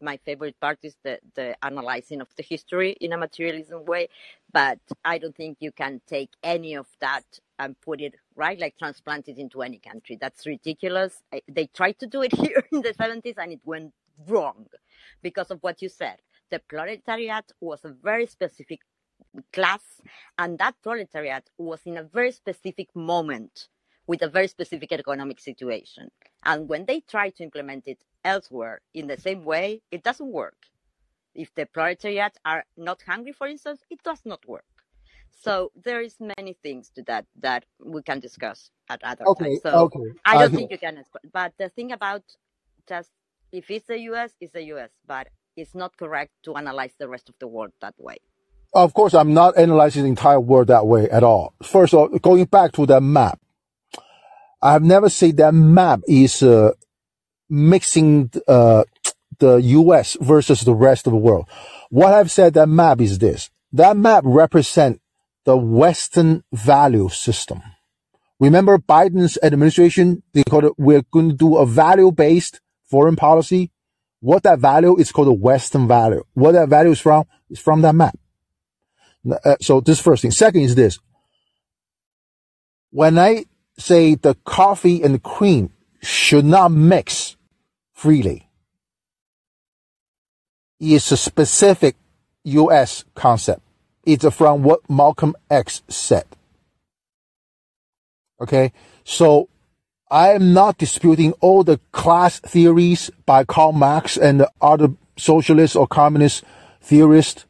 my favorite part is the, the analyzing of the history in a materialism way but i don't think you can take any of that and put it right like transplant it into any country. That's ridiculous. They tried to do it <laughs> here in the 70s and it went wrong because of what you said. The proletariat was a very specific class and that proletariat was in a very specific moment with a very specific economic situation and when they try to implement it elsewhere in the same way, it doesn't work. If the proletariat are not hungry, for instance, it does not work. So there is many things to that that we can discuss at other okay, times. So okay. I don't think you can. But the thing about just if it's the U.S., it's the U.S. But it's not correct to analyze the rest of the world that way. Of course, I'm not analyzing the entire world that way at all. First of all, going back to that map, I've never said that map is uh, mixing uh, the US versus the rest of the world. What I've said that map is this. That map represent the Western value system. Remember Biden's administration, they called it, we're going to do a value-based foreign policy. What that value is called a Western value. What that value is from is from that map. Uh, so this first thing. Second is this. When I say the coffee and the cream should not mix freely. It's a specific US concept. It's from what Malcolm X said. Okay. So I am not disputing all the class theories by Karl Marx and other socialist or communist theorists.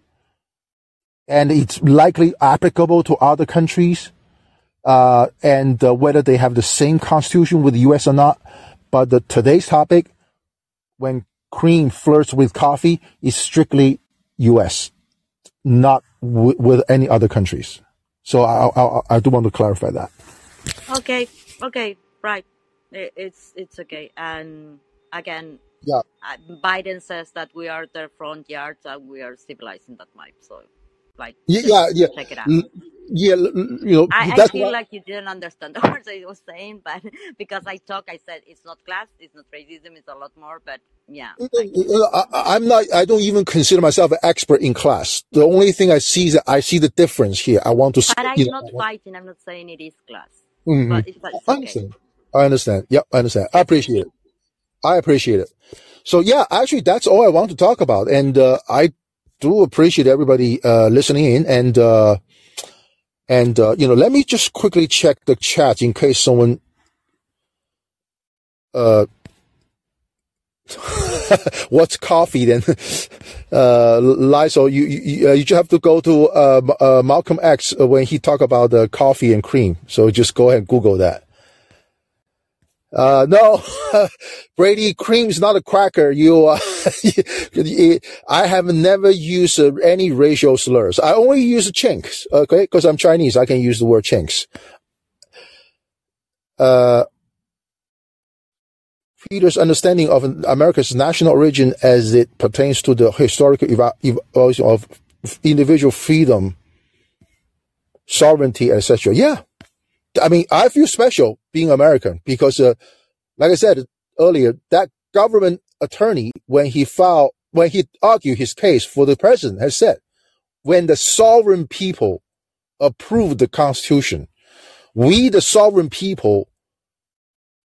And it's likely applicable to other countries. Uh, and uh, whether they have the same constitution with the U.S. or not. But the, today's topic when cream flirts with coffee is strictly U.S., not w- with any other countries. So I, I, I do want to clarify that. Okay, okay, right. It's it's okay. And again, yeah, Biden says that we are the front yard and we are civilizing that map. So, like, yeah, yeah, yeah. check it out yeah, you know, I, I feel like you didn't understand <laughs> the words I was saying, but <laughs> because I talk, I said it's not class, it's not racism, it's a lot more. But yeah, I, am not. I don't even consider myself an expert in class. The only thing I see is that I see the difference here. I want to. But I'm not know, fighting. I'm not saying it is class. Mm-hmm. But it's, it's I understand. I understand. Yep, I understand. I appreciate it. I appreciate it. So yeah, actually, that's all I want to talk about, and uh, I do appreciate everybody uh, listening in and. Uh, and, uh, you know, let me just quickly check the chat in case someone, uh, <laughs> what's coffee then? <laughs> uh, Lysol, you, you, uh, you just have to go to, uh, uh Malcolm X when he talk about the coffee and cream. So just go ahead and Google that. Uh, no, <laughs> Brady, cream's not a cracker. You, uh, <laughs> I have never used uh, any racial slurs. I only use chinks, okay? Because I'm Chinese. I can use the word chinks. Uh, Peter's understanding of America's national origin as it pertains to the historical evolution of individual freedom, sovereignty, etc. Yeah, I mean, I feel special being American because, uh, like I said earlier, that government attorney, when he filed, when he argued his case for the president, has said, when the sovereign people approve the Constitution, we, the sovereign people,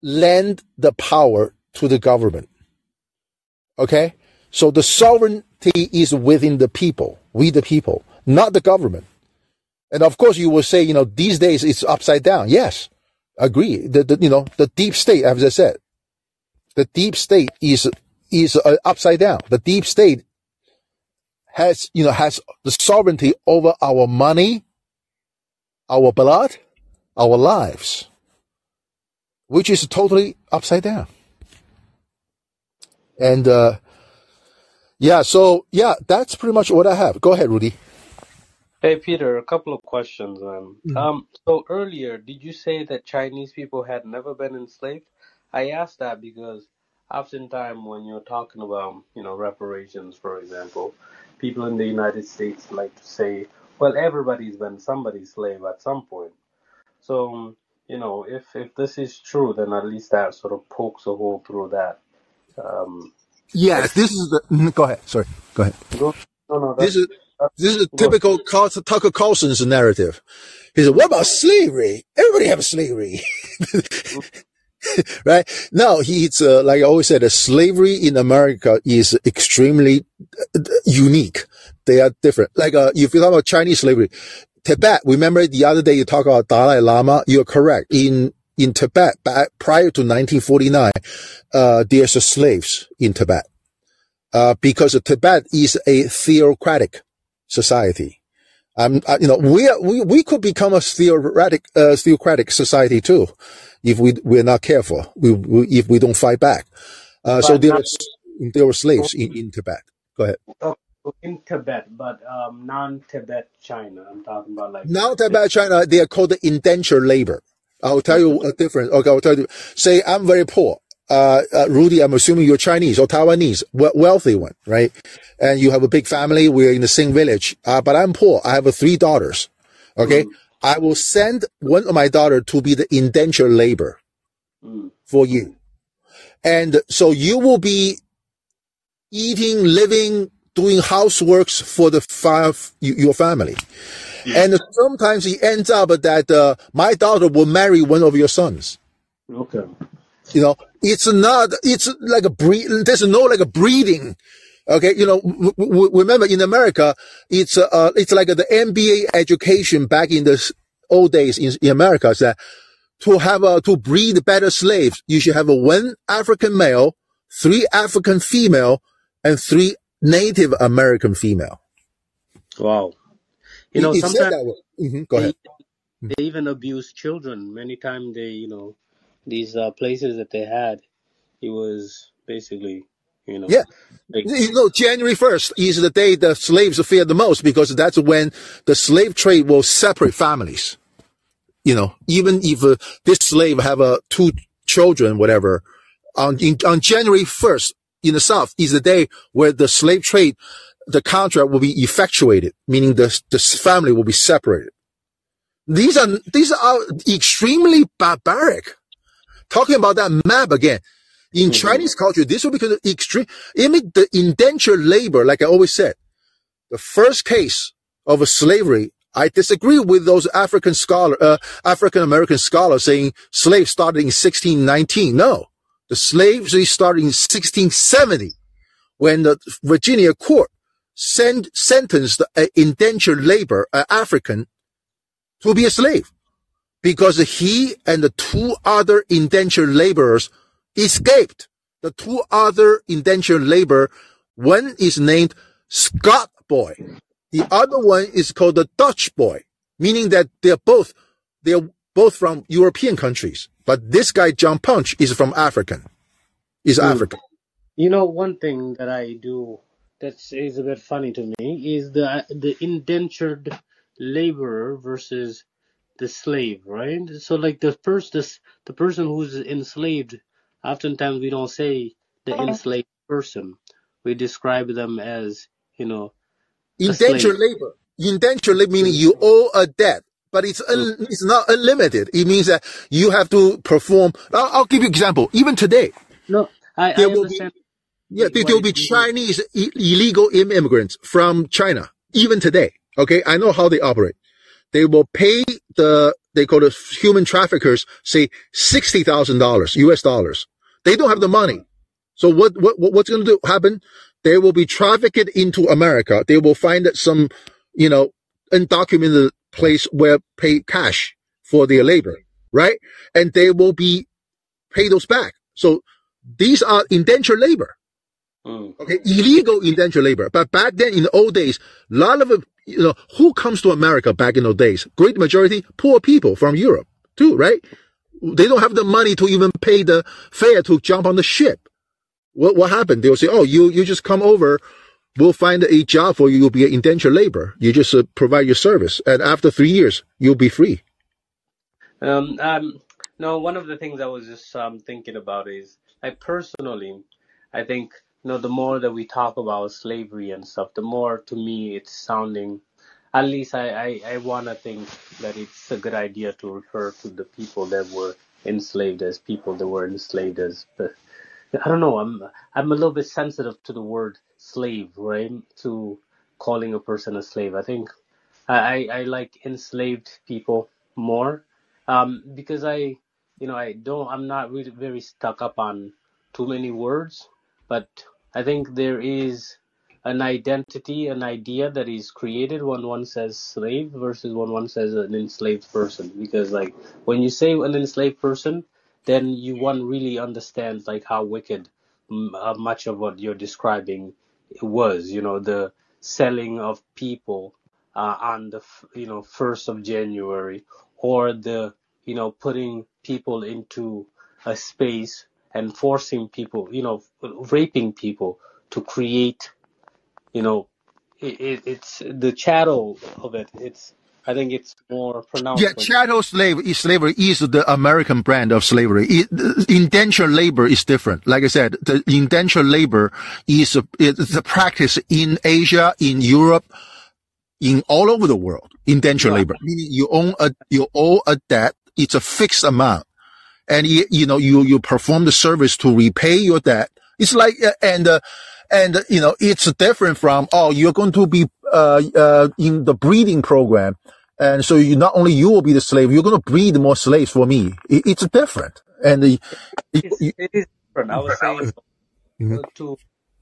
lend the power to the government. Okay? So the sovereignty is within the people, we the people, not the government. And of course, you will say, you know, these days it's upside down. Yes, agree. The, the you know, the deep state, as I said, the deep state is is uh, upside down. The deep state has, you know, has the sovereignty over our money, our blood, our lives, which is totally upside down. And uh, yeah, so yeah, that's pretty much what I have. Go ahead, Rudy. Hey Peter, a couple of questions. Um, Mhm. um, so earlier, did you say that Chinese people had never been enslaved? I asked that because oftentimes when you're talking about, you know, reparations, for example, people in the United States like to say, well, everybody's been somebody's slave at some point. So, um, you know, if if this is true, then at least that sort of pokes a hole through that. Um, Yes, this is the. Go ahead. Sorry. Go ahead. no, no, This that's, is that's this is a typical Carl- Tucker Carlson's narrative. He said, "What about slavery? Everybody have slavery, <laughs> right?" No, he's uh, like I always said, uh, slavery in America is extremely uh, unique. They are different. Like uh, if you talk about Chinese slavery, Tibet. Remember the other day you talk about Dalai Lama. You're correct. In in Tibet, back prior to 1949, uh, there's a slaves in Tibet uh, because Tibet is a theocratic society. Um, uh, you know, we, are, we, we could become a theocratic, uh, theocratic society too, if we, we're not careful, we, we, if we don't fight back. Uh, so there was, there were slaves in, in Tibet. Go ahead. oh, in Tibet, but um, non-Tibet China. I'm talking about like Now Tibet, China, they are called the indenture labor. I'll tell you a difference. Okay, I'll tell you. Say I'm very poor. Uh, uh, Rudy, I'm assuming you're Chinese or Taiwanese, we- wealthy one, right? And you have a big family. We're in the same village. Uh, but I'm poor. I have three daughters. Okay. mm, I will send one of my daughter to be the indenture labor mm, for you. And so you will be eating, living, doing houseworks for the five, your family. And sometimes it ends up that uh, my daughter will marry one of your sons. okay. You know, it's not, it's like a breed, there's no like a breeding. Okay. You know, w- w- remember in America, it's, uh, it's like the MBA education back in the old days in, in America is that to have a, to breed better slaves, you should have a one African male, three African female, and three Native American female. Wow. You know, it sometimes that way. hmm Go they ahead. they even abuse children. Many times they, you know, these uh, places that they had, it was basically, you know, Yeah. like You know, January 1st is the day the slaves fear the most because that's when the slave trade will separate families. You know, even if uh, this slave have uh, two children, whatever, on, in, on January 1st in the South is the day where the slave trade, the contract will be effectuated, meaning the, the family will be separated. These are, these are extremely barbaric. Talking about that map again. In hmm Chinese culture, this will become extreme. Mean, the indentured labor, like I always said, the first case of a slavery, I disagree with those African scholar, uh, African American scholars saying slaves started in 1619. No, the slavery started in 1670 when the Virginia court sent, sentenced an indentured labor, an African, to be a slave because he and the two other indentured laborers escaped. The two other indentured labor, one is named Scott Boy. The other one is called the Dutch Boy, meaning that they're both, they're both from European countries. But this guy, John Punch, is from African, is mm. African. You know, one thing that I do that is a bit funny to me is the the indentured laborer versus the slave, right? So like the first this the person who's enslaved, oftentimes we don't say the uh-huh. enslaved person. We describe them as, you know, a slave. Indentured labor. Indentured labor meaning you mm-hmm. owe a debt but it's un, mm-hmm. it's not unlimited. It means that you have to perform. I'll, I'll give you an example. Even today, No, I, I there will understand be yeah, there, there will be. Chinese I- illegal immigrants from China. Even today, okay, I know how they operate. They will pay the they call the human traffickers say sixty thousand dollars U.S. dollars. They don't have the money. So what, what, what- what's going to happen? They will be trafficked into America. They will find some, you know, undocumented place where pay cash for their labor, right? And they will be pay those back. So these are indentured labor. Mm. Okay, illegal indentured labor. But back then, in the old days, a lot of you know, who comes to America back in those days? Great majority, poor people from Europe, too, right? They don't have the money to even pay the fare to jump on the ship. What what happened? They'll say, "Oh, you you just come over. We'll find a job for you. You'll be an indentured labor. You just uh, provide your service, and after three years, you'll be free." Um, um, no, one of the things I was just um, thinking about is, I personally, I think, you know, the more that we talk about slavery and stuff, the more to me it's sounding, at least I, I, I want to think that it's a good idea to refer to the people that were enslaved as people that were enslaved as, but I don't know, I'm, I'm a little bit sensitive to the word slave, right? To calling a person a slave. I think I, I, like enslaved people more um, because I, you know, I don't, I'm not really very stuck up on too many words, but I think there is an identity, an idea that is created when one says slave versus when one says an enslaved person. Because like when you say an enslaved person, then you one really understands like how wicked uh, much of what you're describing was. You know, the selling of people uh, on the you know first of January, or the you know putting people into a space and forcing people, you know, raping people to create, you know, it, it, it's the chattel of it. It's I think it's more pronounced Yeah, chattel slave is slavery is the American brand of slavery. It, indentured labor is different. Like I said, the indentured labor is it's practice in Asia, in Europe, in all over the world. Indentured yeah, labor, meaning you own a you owe a debt. It's a fixed amount, and you, you know you you perform the service to repay your debt. It's like uh, and uh, and uh, you know it's different from oh you're going to be uh, uh in the breeding program and so you not only you will be the slave, you're going to breed more slaves for me. It, it's different. And the, it, is, it is different. I was saying Mhm. uh, to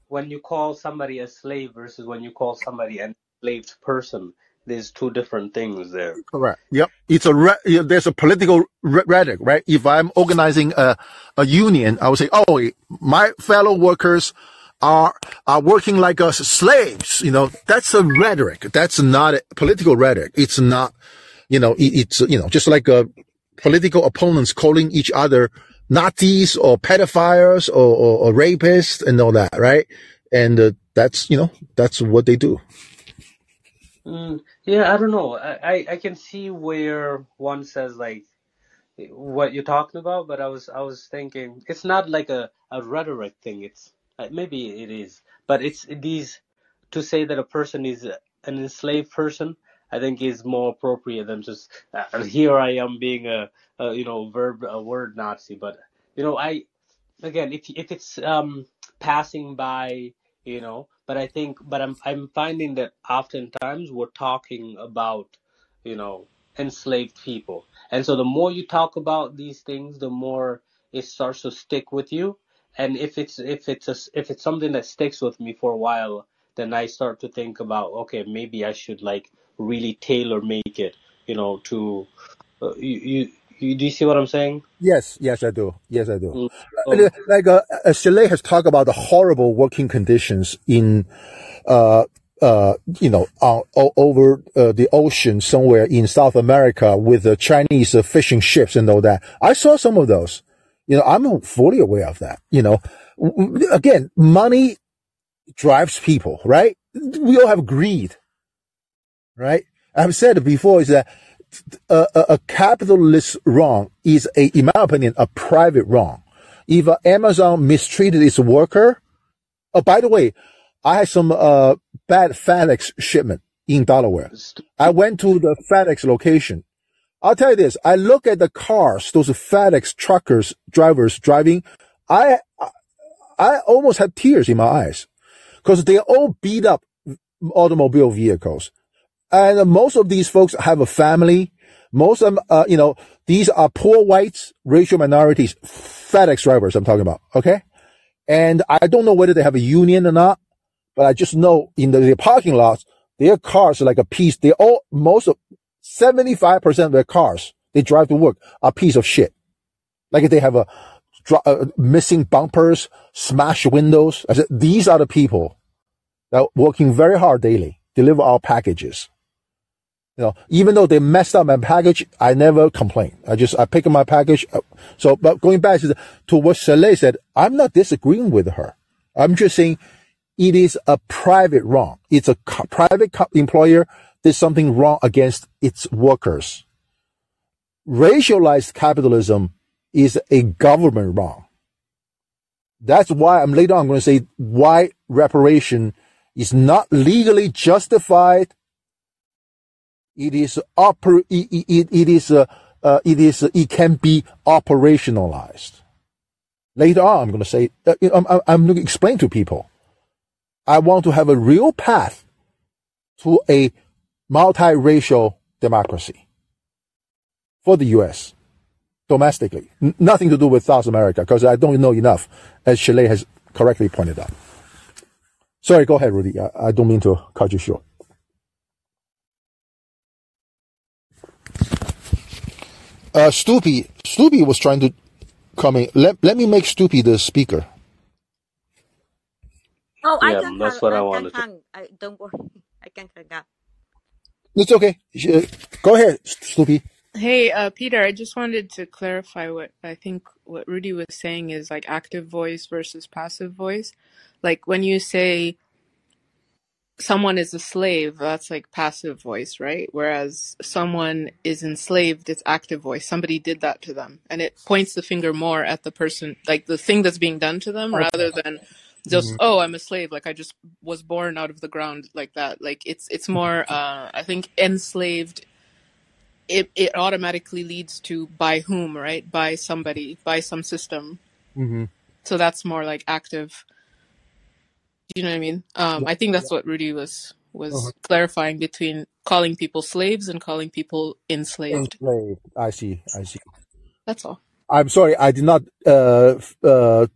when you call somebody a slave versus when you call somebody an enslaved person. There's two different things there. correct. Yep. It's a re- there's a political rhetoric, right? If I'm organizing a, a union, I would say, oh, my fellow workers are are working like us slaves. You know, that's a rhetoric. That's not a political rhetoric. It's not, you know, it, it's you know just like a political opponents calling each other Nazis or pedophiles or, or, or rapists and all that, right? And uh, that's you know that's what they do. Mm, yeah, I don't know. I, I I can see where one says like what you're talking about, but I was I was thinking it's not like a, a rhetoric thing. It's uh, maybe it is, but it's these to say that a person is an enslaved person. I think is more appropriate than just uh, here I am being a, a you know verb a word Nazi. But you know I again if if it's um passing by you know but i think but i'm i'm finding that oftentimes we're talking about you know enslaved people. And so the more you talk about these things the more it starts to stick with you. And if it's if it's a, if it's something that sticks with me for a while then i start to think about okay maybe i should like really tailor make it you know to uh, you, you you do you see what i'm saying Yes, yes, I do. Yes, I do. Mm, Uh, Like, uh, uh, has talked about the horrible working conditions in, uh, uh, you know, uh, o- over uh, the ocean somewhere in South America with the Chinese uh, fishing ships and all that. I saw some of those. You know, I'm fully aware of that. You know, again, money drives people, right? We all have greed, right? I've said it before is that a, a, a capitalist wrong is a, in my opinion, a private wrong. If Amazon mistreated its worker, oh, by the way, I had some, uh, bad FedEx shipment in Delaware. I went to the FedEx location. I'll tell you this. I look at the cars, those FedEx truckers, drivers driving. I, I almost had tears in my eyes because they all beat up automobile vehicles. And most of these folks have a family. Most of them, uh, you know, these are poor whites, racial minorities, FedEx drivers I'm talking about. Okay. And I don't know whether they have a union or not, but I just know in the, the parking lots, their cars are like a piece. They all, most of, 75% of their cars they drive to work are piece of shit. Like if they have a, uh, missing bumpers, smashed windows. I said, these are the people that are working very hard daily, deliver our packages. You know, even though they messed up my package, I never complain. I just, I pick up my package. Uh, so, but going back to, to what Chalet said, I'm not disagreeing with her. I'm just saying it is a private wrong. It's a co- private co- employer did something wrong against its workers. Racialized capitalism is a government wrong. That's why I'm later on going to say why reparation is not legally justified. It is oper- it, it, it is uh, uh, it is uh, it can be operationalized. Later on, I'm going to say uh, I'm, I'm going to explain to people. I want to have a real path to a multiracial democracy for the U.S. domestically. N- nothing to do with South America because I don't know enough, as Chalet has correctly pointed out. Sorry, go ahead, Rudy. I, I don't mean to cut you short. Uh, Stoopy, Stoopy was trying to come in. Let, let me make Stoopy the speaker. Oh, I Yeah, can that's hang. what I I can wanted to. hang. I don't worry. <laughs> I can hang up. It's okay. Uh, Go ahead, Stoopy. Hey, uh, Peter, I just wanted to clarify what I think what Rudy was saying is like active voice versus passive voice. Like when you say someone is a slave, that's like passive voice, right? Whereas someone is enslaved, it's active voice. Somebody did that to them. And it points the finger more at the person, like the thing that's being done to them rather than just, oh, I'm a slave. Like I just was born out of the ground like that. Like it's, it's more, uh, I think enslaved it, it automatically leads to by whom, right? By somebody, by some system. Mm-hmm. So that's more like active. Do you know what I mean? Um, I think that's what Rudy was was Uh-huh. clarifying between calling people slaves and calling people enslaved. Enslaved. I see. I see. That's all. I'm sorry, I did not uh, uh,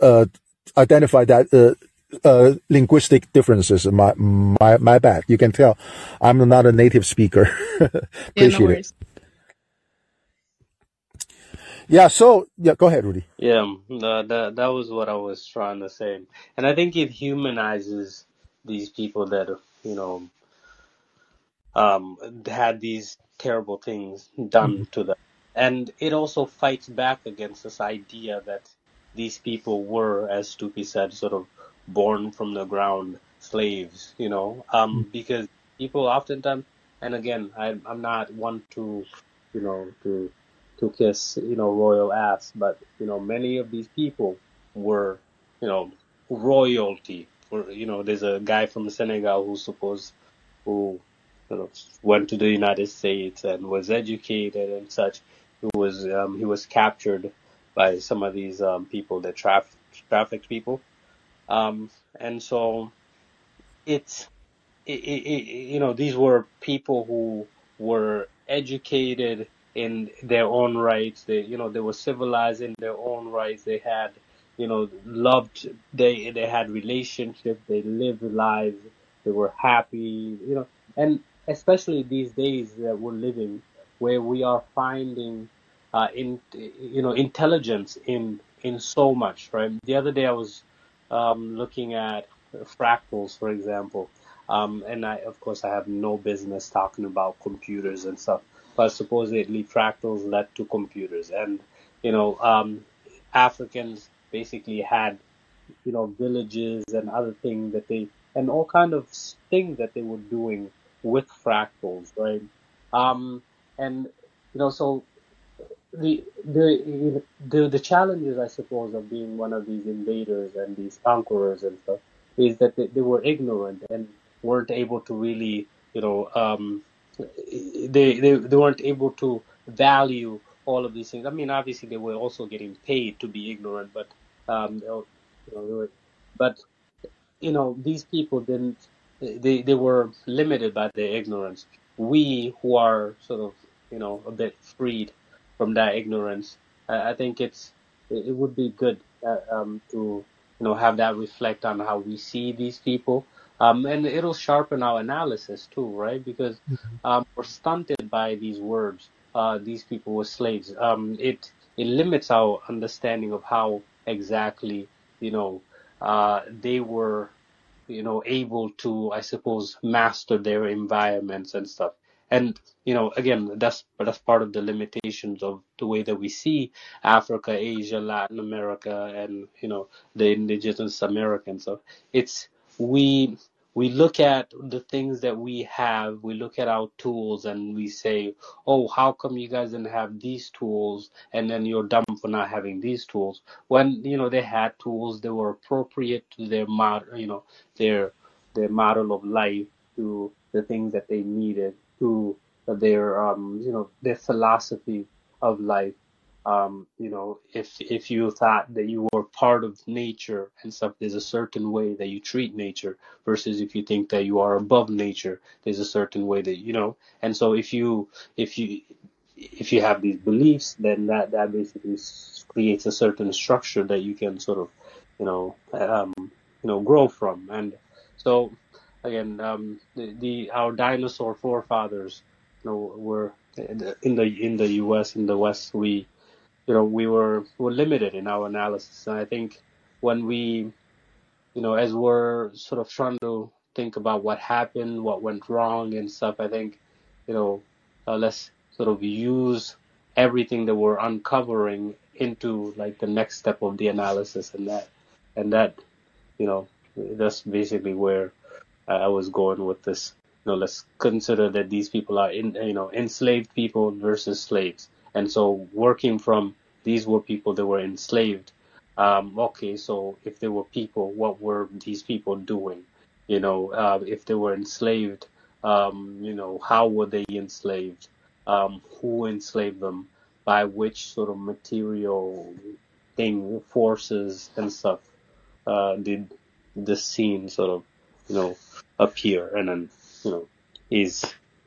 uh, identify that uh, uh, linguistic differences. My my my bad. You can tell I'm not a native speaker. <laughs> Yeah, no Appreciate it. Yeah. So yeah, go ahead, Rudy. Yeah, um, uh, that that was what I was trying to say, and I think it humanizes these people that you know um, had these terrible things done to them, and it also fights back against this idea that these people were, as Stoopy said, sort of born from the ground slaves. You know, um, because people oftentimes, and again, I, I'm not one to, you know, to to kiss, you know, royal ass, but you know, many of these people were, you know, royalty. For you know, there's a guy from Senegal who's supposed who you know, went to the United States and was educated and such. Who was um, he was captured by some of these um, people that traf- trafficked people, um, and so it's it, it, it, you know these were people who were educated in their own rights. They you know they were civilized in their own rights. They had you know loved. They they had relationships. They lived lives. They were happy. You know, and especially these days that we're living, where we are finding uh, in you know intelligence in in so much. Right. The other day I was um, looking at fractals, for example. Um, and I, of course, I have no business talking about computers and stuff, but supposedly fractals led to computers, and you know, um, Africans basically had, you know, villages and other things that they, and all kind of things that they were doing with fractals, right? Um, and you know, so the the the the challenges, I suppose, of being one of these invaders and these conquerors and stuff is that they, they were ignorant and weren't able to really, you know, um, they, they they weren't able to value all of these things. I mean, obviously they were also getting paid to be ignorant, but um, you know, but you know, these people didn't, they, they were limited by their ignorance. We who are sort of, you know, a bit freed from that ignorance, I, I think it's, it, it would be good uh, um, to, you know, have that reflect on how we see these people. Um, and it'll sharpen our analysis too, right? Because um, we're stunted by these words. Uh, these people were slaves. Um, it it limits our understanding of how exactly, you know, uh, they were, you know, able to, I suppose, master their environments and stuff. And you know, again, that's that's part of the limitations of the way that we see Africa, Asia, Latin America, and you know, the indigenous Americans. So it's we we look at the things that we have, we look at our tools, and we say, "Oh, how come you guys didn't have these tools?" And then you're dumb for not having these tools. When you know they had tools that were appropriate to their mod, you know, their their model of life, to the things that they needed, to their um, you know, their philosophy of life um, you know, if if you thought that you were part of nature and stuff, there's a certain way that you treat nature versus if you think that you are above nature, there's a certain way that you know. And so if you if you if you have these beliefs, then that that basically creates a certain structure that you can sort of, you know, um, you know, grow from. And so again, um, the, the our dinosaur forefathers, you know, were in the in the U.S. in the West, we you know, we were were limited in our analysis. And I think when we, you know, as we're sort of trying to think about what happened, what went wrong, and stuff, I think, you know, uh, let's sort of use everything that we're uncovering into like the next step of the analysis, and that, and that, you know, that's basically where I was going with this. You know, let's consider that these people are in, you know, enslaved people versus slaves, and so working from these were people that were enslaved. Um, okay, so if they were people, what were these people doing? You know, uh, if they were enslaved, um, you know, how were they enslaved? Um, who enslaved them? By which sort of material thing, forces and stuff uh, did the scene sort of, you know, appear? And then, you know, is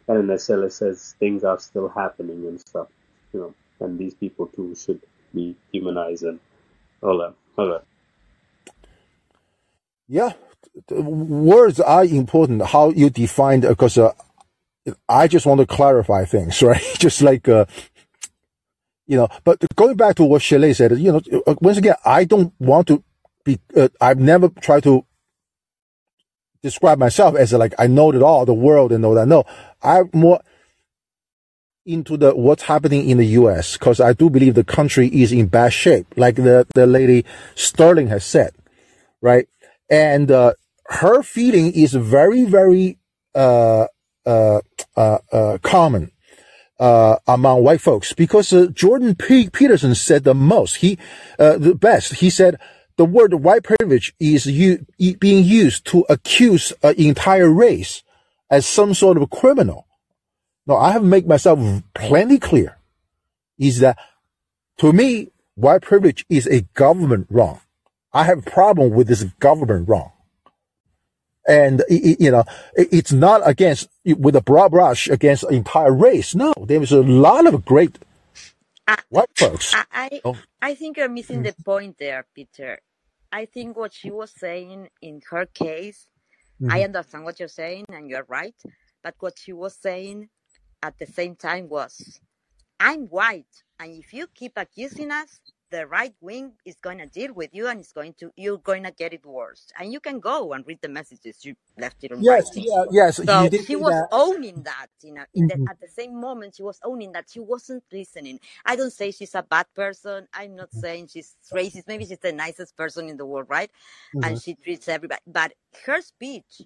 and then Nasela says things are still happening and stuff, you know and these people too should be humanized and all that. All that. Yeah, words are important. How you define because uh, I just want to clarify things, <laughs> right? just like uh, you know. But going back to what Shelley said, you know, once again, I don't want to be. Uh, I've never tried to describe myself as like I know it all, the world and all that. No, I more into the what's happening in the U.S. because I do believe the country is in bad shape, like the the lady Sterling has said, right? And uh, her feeling is very very uh, uh, uh, uh common uh, among white folks because Jordan P- Peterson said the most. He the best. He said the word white privilege is u- being used to accuse an entire race as some sort of criminal no, I have made myself plenty clear is that to me, white privilege is a government wrong. I have a problem with this government wrong. And, you know, it's not against, with a broad brush against entire race. No, there is a lot of great I, white folks. I, I, oh. I think you're missing the point there, Peter. I think what she was saying in her case, mm-hmm. I understand what you're saying and you're right. But what she was saying at the same time was, I'm white, and if you keep accusing us, the right wing is going to deal with you and it's going to you're going to get it worse. And you can go and read the messages you left it on yes yeah, yes so she was that. owning that you know in mm-hmm. the, at the same moment she was owning that she wasn't listening. I don't say she's a bad person. I'm not saying she's racist. Maybe she's the nicest person in the world right? Mm-hmm. and she treats everybody but her speech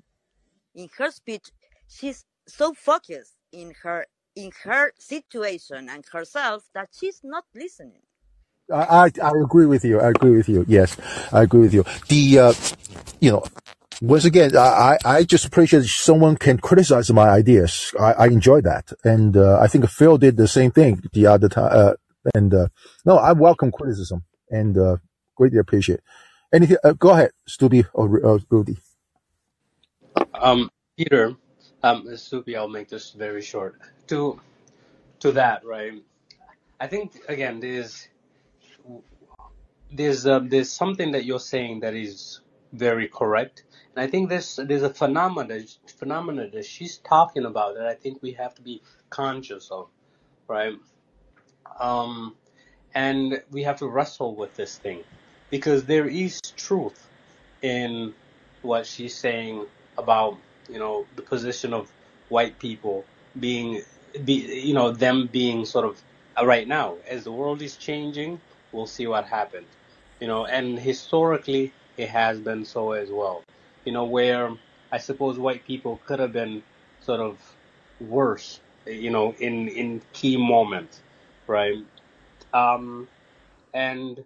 in her speech she's so focused in her in her situation and herself that she's not listening. I, I, I agree with you. I agree with you. Yes, I agree with you. The uh, you know once again, I, I just appreciate someone can criticize my ideas. I, I enjoy that. And, uh, I think Phil did the same thing the other time. Uh, and, uh, no, I welcome criticism and, uh, greatly appreciate. Anything, uh, go ahead, Stubby or, uh, Rudy. Um, Peter, um, Supi, I'll make this very short. To to that, right? I think again, there's there's um, there's something that you're saying that is very correct, and I think there's there's a phenomena phenomena that she's talking about that I think we have to be conscious of, right? Um, and we have to wrestle with this thing because there is truth in what she's saying about you know the position of white people being be you know them being sort of uh, right now. As the world is changing we'll see what happens you know and historically it has been so as well. You know where i suppose white people could have been sort of worse you know in in key moments right? Um and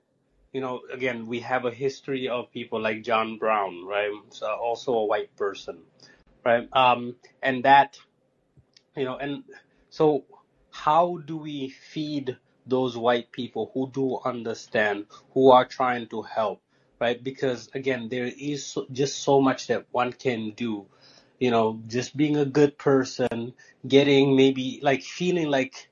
you know again we have a history of people like john brown right? So also a white person right. Um and that you know and so how do we feed those white people who do understand who are trying to help right? Because again there is so, just so much that one can do. You know just being a good person getting maybe like feeling like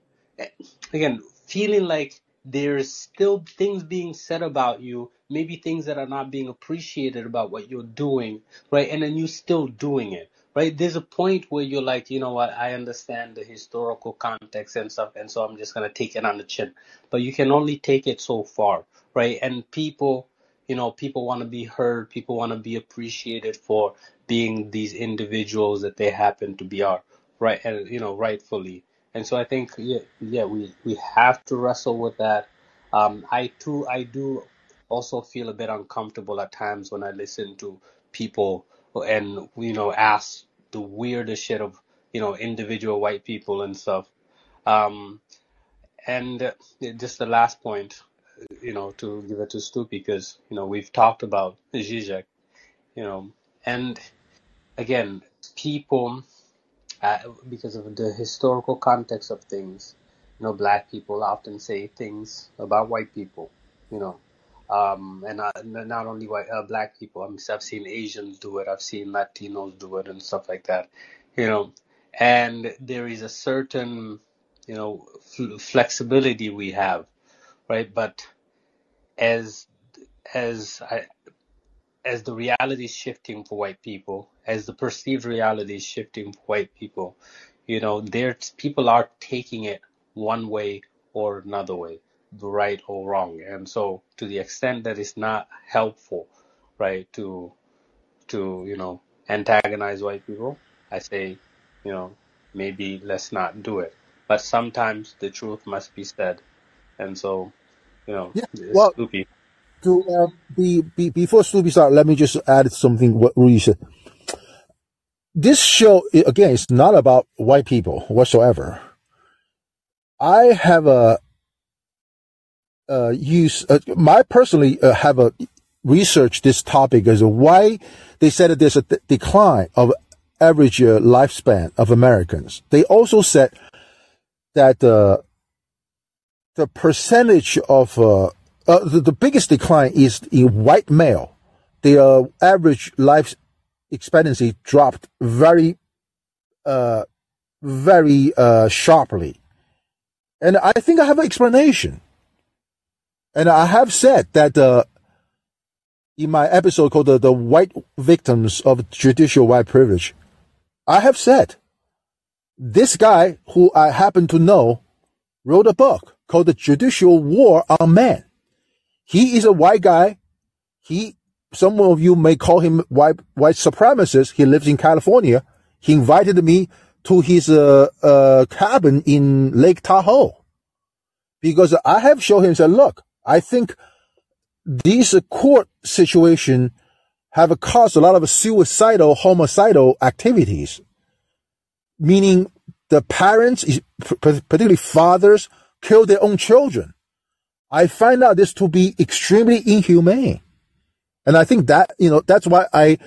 again feeling like there's still things being said about you maybe things that are not being appreciated about what you're doing right? And then you're still doing it right? There's a point where you're like, you know what, I understand the historical context and stuff, and so I'm just gonna take it on the chin. But you can only take it so far, right? And people, you know, people want to be heard, people want to be appreciated for being these individuals that they happen to be are, right? And you know, rightfully. And so I think, yeah, yeah, we we have to wrestle with that. Um, I too, I do also feel a bit uncomfortable at times when I listen to people and you know ask the weirdest shit of you know individual white people and stuff. Um, and just the last point, you know, to give it to Stu because you know we've talked about Zizek, you know, and again, people uh, because of the historical context of things, you know, black people often say things about white people, you know, um, and not, not only white, uh, black people. I mean, I've seen Asians do it. I've seen Latinos do it and stuff like that. You know, and there is a certain, you know, fl- flexibility we have, right? But as as I, as the reality is shifting for white people, as the perceived reality is shifting for white people, you know, there people are taking it one way or another way right or wrong. And so to the extent that it's not helpful, right, to to, you know, antagonize white people, I say, you know, maybe let's not do it. But sometimes the truth must be said. And so, you know, yeah. Well, Snoopy. To uh, be, be, before Snoopy start, let me just add something what Rudy said. This show again is not about white people whatsoever. I have a uh, use, uh, my personally uh, have a researched this topic as why they said that there's a th- decline of average uh, lifespan of Americans. They also said that uh, the percentage of uh, the, the, biggest decline is in white male. The average life expectancy dropped very, very sharply, and I think I have an explanation. And I have said that uh, in my episode called the, the White Victims of Judicial White Privilege, I have said this guy who I happen to know wrote a book called The Judicial War on Men. He is a white guy. He, some of you may call him white, white supremacist. He lives in California. He invited me to his uh, uh, cabin in Lake Tahoe because I have shown him said, look, I think these court situation have caused a lot of suicidal, homicidal activities, meaning the parents, particularly fathers, kill their own children. I find out this to be extremely inhumane. And I think that, you know, that's why I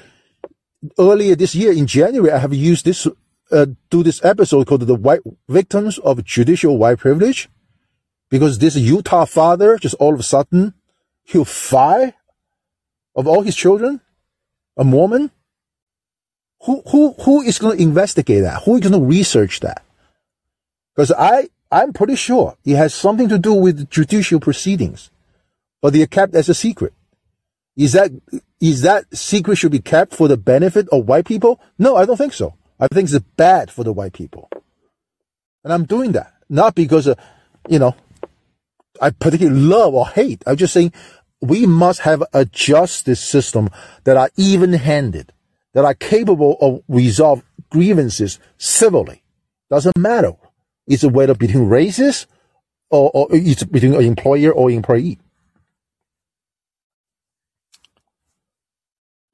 earlier this year in January, I have used this, uh, do this episode called the white victims of judicial white privilege because this Utah father just all of a sudden he'll fire of all his children, a Mormon. Who, who, who is going to investigate that? Who is going to research that? Because I, I'm pretty sure it has something to do with judicial proceedings, but they are kept as a secret. Is that is that secret should be kept for the benefit of white people? No, I don't think so. I think it's bad for the white people, and I'm doing that not because you know I particularly love or hate. I'm just saying we must have a justice system that are even-handed, that are capable of resolve grievances civilly. Doesn't matter. It's whether between races or, or it's between employer or employee.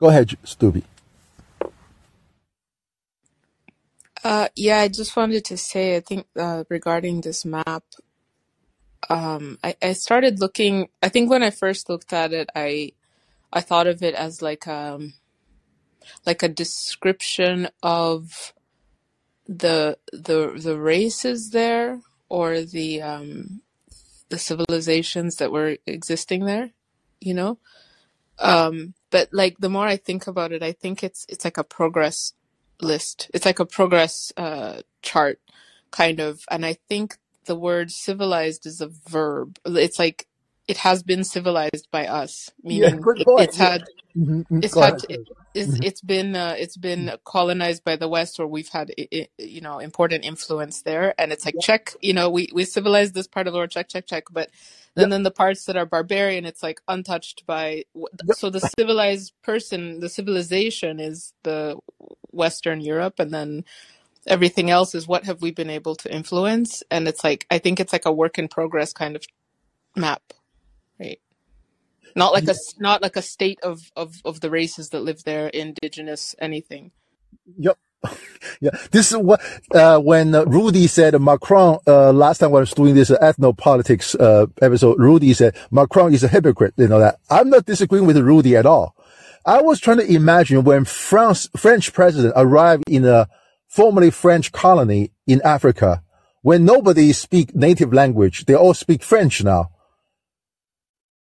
Go ahead, Stubby. Uh, yeah, I just wanted to say, I think uh, regarding this map, um, I, I started looking. I think when I first looked at it, I I thought of it as like um like a description of the the the races there or the um the civilizations that were existing there, you know. Um, but like the more I think about it, I think it's it's like a progress list. It's like a progress uh chart kind of, and I think the word civilized is a verb. It's like it has been civilized by us, Yeah, meaning point. it's Yeah. had Mm-hmm. it's Go ahead. had it, it's, it's been uh, it's been colonized by the West, or we've had you know important influence there, and it's like check, you know, we we civilized this part of the world, check, check, check, but then Yep. then the parts that are barbarian, it's like untouched by. Yep. So the civilized person, the civilization is the Western Europe, and then everything else is what have we been able to influence, and it's like I think it's like a work in progress kind of map, right? Not like a not like a state of of of the races that live there, indigenous, anything. Yep. <laughs> Yeah, this is what uh, when Rudy said Macron uh, last time when I was doing this ethnopolitics uh, episode. Rudy said Macron is a hypocrite. You know that I'm not disagreeing with Rudy at all. I was trying to imagine when France French president arrived in a formerly French colony in Africa, when nobody speak native language, they all speak French now.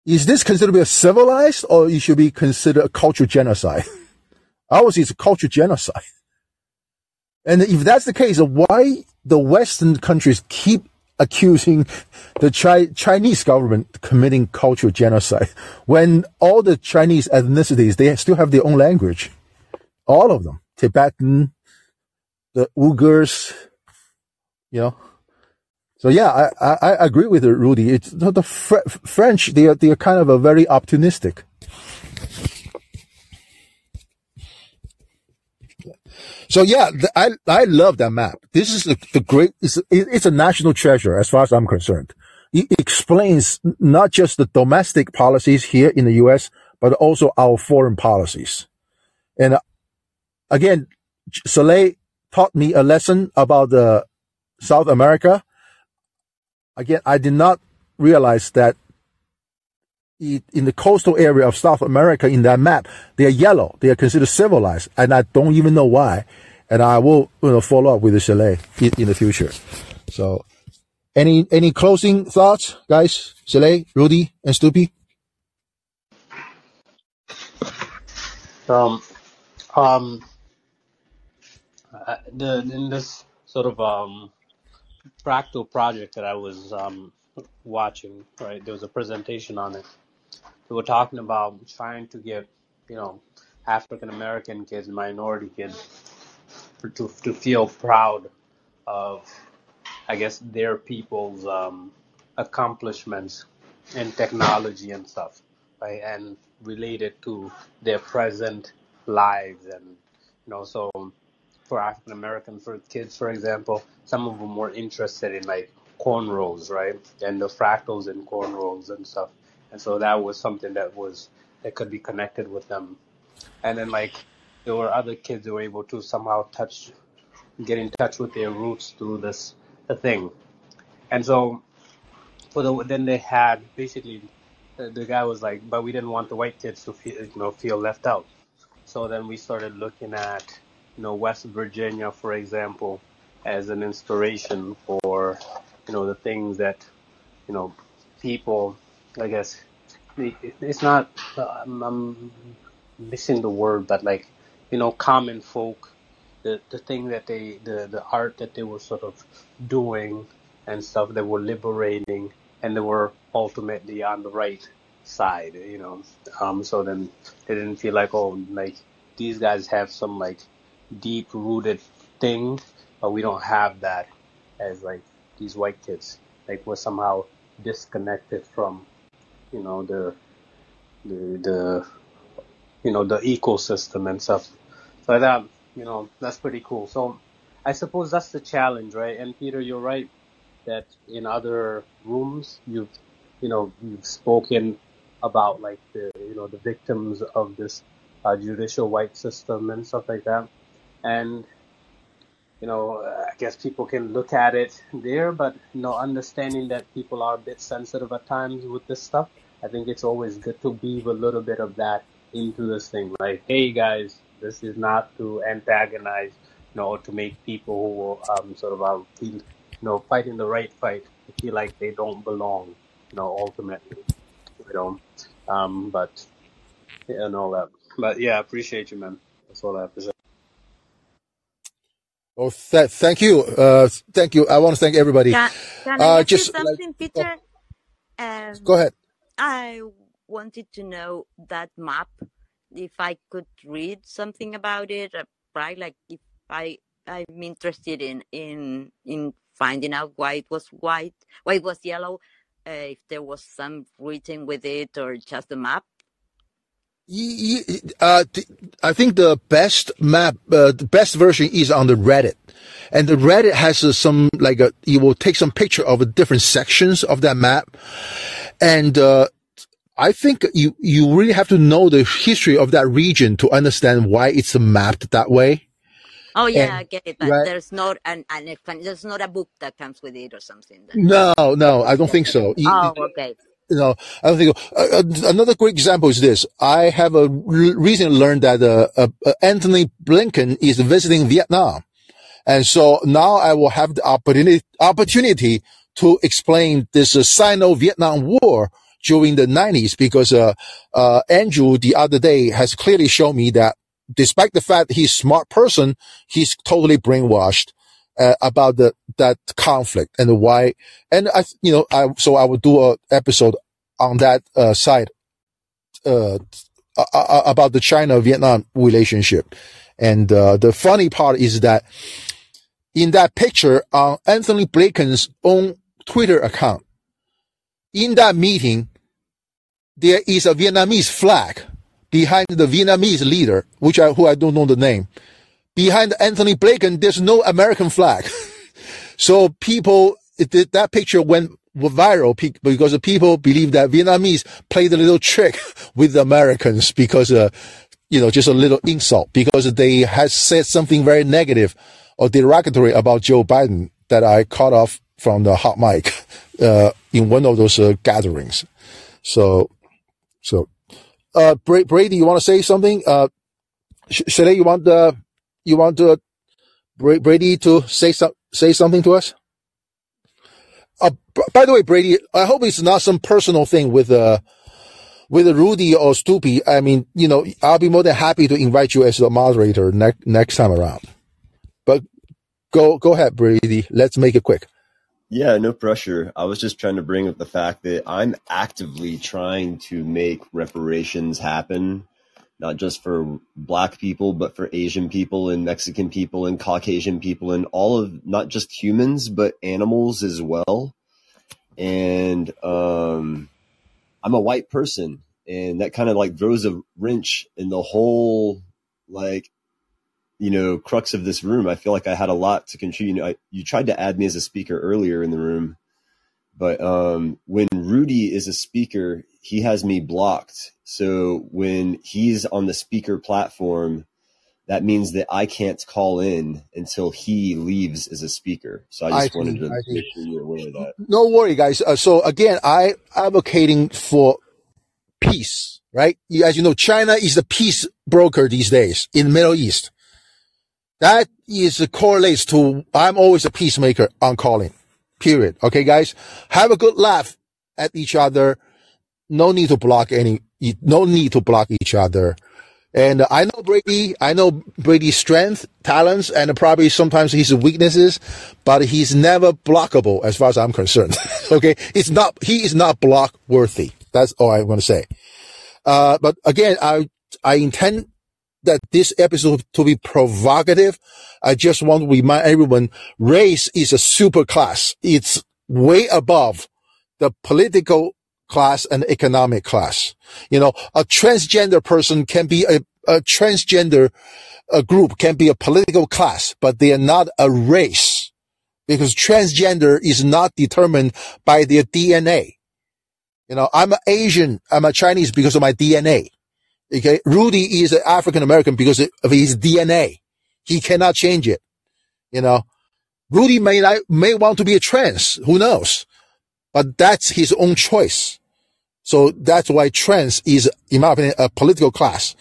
Is this considered to be a civilized, or it should be considered a cultural genocide? <laughs> I would say it's a cultural genocide. And if that's the case, why the Western countries keep accusing the Chi- Chinese government committing cultural genocide when all the Chinese ethnicities, they still have their own language. All of them. Tibetan, the Uyghurs, you know. So yeah, I, I, I agree with Rudy. It's the the Fr- French, they are, they are kind of a very optimistic. So yeah, th- I I love that map. This is the, the great. It's, it's a national treasure as far as I'm concerned. It explains not just the domestic policies here in the U.S., but also our foreign policies. And uh, again, Soleil taught me a lesson about the South America. Again, I did not realize that i- in the coastal area of South America in that map, they are yellow. They are considered civilized, and I don't even know why. And I will, you know, follow up with the Chalet in, in the future. So, any any closing thoughts, guys? Chalet, Rudy, and Stoopy. Um, um, the in this sort of um fractal project that I was um watching, right? There was a presentation on it. They were talking about trying to get, you know, African American kids, minority kids, to to feel proud of I guess their people's um, accomplishments in technology and stuff, right? And related to their present lives, and you know, so for African American for kids, for example, some of them were interested in like cornrows, right? And the fractals in cornrows and stuff. And so that was something that was that could be connected with them. And then like there were other kids who were able to somehow touch get in touch with their roots through this thing. And so for the then they had basically the guy was like, but we didn't want the white kids to feel you know feel left out. so then we started looking at, you know, West Virginia, for example, as an inspiration for, you know, the things that, you know, people, I guess, it's not, I'm, I'm missing the word, but like, you know, common folk, the, the thing that they, the, the art that they were sort of doing and stuff that were liberating and they were ultimately on the right side, you know. Um, so then they didn't feel like, oh, like these guys have some like deep rooted thing, but we don't have that as like these white kids. Like we're somehow disconnected from, you know, the the the you know the ecosystem and stuff. So that you know that's pretty cool. So I suppose that's the challenge, right? And Peter, you're right that in other rooms you've you know you've spoken about like the you know the victims of this uh, judicial white system and stuff like that, and you know I guess people can look at it there, but you know understanding that people are a bit sensitive at times with this stuff, I think it's always good to weave a little bit of that into this thing. Like, hey guys, this is not to antagonize, you know, to make people who um, sort of are feel, you know, fighting the right fight feel like they don't belong, you know, ultimately you know. Um, but and all that. But yeah, appreciate you, man. That's all I have to say. Oh, th- thank you. Uh, thank you. I want to thank everybody. Can, can I Uh, just like, something, oh, Peter? Um, go ahead. I wanted to know that map, if I could read something about it, uh, right? Like if I I'm interested in in in finding out why it was white, why it was yellow, uh, if there was some written with it or just a map. Uh, th- I think the best map, uh, the best version is on the Reddit. And the Reddit has uh, some, like, a, you will take some picture of the different sections of that map. And, uh, I think you, you really have to know the history of that region to understand why it's mapped that way. Oh yeah, I get it, but right? there's not an, an there's not a book that comes with it or something. No, no, I don't think so. Oh okay. You know, I don't think, uh, uh, another great example is this. I have a re- recently learned that, uh, uh, uh, Antony Blinken is visiting Vietnam. And so now I will have the opportunity, opportunity to explain this uh, Sino-Vietnam War during the 90s because, Andrew the other day has clearly shown me that despite the fact he's a smart person, he's totally brainwashed. Uh, about the, that conflict and why, and I, you know, I, so I will do a episode on that, uh, side, uh, a- a- about the China-Vietnam relationship. And, uh, the funny part is that in that picture on Antony Blinken's own Twitter account, in that meeting, there is a Vietnamese flag behind the Vietnamese leader, which I, who I don't know the name. Behind Antony Blinken, there's no American flag. <laughs> so people, it, that picture went viral because the people believe that Vietnamese played a little trick <laughs> with the Americans because, uh, you know, just a little insult because they had said something very negative or derogatory about Joe Biden that I caught off from the hot mic, <laughs> uh, in one of those uh, gatherings. So, so, uh, Brady, you want to say something? Uh, you want, uh, you want, Bra- Brady to say some, say something to us? Uh, by the way, Brady, I hope it's not some personal thing with, uh, with Rudy or Stoopy. I mean, you know, I'll be more than happy to invite you as a moderator next, next time around. But go, go ahead, Brady. Let's make it quick. Yeah, no pressure. I was just trying to bring up the fact that I'm actively trying to make reparations happen, not just for black people, but for Asian people and Mexican people and Caucasian people and all of not just humans, but animals as well. And um, I'm a white person, and that kind of like throws a wrench in the whole like you know crux of this room. I feel like I had a lot to contribute. I, you tried to add me as a speaker earlier in the room, but um, when Rudy is a speaker, he has me blocked. So when he's on the speaker platform, that means that I can't call in until he leaves as a speaker. So I I wanted see. to make sure you're aware of that. No worry, guys. Uh, so again, I advocating for peace, right? As you know, China is the peace broker these days in the Middle East. That is correlates to I'm always a peacemaker on Callin. Period. Okay, guys, have a good laugh at each other. No need to block any. No need to block each other. And I know Brady. I know Brady's strength, talents, and probably sometimes his weaknesses, but he's never blockable as far as I'm concerned. <laughs> okay, it's not. He is not block worthy. That's all I'm going to say. Uh, but again, I I intend that this episode to be provocative. I just want to remind everyone, race is a super class. It's way above the political class and economic class. You know, a transgender person can be a, a transgender a group can be a political class, but they are not a race because transgender is not determined by their DNA. You know, I'm Asian, I'm a Chinese because of my DNA. Okay. Rudy is an African American because of his DNA. He cannot change it. You know, Rudy may may want to be a trans. Who knows? But that's his own choice. So that's why trans is, in my opinion, a political class.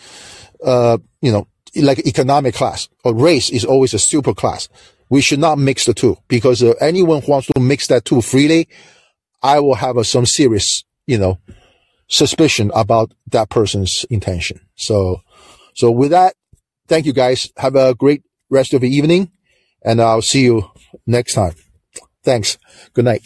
Uh, you know, like economic class or race is always a super class. We should not mix the two because uh, anyone who wants to mix that two freely, I will have uh, some serious, you know, suspicion about that person's intention. So, so with that, thank you guys. Have a great rest of the evening and I'll see you next time. Thanks. Good night.